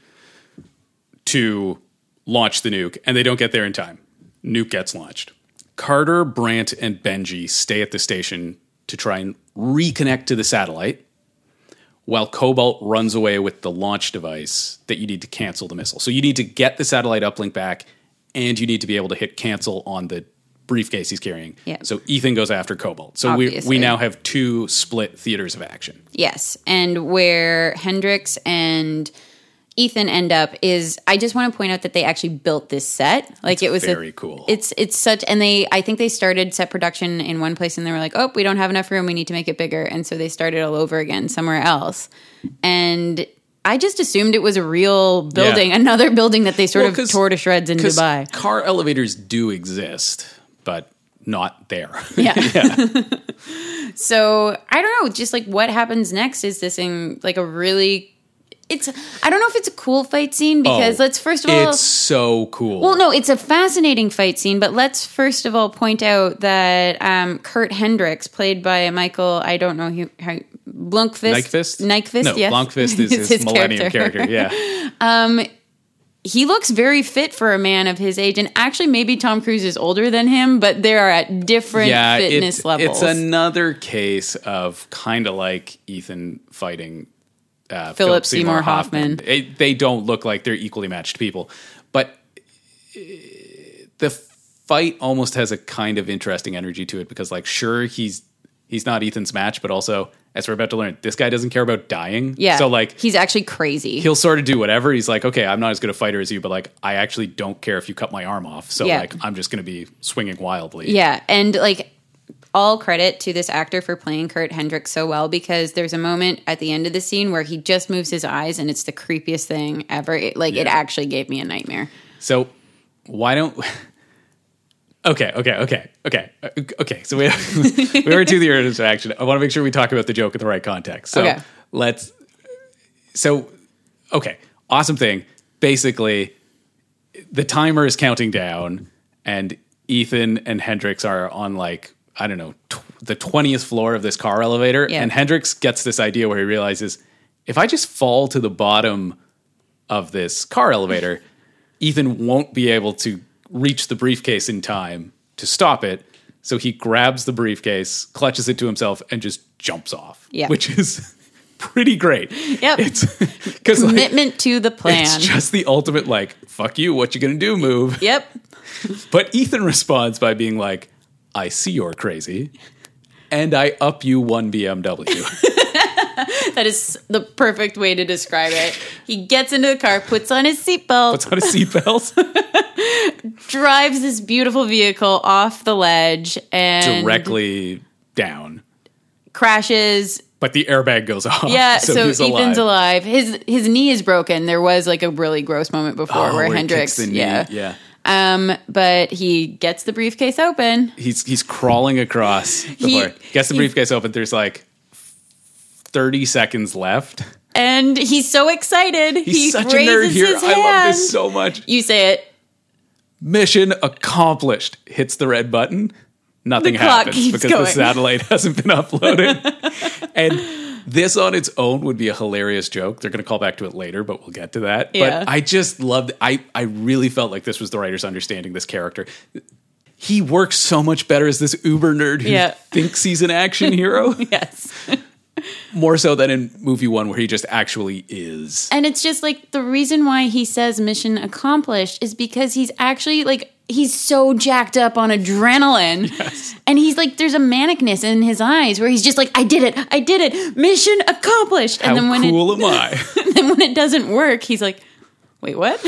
to launch the nuke, and they don't get there in time. Nuke gets launched. Carter, Brandt, and Benji stay at the station to try and reconnect to the satellite, while Cobalt runs away with the launch device that you need to cancel the missile. So you need to get the satellite uplink back, and you need to be able to hit cancel on the briefcase he's carrying. Yeah. So Ethan goes after Cobalt. So we, we now have two split theaters of action. Yes, and where Hendricks and Ethan end up is I just want to point out that they actually built this set. Like it was a- very cool. It's it's such and they I think they started set production in one place and they were like, "Oh, we don't have enough room. We need to make it bigger." And so they started all over again somewhere else. And I just assumed it was a real building, Yeah. another building that they sort Well, of tore to shreds in Dubai. Car elevators do exist, but not there. Yeah. so I don't know, just like what happens next is this in like a really it's I don't know if it's a cool fight scene because Oh, let's first of all it's so cool. well no, it's a fascinating fight scene, but let's first of all point out that um, Kurt Hendricks, played by Michael, I don't know who, how Blunkvist, Nyqvist? Nyqvist, no, yes, Blomkvist is It's his, Millennium character. Yeah. um, he looks very fit for a man of his age, and actually, maybe Tom Cruise is older than him, but they are at different yeah, fitness it's, levels. It's another case of kind of like Ethan fighting uh, Philip Seymour Hoffman. It- they don't look like they're equally matched people, but uh, the fight almost has a kind of interesting energy to it because, like, sure he's he's not Ethan's match, but also as we're about to learn, this guy doesn't care about dying. yeah, so like he's actually crazy. he'll sort of do whatever. He's like, okay, I'm not as good a fighter as you, but like, I actually don't care if you cut my arm off. So Yeah. like, I'm just going to be swinging wildly. Yeah, and like all credit to this actor for playing Kurt Hendricks so well because there's a moment at the end of the scene where he just moves his eyes and it's the creepiest thing ever. It, like it actually gave me a nightmare. So why don't? Okay, okay, okay, okay, uh, okay. So we we are to the interaction. I want to make sure we talk about the joke in the right context. So Okay. let's. So okay, awesome thing. Basically, the timer is counting down, and Ethan and Hendricks are on like I don't know tw- the twentieth floor of this car elevator, Yeah. and Hendricks gets this idea where he realizes if I just fall to the bottom of this car elevator, Ethan won't be able to reach the briefcase in time to stop it. So he grabs the briefcase, clutches it to himself, and just jumps off. Yeah. which is pretty great. Yep. it's because like, Commitment to the plan. it's just the ultimate like fuck you, what you gonna do move. yep. But Ethan responds by being like, I see you're crazy, and I up you one BMW. That is the perfect way to describe it. He gets into the car, puts on his seatbelt, Puts on his seatbelt drives this beautiful vehicle off the ledge, and directly down. crashes. But the airbag goes off. Yeah, so, he's Ethan's alive. His his knee is broken. There was like a really gross moment before Oh, where he Hendricks, kicks the knee. yeah, yeah. Um, but he gets the briefcase open. he's he's crawling across the He- floor. Gets the he- briefcase open. There's like 30 seconds left. and he's so excited. He's he such a nerd raises here. I love this so much. You say it. Mission accomplished. Hits the red button. Nothing happens because the satellite hasn't been uploaded. And this on its own would be a hilarious joke. They're going to call back to it later, but we'll get to that. Yeah. But I just loved I I really felt like this was the writers understanding this character. He works so much better as this uber nerd who Yeah. thinks he's an action hero, Yes. More so than in movie one where he just actually is. And it's just like the reason why he says mission accomplished is because he's actually like he's so jacked up on adrenaline. And he's like there's a manicness in his eyes where he's just like I did it. I did it. Mission accomplished. How And then when cool it am I? then when it doesn't work, he's like Wait, what?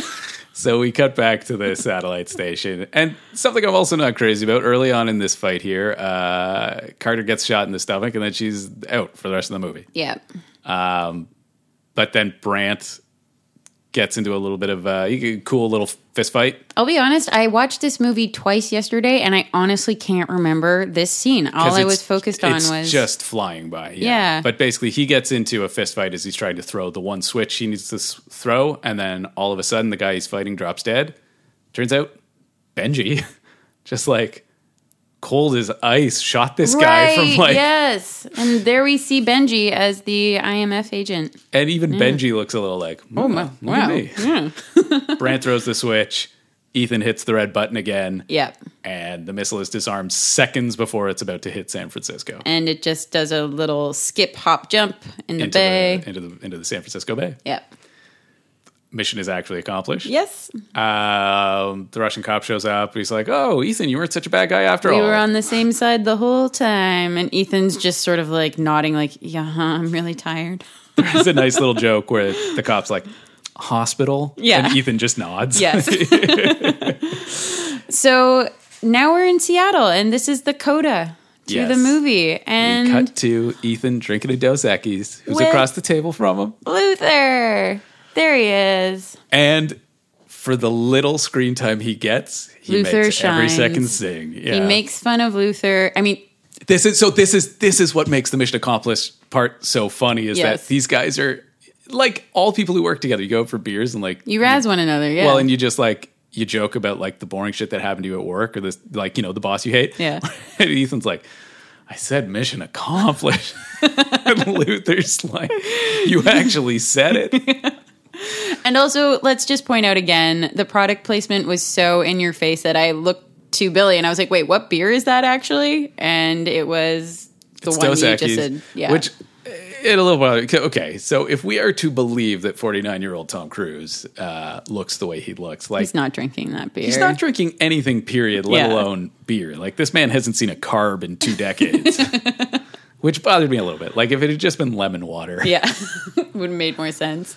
So we cut back to the satellite station, and something I'm also not crazy about. Early on in this fight here, uh, Carter gets shot in the stomach, and then she's out for the rest of the movie. Yeah. But then Brandt gets into a little bit of a cool little fist fight. I'll be honest, I watched this movie twice yesterday and I honestly can't remember this scene. All I was focused on was just flying by. Yeah. Yeah. But basically, he gets into a fist fight as he's trying to throw the one switch he needs to s- throw, and then all of a sudden, the guy he's fighting drops dead. Turns out, Benji, just like cold as ice, shot this guy from like, yes. And there we see Benji as the IMF agent. and even Benji looks a little like, oh my- look wow. me. Brandt throws the switch. Ethan hits the red button again, Yep. and the missile is disarmed seconds before it's about to hit San Francisco. And it just does a little skip, hop, jump in the into bay. the, into the into the San Francisco Bay. yep. Mission is actually accomplished. Yes. Um, the Russian cop shows up. He's like, "Oh, Ethan, you weren't such a bad guy after We all." We were on the same side the whole time. And Ethan's just sort of like nodding, like, yeah, huh, I'm really tired. There's a nice little joke where the cop's like, "Hospital," Yeah. and Ethan just nods. Yes. so now we're in Seattle, and this is the coda to Yes. the movie. And we Cut to Ethan drinking a Dos Equis, who's across the table from him, Luther. There he is. and for the little screen time he gets, he Luther makes every second sing. Yeah. He makes fun of Luther. I mean, this is so. This is this is what makes the mission accomplished part so funny is Yes. that these guys are like all people who work together. You go out for beers and like you razz one another. Yeah. Well, and you just like you joke about like the boring shit that happened to you at work or this like you know the boss you hate. Yeah. and Ethan's like, I said mission accomplished. and Luther's like, you actually said it. And also, let's just point out again the product placement was so in your face that I looked to Billy and I was like, wait, what beer is that actually? And it was the It's one Dos you just said. Yeah. Which in a little while, okay. So if we are to believe that 49 year old Tom Cruise uh, looks the way he looks, like he's not drinking that beer. He's not drinking anything, period, let Yeah. alone beer. Like this man hasn't seen a carb in two decades, which bothered me a little bit. Like if it had just been lemon water. yeah. Would have made more sense.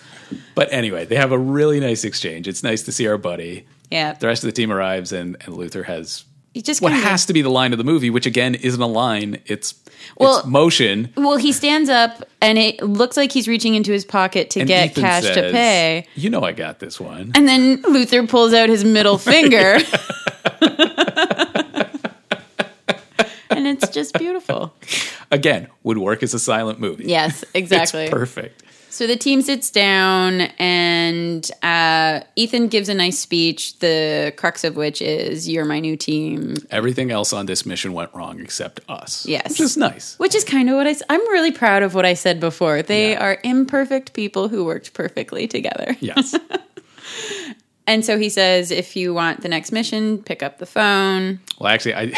But anyway, they have a really nice exchange. It's nice to see our buddy. Yeah. The rest of the team arrives, and, and Luther has just what has to be the line of the movie, which again isn't a line. It's Well- it's motion. Well, he stands up and it looks like he's reaching into his pocket to And get Ethan cash to pay. You know, I got this one. And then Luther pulls out his middle finger. It's just beautiful. Again, would work as a silent movie. Yes, exactly. It's perfect. So the team sits down, and uh, Ethan gives a nice speech. The crux of which is, "You're my new team," Everything else on this mission went wrong except us. Yes. Which is nice. which is kind of what I. I'm really proud of what I said before. They Yeah. are imperfect people who worked perfectly together. Yes. And so he says, "If you want the next mission, pick up the phone." Well, actually, I,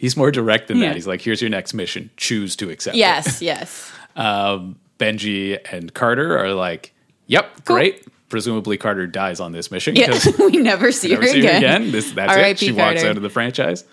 he's more direct than Yeah. that. He's like, "Here's your next mission. Choose to accept." it." Yes, yes. Um, Benji and Carter are like, "Yep, great." Presumably, Carter dies on this mission Yeah, because we never see her see her again. again. This, that's it. R.I.P. She walks out of the franchise.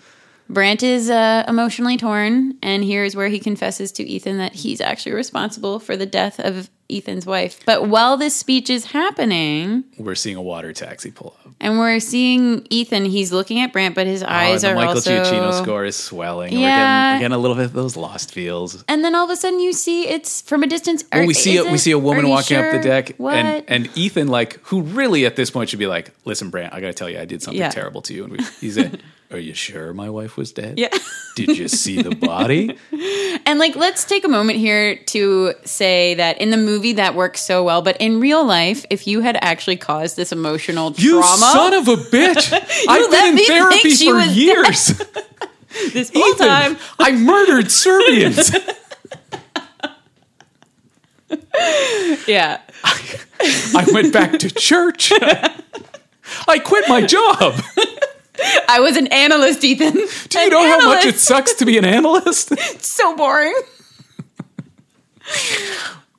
Brandt is uh, emotionally torn, and here's where he confesses to Ethan that he's actually responsible for the death of Ethan's wife. But while this speech is happening, We're seeing a water taxi pull up. and we're seeing Ethan, he's looking at Brandt, but his Oh, and eyes the are Michael also. Giacchino score is swelling. and We're, Yeah. getting, we're getting a little bit of those lost feels. And then all of a sudden, you see it's from a distance. Well, we see we see a woman walking up the deck, What? and and Ethan, like, who really at this point should be like, "Listen, Brandt, I got to tell you, I did something Yeah. terrible to you." And we, he's like, "Are you sure my wife was dead? Yeah. Did you see the body?" And like, let's take a moment here to say that in the movie that works so well, but in real life, if you had actually caused this emotional You trauma, son of a bitch! I've been in therapy for years. this whole Ethan, time, I murdered Serbians. yeah, I went back to church. I quit my job. I was an analyst, Ethan. Do you know how much it sucks to be an analyst? It's so boring.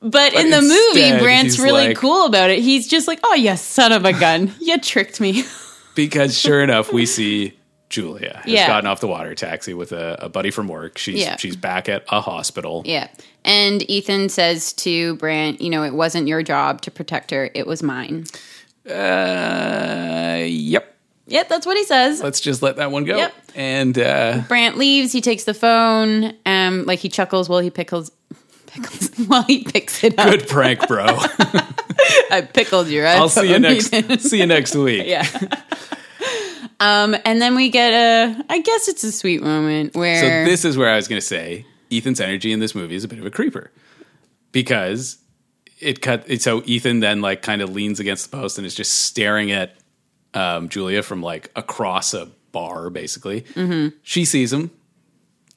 But, in the movie, Brandt's really like- cool about it. He's just like, "Oh, you son of a gun! You tricked me." because sure enough, we see Julia has Yeah. gotten off the water taxi with a, a buddy from work. She's Yeah. she's back at a hospital. Yeah. And Ethan says to Brandt, you know, it wasn't your job to protect her, it was mine. Uh, yep. Yep, that's what he says. Let's just let that one go. Yep. And uh, Brandt leaves, he takes the phone, um, like he chuckles while he pickles pickles while he picks it up. good prank, bro. I pickled your eyes. I'll see you next. See you next week. yeah. um, and then we get a I guess it's a sweet moment where. So this is where I was going to say Ethan's energy in this movie is a bit of a creeper because it cut. So Ethan then like kind of leans against the post and is just staring at um, Julia from like across a bar, basically. Mm-hmm. She sees him,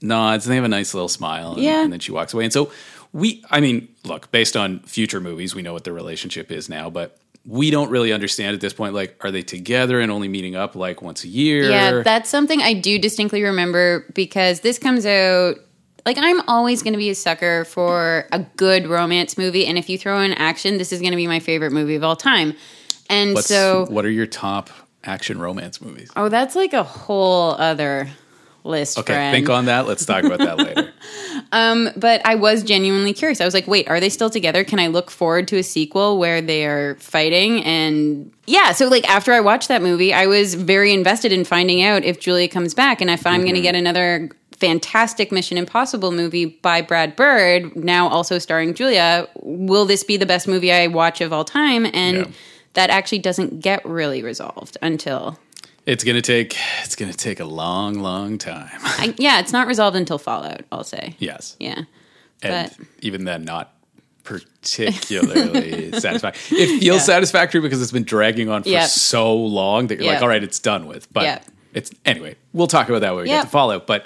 nods, and they have a nice little smile, and, Yeah. and then she walks away. And so we, I mean, look, based on future movies, we know what their relationship is now, but. We don't really understand at this point. Like, are they together and only meeting up like once a year? Yeah, that's something I do distinctly remember because this comes out. Like, I'm always going to be a sucker for a good romance movie. And if you throw in action, this is going to be my favorite movie of all time. And What's- so, what are your top action romance movies? oh, that's like a whole other list, Okay, friend. think on that. Let's talk about that later. But I was genuinely curious. I was like, wait, are they still together? Can I look forward to a sequel where they are fighting? And yeah, so like after I watched that movie, I was very invested in finding out if Julia comes back and if I'm going to Mm-hmm. get another fantastic Mission Impossible movie by Brad Bird, now also starring Julia. Will this be the best movie I watch of all time? And Yeah. that actually doesn't get really resolved until. It's gonna take it's gonna take a long, long time. I, yeah, it's not resolved until Fallout, I'll say. yes, Yeah. and but- even then, not particularly satisfying. It feels Yeah. satisfactory because it's been dragging on for Yep. so long that you're like, all right, it's done with. But Yep. it's anyway. We'll talk about that when we Yep. get to Fallout. But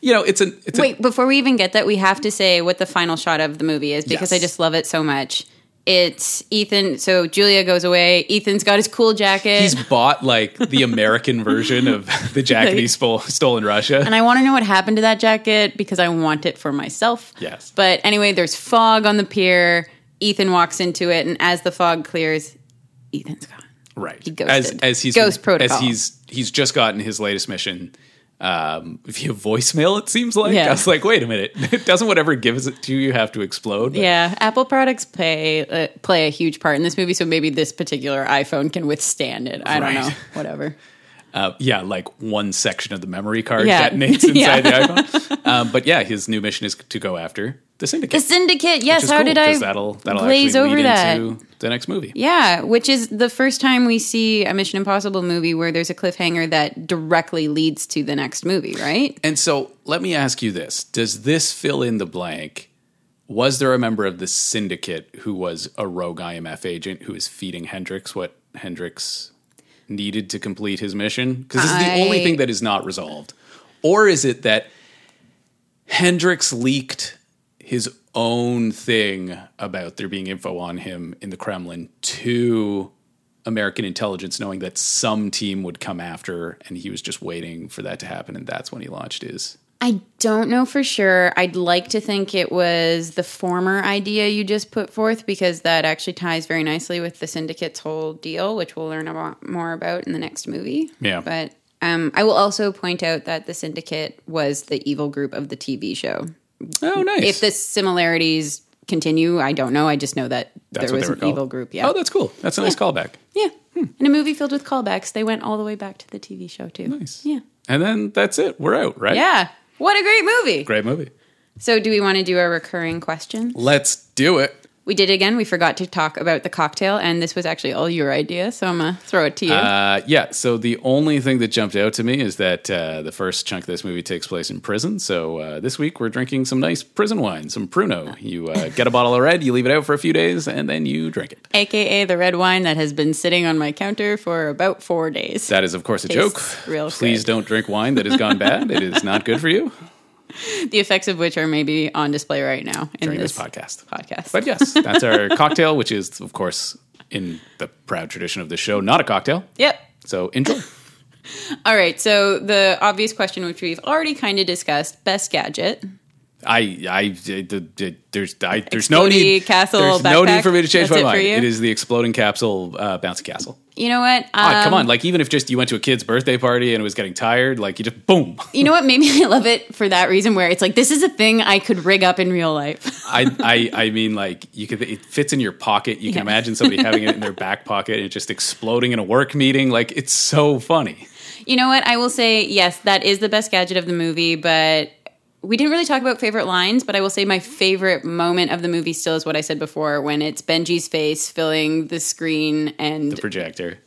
you know, it's an it's Wait, before we even get that, we have to say what the final shot of the movie is because Yes. I just love it so much. It's Ethan. So Julia goes away. Ethan's got his cool jacket. he's bought like the American version of the jacket he stole, stole in Russia. and I want to know what happened to that jacket because I want it for myself. Yes. But anyway, there's fog on the pier. Ethan walks into it, and as the fog clears, Ethan's gone. right He as as he's Ghost protocol. as he's he's just gotten his latest mission um via voicemail it seems like Yeah. i was like wait a minute doesn't whatever gives it to you have to explode But Yeah, Apple products play uh, play a huge part in this movie, so maybe this particular iPhone can withstand it. I don't know. Whatever. uh, yeah like one section of the memory card Yeah. detonates inside Yeah. the iphone um, but yeah his new mission is to go after the syndicate The Syndicate. Yes. is How cool, did I that'll that'll glaze actually over lead that? the next movie Yeah, which is the first time we see a Mission Impossible movie where there's a cliffhanger that directly leads to the next movie, right? And so let me ask you this Does this fill in the blank? Was there a member of the syndicate who was a rogue IMF agent who was feeding Hendricks what Hendricks needed to complete his mission? Because this is the only thing that is not resolved. Or is it that Hendricks leaked his own thing about there being info on him in the Kremlin to American intelligence, knowing that some team would come after, and he was just waiting for that to happen, and that's when he launched his. I don't know for sure. I'd like to think it was the former idea you just put forth because that actually ties very nicely with the Syndicate's whole deal, which we'll learn about, more about in the next movie. Yeah. But um, I will also point out that the Syndicate was the evil group of the TV show. Oh, nice. If the similarities continue, I don't know. I just know that That's there was an called. evil group. Yeah. Oh, that's cool. That's a nice callback. yeah. In a movie filled with callbacks, they went all the way back to the TV show too. Nice. Yeah. And then that's it. We're out, right? Yeah. What a great movie. Great movie. So, do we want to do a recurring question? Let's do it. We did again. We forgot to talk about the cocktail, and this was actually all your idea. So I'm gonna throw it to you. Uh, yeah. So the only thing that jumped out to me is that uh, the first chunk of this movie takes place in prison. So uh, this week we're drinking some nice prison wine, some Pruno. You uh, get a bottle of red, you leave it out for a few days, and then you drink it. AKA the red wine that has been sitting on my counter for about four days. That is, of course, a Tastes joke. real Please good. don't drink wine that has gone bad. It is not good for you the effects of which are maybe on display right now in during this, this podcast. podcast. But yes, that's our cocktail, which is, of course, in the proud tradition of this show, not a cocktail. yep. So enjoy. All right. So the obvious question, which we've already kind of discussed, best gadget. I, I, the- the- there's, I, there's no need. castle there's no need for me to change That's my it mind. It is the exploding capsule, uh, bouncy castle. You know what? Ah, come Um, on, like even if just you went to a kid's birthday party and it was getting tired, like you just boom. You know what? Maybe I love it for that reason, where it's like this is a thing I could rig up in real life. I, I, I mean, like you could, it fits in your pocket. You can imagine somebody having it in their back pocket and it just exploding in a work meeting. Like it's so funny. You know what? I will say yes, that is the best gadget of the movie, but we didn't really talk about favorite lines, but I will say my favorite moment of the movie still is what I said before when it's Benji's face filling the screen and the Projector,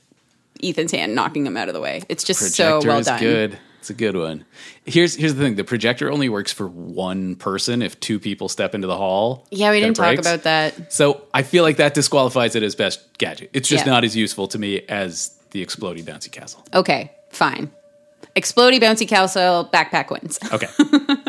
Ethan's hand knocking him out of the way. It's just projector so well is done. good. It's a good one. Here's here's the thing: the projector only works for one person. If two people step into the hall, Yeah, we didn't talk about that. So I feel like that disqualifies it as best gadget. It's just Yeah. not as useful to me as the exploding bouncy castle. Okay, fine. Explodey bouncy castle backpack wins. Okay,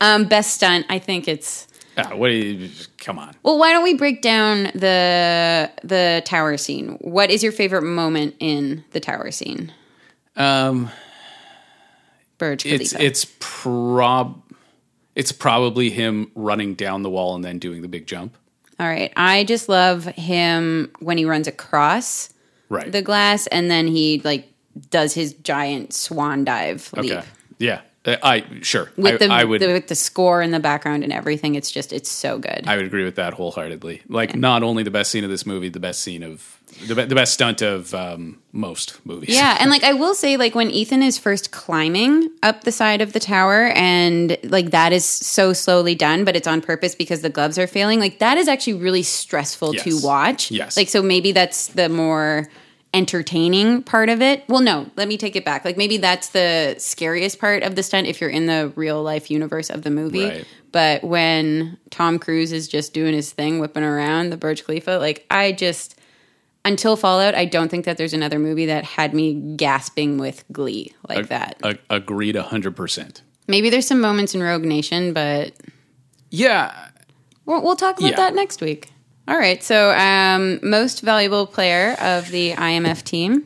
Um, best stunt, I think it's Ah, what? Do you, come on. Well, why don't we break down the the tower scene? What is your favorite moment in the tower scene? Um, Burj it's it's prob it's probably him running down the wall and then doing the big jump. All right. I just love him when he runs across Right. the glass and then he like does his giant swan dive leap. okay. Yeah. Uh, I sure. With the, I would. the with the score in the background and everything, it's just it's so good. I would agree with that wholeheartedly. Like, not only the best scene of this movie, the best scene of the, be- the best stunt of um, most movies. Yeah, and like I will say, like when Ethan is first climbing up the side of the tower, and like that is so slowly done, but it's on purpose because the gloves are failing. Like that is actually really stressful to watch. Yes. Like so, maybe that's the more entertaining part of it. Well, no, let me take it back. Like maybe that's the scariest part of the stunt if you're in the real life universe of the movie. Right. But when Tom Cruise is just doing his thing, whipping around the Burj Khalifa, like I just until Fallout, I don't think that there's another movie that had me gasping with glee like that. A- agreed hundred percent. Maybe there's some moments in Rogue Nation, but Yeah. we'll, we'll talk about Yeah. that next week. All right. So, um, most valuable player of the IMF team,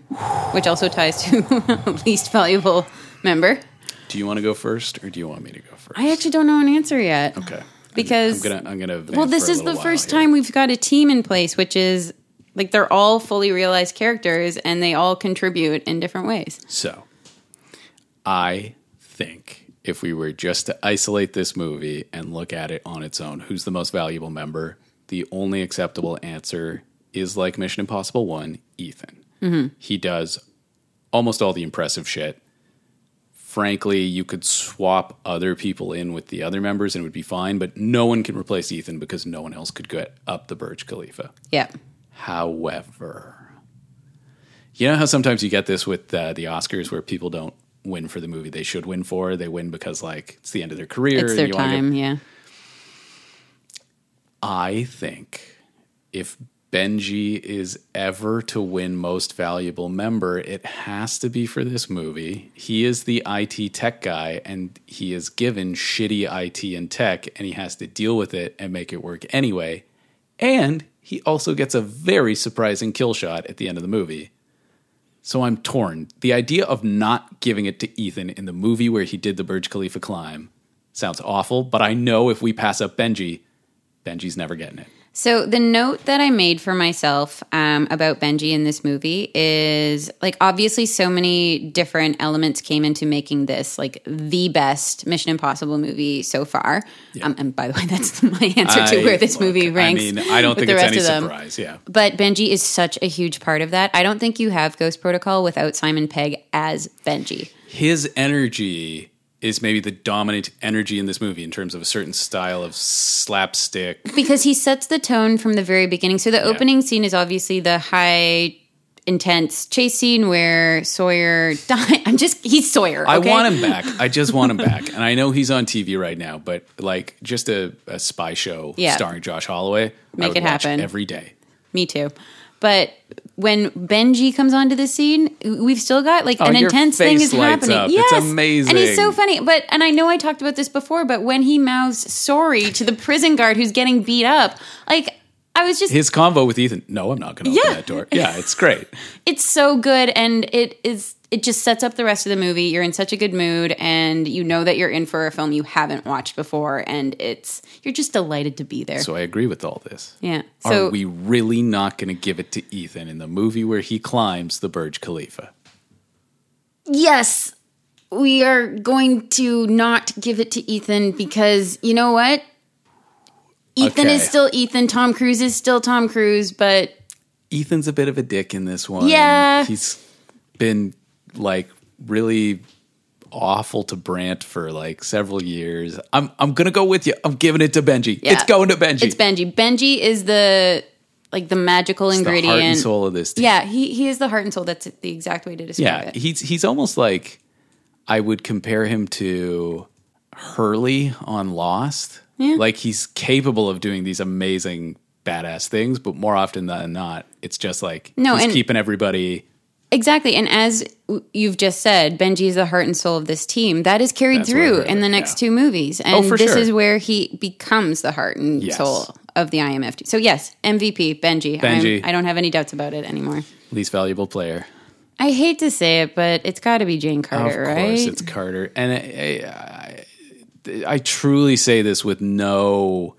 which also ties to least valuable member. Do you want to go first, or do you want me to go first? I actually don't know an answer yet. okay. Because- I'm gonna I'm gonna. Well, this is the first here. time we've got a team in place, which is like they're all fully realized characters and they all contribute in different ways. So, I think if we were just to isolate this movie and look at it on its own, who's the most valuable member? The only acceptable answer is like Mission Impossible 1, Ethan. Mm-hmm. He does almost all the impressive shit. Frankly, you could swap other people in with the other members and it would be fine, but no one can replace Ethan because no one else could get up the Burj Khalifa. Yeah. However, you know how sometimes you get this with uh, the Oscars where people don't win for the movie they should win for. They win because like it's the end of their career. It's their you wanna go- time. Yeah. I think if Benji is ever to win most valuable member, it has to be for this movie. He is the IT tech guy and he is given shitty IT and tech and he has to deal with it and make it work anyway. And he also gets a very surprising kill shot at the end of the movie. So I'm torn. The idea of not giving it to Ethan in the movie where he did the Burj Khalifa climb sounds awful, but I know if we pass up Benji, Benji's never getting it. So the note that I made for myself um, about Benji in this movie is like obviously so many different elements came into making this like the best Mission Impossible movie so far. Um, and by the way, that's my answer to I- where this movie ranks. I mean, I don't think the it's rest any of them. surprise. Yeah. But Benji is such a huge part of that. I don't think you have Ghost Protocol without Simon Pegg as Benji. His energy is maybe the dominant energy in this movie in terms of a certain style of slapstick. because he sets the tone from the very beginning. So the opening scene is obviously the high intense chase scene where Sawyer die. I'm just he's Sawyer. I want him back. I just want him back. And I know he's on TV right now, but like just a, a spy show Yeah. starring Josh Holloway. Make it happen. every day. Me too. But when Benji comes onto the scene, we've still got like Oh, an intense thing is happening. up. Yes, It's amazing. and he's so funny. But and I know I talked about this before, but when he mouths sorry to the prison guard who's getting beat up, like I was just His convo with Ethan. No, I'm not going to open Yeah. that door. Yeah, it's great. it's so good and it is it just sets up the rest of the movie you're in such a good mood and you know that you're in for a film you haven't watched before and it's you're just delighted to be there So I agree with all this. yeah so Are we really not going to give it to Ethan in the movie where he climbs the Burj Khalifa? yes we are going to not give it to ethan because you know what ethan Okay. is still ethan tom cruise is still tom cruise but Ethan's a bit of a dick in this one. Yeah. He's been like really awful to Brandt for like several years. I'm I'm to go with you. I'm giving it to Benji. Yeah. It's going to Benji. it's benji benji is the like the magical It's the ingredient heart and soul of this team. yeah he, he is the heart and soul that's the exact way to describe Yeah, it he's he's almost like I would compare him to Hurley on Lost. Yeah. Like he's capable of doing these amazing badass things, but more often than not, it's just like No, he's and- keeping everybody Exactly. And as you've just said, Benji is the heart and soul of this team. That is carried That's through in the next yeah. two movies. Oh, and Oh, this sure. is where he becomes the heart and Yes. soul of the IMF. So, yes, MVP, Benji. I'm- Benji. I don't have any doubts about it anymore. least valuable player. I hate to say it, but it's got to be Jane Carter, of right? course, it's Carter, and uh, I, I, I truly say this with no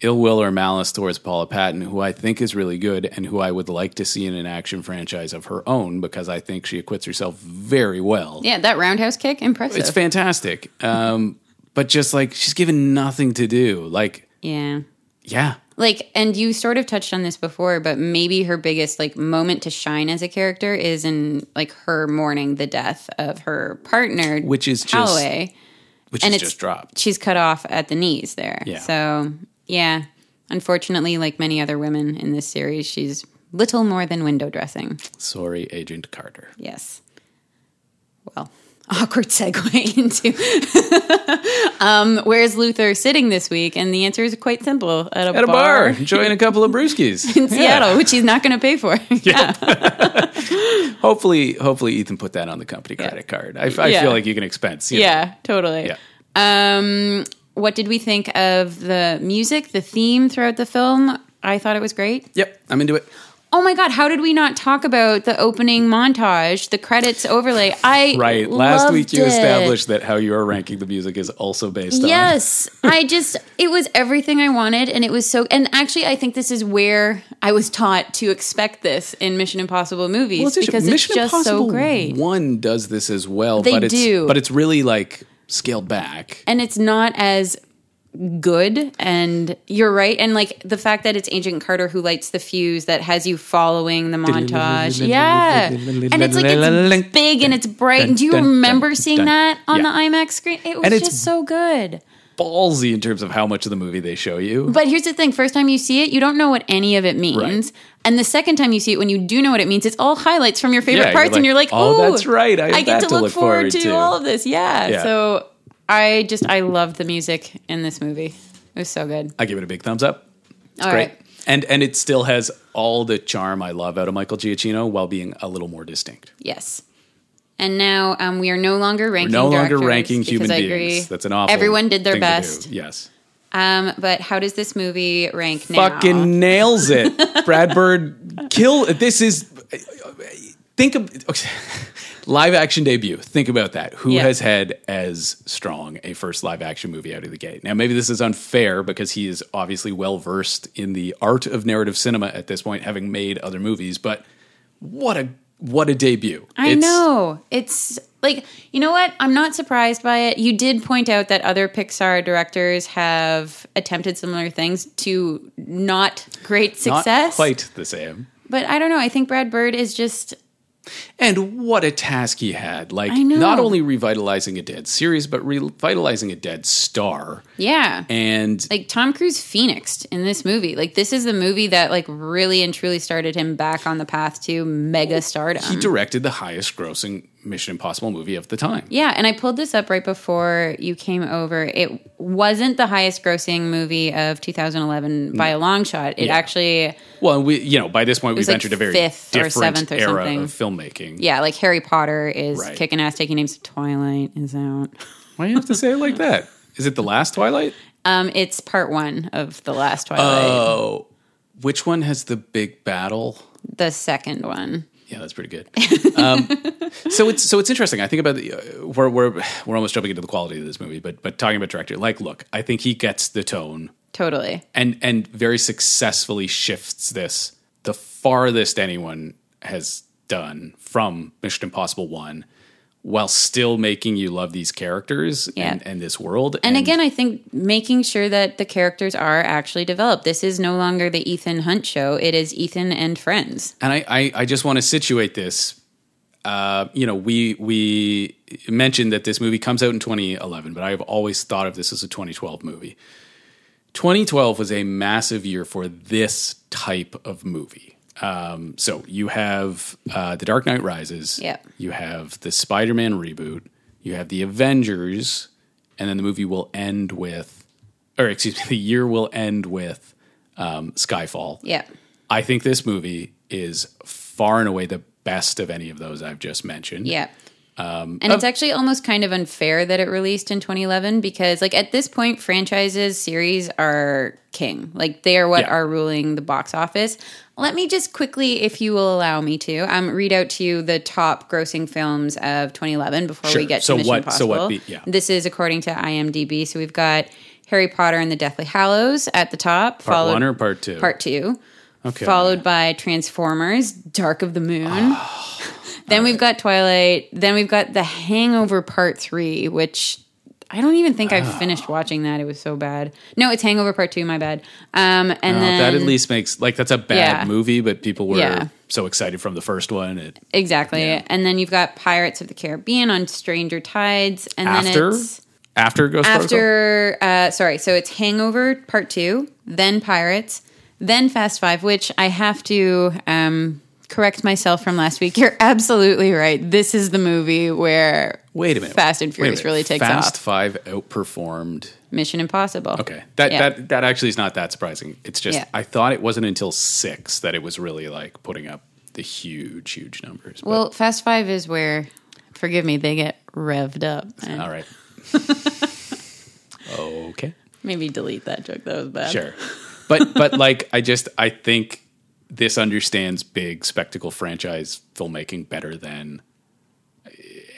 ill will or malice towards Paula Patton, who I think is really good and who I would like to see in an action franchise of her own because I think she acquits herself very well. yeah, that roundhouse kick, impressive. It's fantastic. Um, but just like she's given nothing to do. Like, yeah. yeah, like and you sort of touched on this before but maybe her biggest like moment to shine as a character is in like her mourning the death of her partner Which is just- Holloway. which And is just dropped. she's cut off at the knees there Yeah. so yeah unfortunately like many other women in this series she's little more than window dressing Sorry, Agent Carter. yes well awkward segue into um where's luther sitting this week and the answer is quite simple at a, At a bar, enjoying a couple of brewskis in Seattle, which he's not going to pay for. yeah. Hopefully, hopefully Ethan put that on the company credit card. I, I Yeah. feel like you can expense. you know. Yeah, totally. Yeah. Um, what did we think of the music, the theme throughout the film? I thought it was great. Yep, I'm into it. Oh my god, how did we not talk about the opening montage, the credits overlay? I Right. Last week you it. established that how you're ranking the music is also based on. Yes, I just it was everything I wanted, and it was so. And actually, I think this is where I was taught to expect this in Mission Impossible movies Well, because Mission it's just Impossible so great. One does this as well, They but it's do. but it's really like scaled back. and it's not as good and you're right and like the fact that it's agent carter who lights the fuse that has you following the montage. Yeah. And it's like it's big and it's bright. And do you remember seeing that on the imax screen? It was just so good Ballsy in terms of how much of the movie they show you. but here's the thing first time you see it you don't know what any of it means Right. and the second time you see it when you do know what it means it's all highlights from your favorite Yeah, you're parts and you're like "Oh, that's right. I I get to to look, look forward, forward to, to." all of this yeah. Yeah. so i just i love the music in this movie it was so good I give it a big thumbs up. It's All great. right. And and it still has all the charm I love out of Michael Giacchino while being a little more distinct. Yes. And now um, we are no longer ranking. no longer ranking human I beings. agree. That's an awful. Everyone did their best. Yes. Um, but how does this movie rank now? Fucking nails it. Brad Bird kill. This is. Think of okay. live action debut. Think about that. Who Yeah. has had as strong a first live action movie out of the gate? Now, maybe this is unfair because he is obviously well versed in the art of narrative cinema at this point, having made other movies. But what a what a debut! I It's- know it's like you know what? I'm not surprised by it. You did point out that other Pixar directors have attempted similar things to not great Not success. quite the same. But I don't know. I think Brad Bird is just And what a task he had. Like, not only revitalizing a dead series, but revitalizing a dead star. Yeah. And like Tom Cruise phoenixed in this movie. Like this is the movie that like really and truly started him back on the path to mega stardom. he directed the highest grossing Mission Impossible movie of the time. yeah, and I pulled this up right before you came over. It wasn't the highest grossing movie of 2011 by a long shot. It Yeah. actually Well, we, you know, by this point, we've like entered a very fifth or seventh or era something. of filmmaking. yeah, like Harry Potter is Right. kicking ass taking names of Twilight is out. Why do you have to say it like that? Is it the last Twilight? Um it's part 1 of the last Twilight. Oh, which one has the big battle? the second one. Yeah, that's pretty good. um, so it's so it's interesting. I think about the uh, we're we're we're almost jumping into the quality of this movie, but but talking about director, like, look, I think he gets the tone Totally. and and very successfully shifts this the farthest anyone has done from Mission Impossible One, while still making you love these characters Yeah. and, and this world. And again, I think making sure that the characters are actually developed. This is no longer the Ethan Hunt show. It is Ethan and friends. And I, I, I just want to situate this. Uh, you know, we we mentioned that this movie comes out in 2011, but I've always thought of this as a 2012 movie. 2012 was a massive year for this type of movie. Um, so you have uh, The Dark Knight Rises. Yep. You have the Spider-Man reboot. You have the Avengers, and then the movie will end with, or excuse me, the year will end with um, Skyfall. Yeah. I think this movie is far and away the best of any of those I've just mentioned. Yeah. and it's actually almost kind of unfair that it released in 2011 because, like, at this point, franchises, series are king. Like, they are what Yeah. are ruling the box office. Let me just quickly, if you will allow me to, um, read out to you the top grossing films of 2011 before Sure. we get So to Mission what- so Impossible. what be- yeah. This is according to IMDb. So we've got Harry Potter and the Deathly Hallows at the top. Part one or part two? Part two. Okay. Followed by Transformers, Dark of the Moon. then we've got Twilight. Then we've got The Hangover Part Three, which I don't even think I've finished watching that. It was so bad. No, it's Hangover Part Two. My bad. Um, and Uh, then that at least makes like that's a bad Yeah. movie, but people were Yeah. so excited from the first one. It, exactly. And then you've got Pirates of the Caribbean on Stranger Tides, and after then it's after Ghost Protocol? after uh, sorry so it's hangover part two then pirates then fast five which i have to um, correct myself from last week you're absolutely right this is the movie where Wait a minute. fast and furious really takes off. Fast Five outperformed. mission impossible Okay, that Yeah. that that actually is not that surprising. It's just Yeah. I thought it wasn't until six that it was really like putting up the huge, huge numbers. But, well fast five is where forgive me they get revved up And all right. okay. maybe delete that joke that was bad Sure. But but like I just I think this understands big spectacle franchise filmmaking better than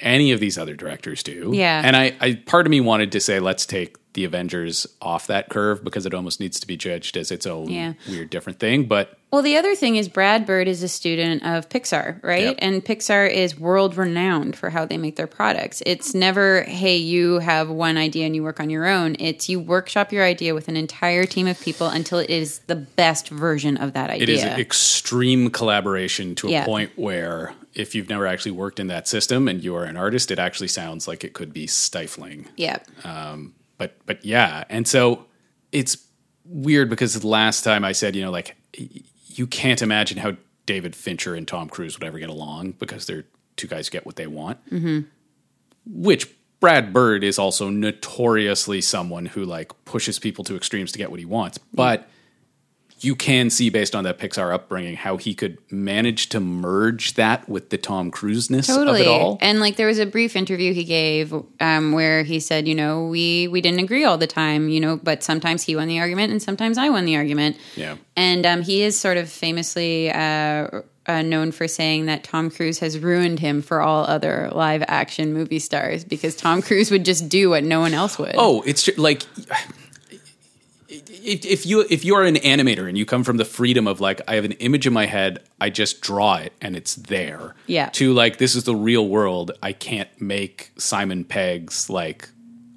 any of these other directors do. Yeah. And I, I part of me wanted to say let's take the Avengers off that curve because it almost needs to be judged as its own Yeah. weird different thing. But Well, the other thing is Brad Bird is a student of Pixar, right? Yep. And Pixar is world renowned for how they make their products. It's never, hey, you have one idea and you work on your own. It's you workshop your idea with an entire team of people until it is the best version of that idea. it is extreme collaboration to a Yeah. point where if you've never actually worked in that system and you are an artist, it actually sounds like it could be stifling. yeah. Um, but but yeah and so it's weird because the last time i said you know like you can't imagine how david fincher and tom cruise would ever get along because they're two guys get what they want. Mm-hmm. which brad bird is also notoriously someone who like pushes people to extremes to get what he wants. But you can see based on that pixar upbringing how he could manage to merge that with the tom cruise-ness of it all And like there was a brief interview he gave um, where he said, you know, we we didn't agree all the time, you know, but sometimes he won the argument and sometimes I won the argument. Yeah. And um, he is sort of famously uh, uh, known for saying that Tom Cruise has ruined him for all other live action movie stars because Tom Cruise would just do what no one else would. Oh, it's like if, if you if you are an animator and you come from the freedom of like I have an image in my head, I just draw it and it's there. Yeah. To like this is the real world. I can't make Simon Pegg's like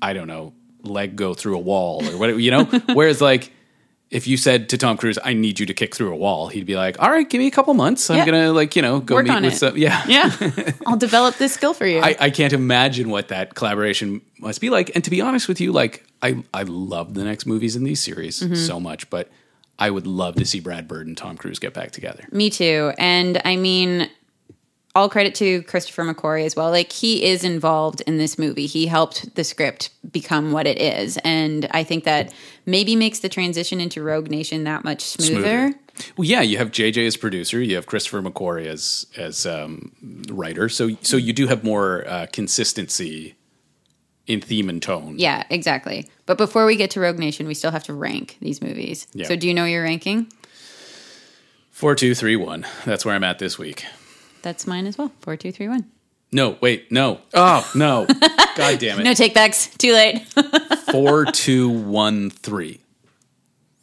I don't know leg go through a wall or whatever you know. Whereas like if you said to Tom Cruise, "I need you to kick through a wall," he'd be like, "All right, give me a couple months. I'm Yeah. gonna like you know go Work meet with it. some yeah Yeah. I'll develop this skill for you. I, I can't imagine what that collaboration must be like. And to be honest with you, like I I love the next movies in these series Mm-hmm. so much, but I would love to see Brad Bird and Tom Cruise get back together. Me too. And I mean, all credit to Christopher McQuarrie as well. Like he is involved in this movie. He helped the script become what it is, and I think that maybe makes the transition into Rogue Nation that much smoother. Well, yeah, you have JJ as producer, you have Christopher McQuarrie as as um, writer, so so you do have more uh, consistency in theme and tone. Yeah, exactly. But before we get to Rogue Nation, we still have to rank these movies. Yeah. So do you know your ranking? Four, two, three, one. That's where I'm at this week. That's mine as well. Four, two, three, one. No, wait, no. Oh no! God damn it! No takebacks. Too late. Four, two, one, three.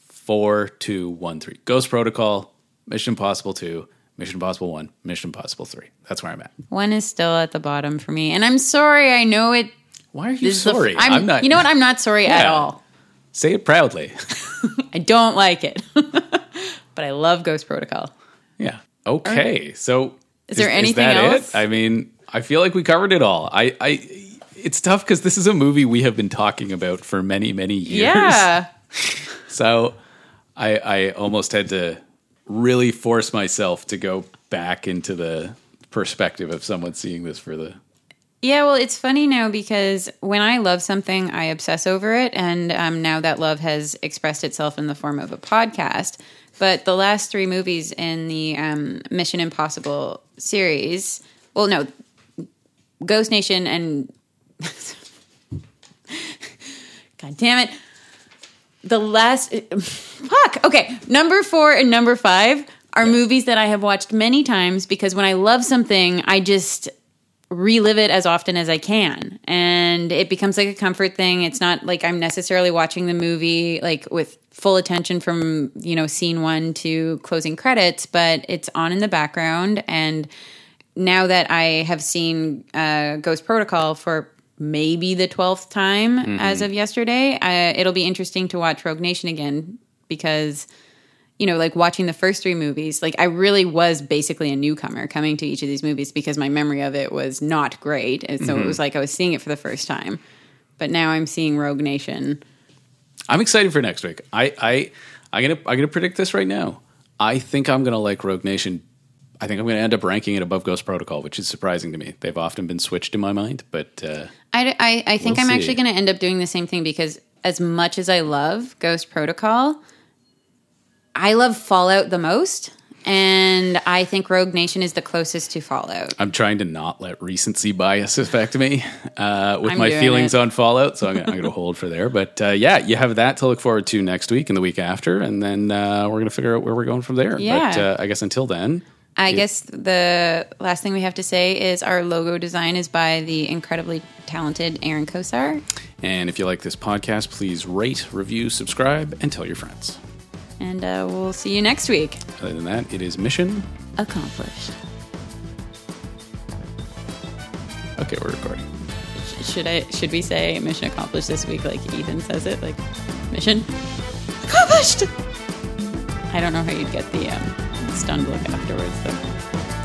Four, two, one, three. Ghost Protocol, Mission Impossible 2, Mission Impossible 1, Mission Impossible 3. That's where I'm at. one is still at the bottom for me, and I'm sorry. I know it. Why are you This is the f- sorry? I'm, not. You know what? I'm not sorry at all. Say it proudly. I don't like it, but I love Ghost Protocol. yeah. Okay. So Is there anything that else? It? I mean, I feel like we covered it all. I, I it's tough because this is a movie we have been talking about for many, many years. Yeah. So I, I almost had to really force myself to go back into the perspective of someone seeing this for the Yeah, well, it's funny now because when I love something, I obsess over it. And um, now that love has expressed itself in the form of a podcast. But the last three movies in the um, Mission Impossible series, well, no, Ghost Nation and. God damn it. The last. Fuck. Okay. Number four and number five are movies that I have watched many times because when I love something, I just relive it as often as I can. And it becomes like a comfort thing. It's not like I'm necessarily watching the movie like with full attention from, you know, scene 1 to closing credits, but it's on in the background and now that I have seen uh, Ghost Protocol for maybe the 12th time as of yesterday, uh, it'll be interesting to watch Rogue Nation again because you know, like watching the first three movies, like I really was basically a newcomer coming to each of these movies because my memory of it was not great. And so it was like I was seeing it for the first time. But now I'm seeing Rogue Nation. I'm excited for next week. I I I'm gonna I'm gonna predict this right now. I think I'm gonna like Rogue Nation. I think I'm gonna end up ranking it above Ghost Protocol, which is surprising to me. They've often been switched in my mind, but uh, I, I, I think We'll I'm see. actually going to end up doing the same thing because as much as I love Ghost Protocol, I love Fallout the most. And I think Rogue Nation is the closest to Fallout. I'm trying to not let recency bias affect me uh, with I'm my feelings it. on Fallout. So I'm gonna, hold for there. But uh, yeah, you have that to look forward to next week and the week after, and then uh, we're gonna figure out where we're going from there. Yeah. But uh, I guess until then, I guess the last thing we have to say is our logo design is by the incredibly talented Aaron Kosar. and if you like this podcast, please rate, review, subscribe, and tell your friends. And uh, we'll see you next week. Other than that, it is mission. Accomplished. Okay, we're recording. Should I? Should we say mission accomplished this week like Ethan says it? Like mission accomplished. I don't know how you'd get the um, stunned look afterwards though.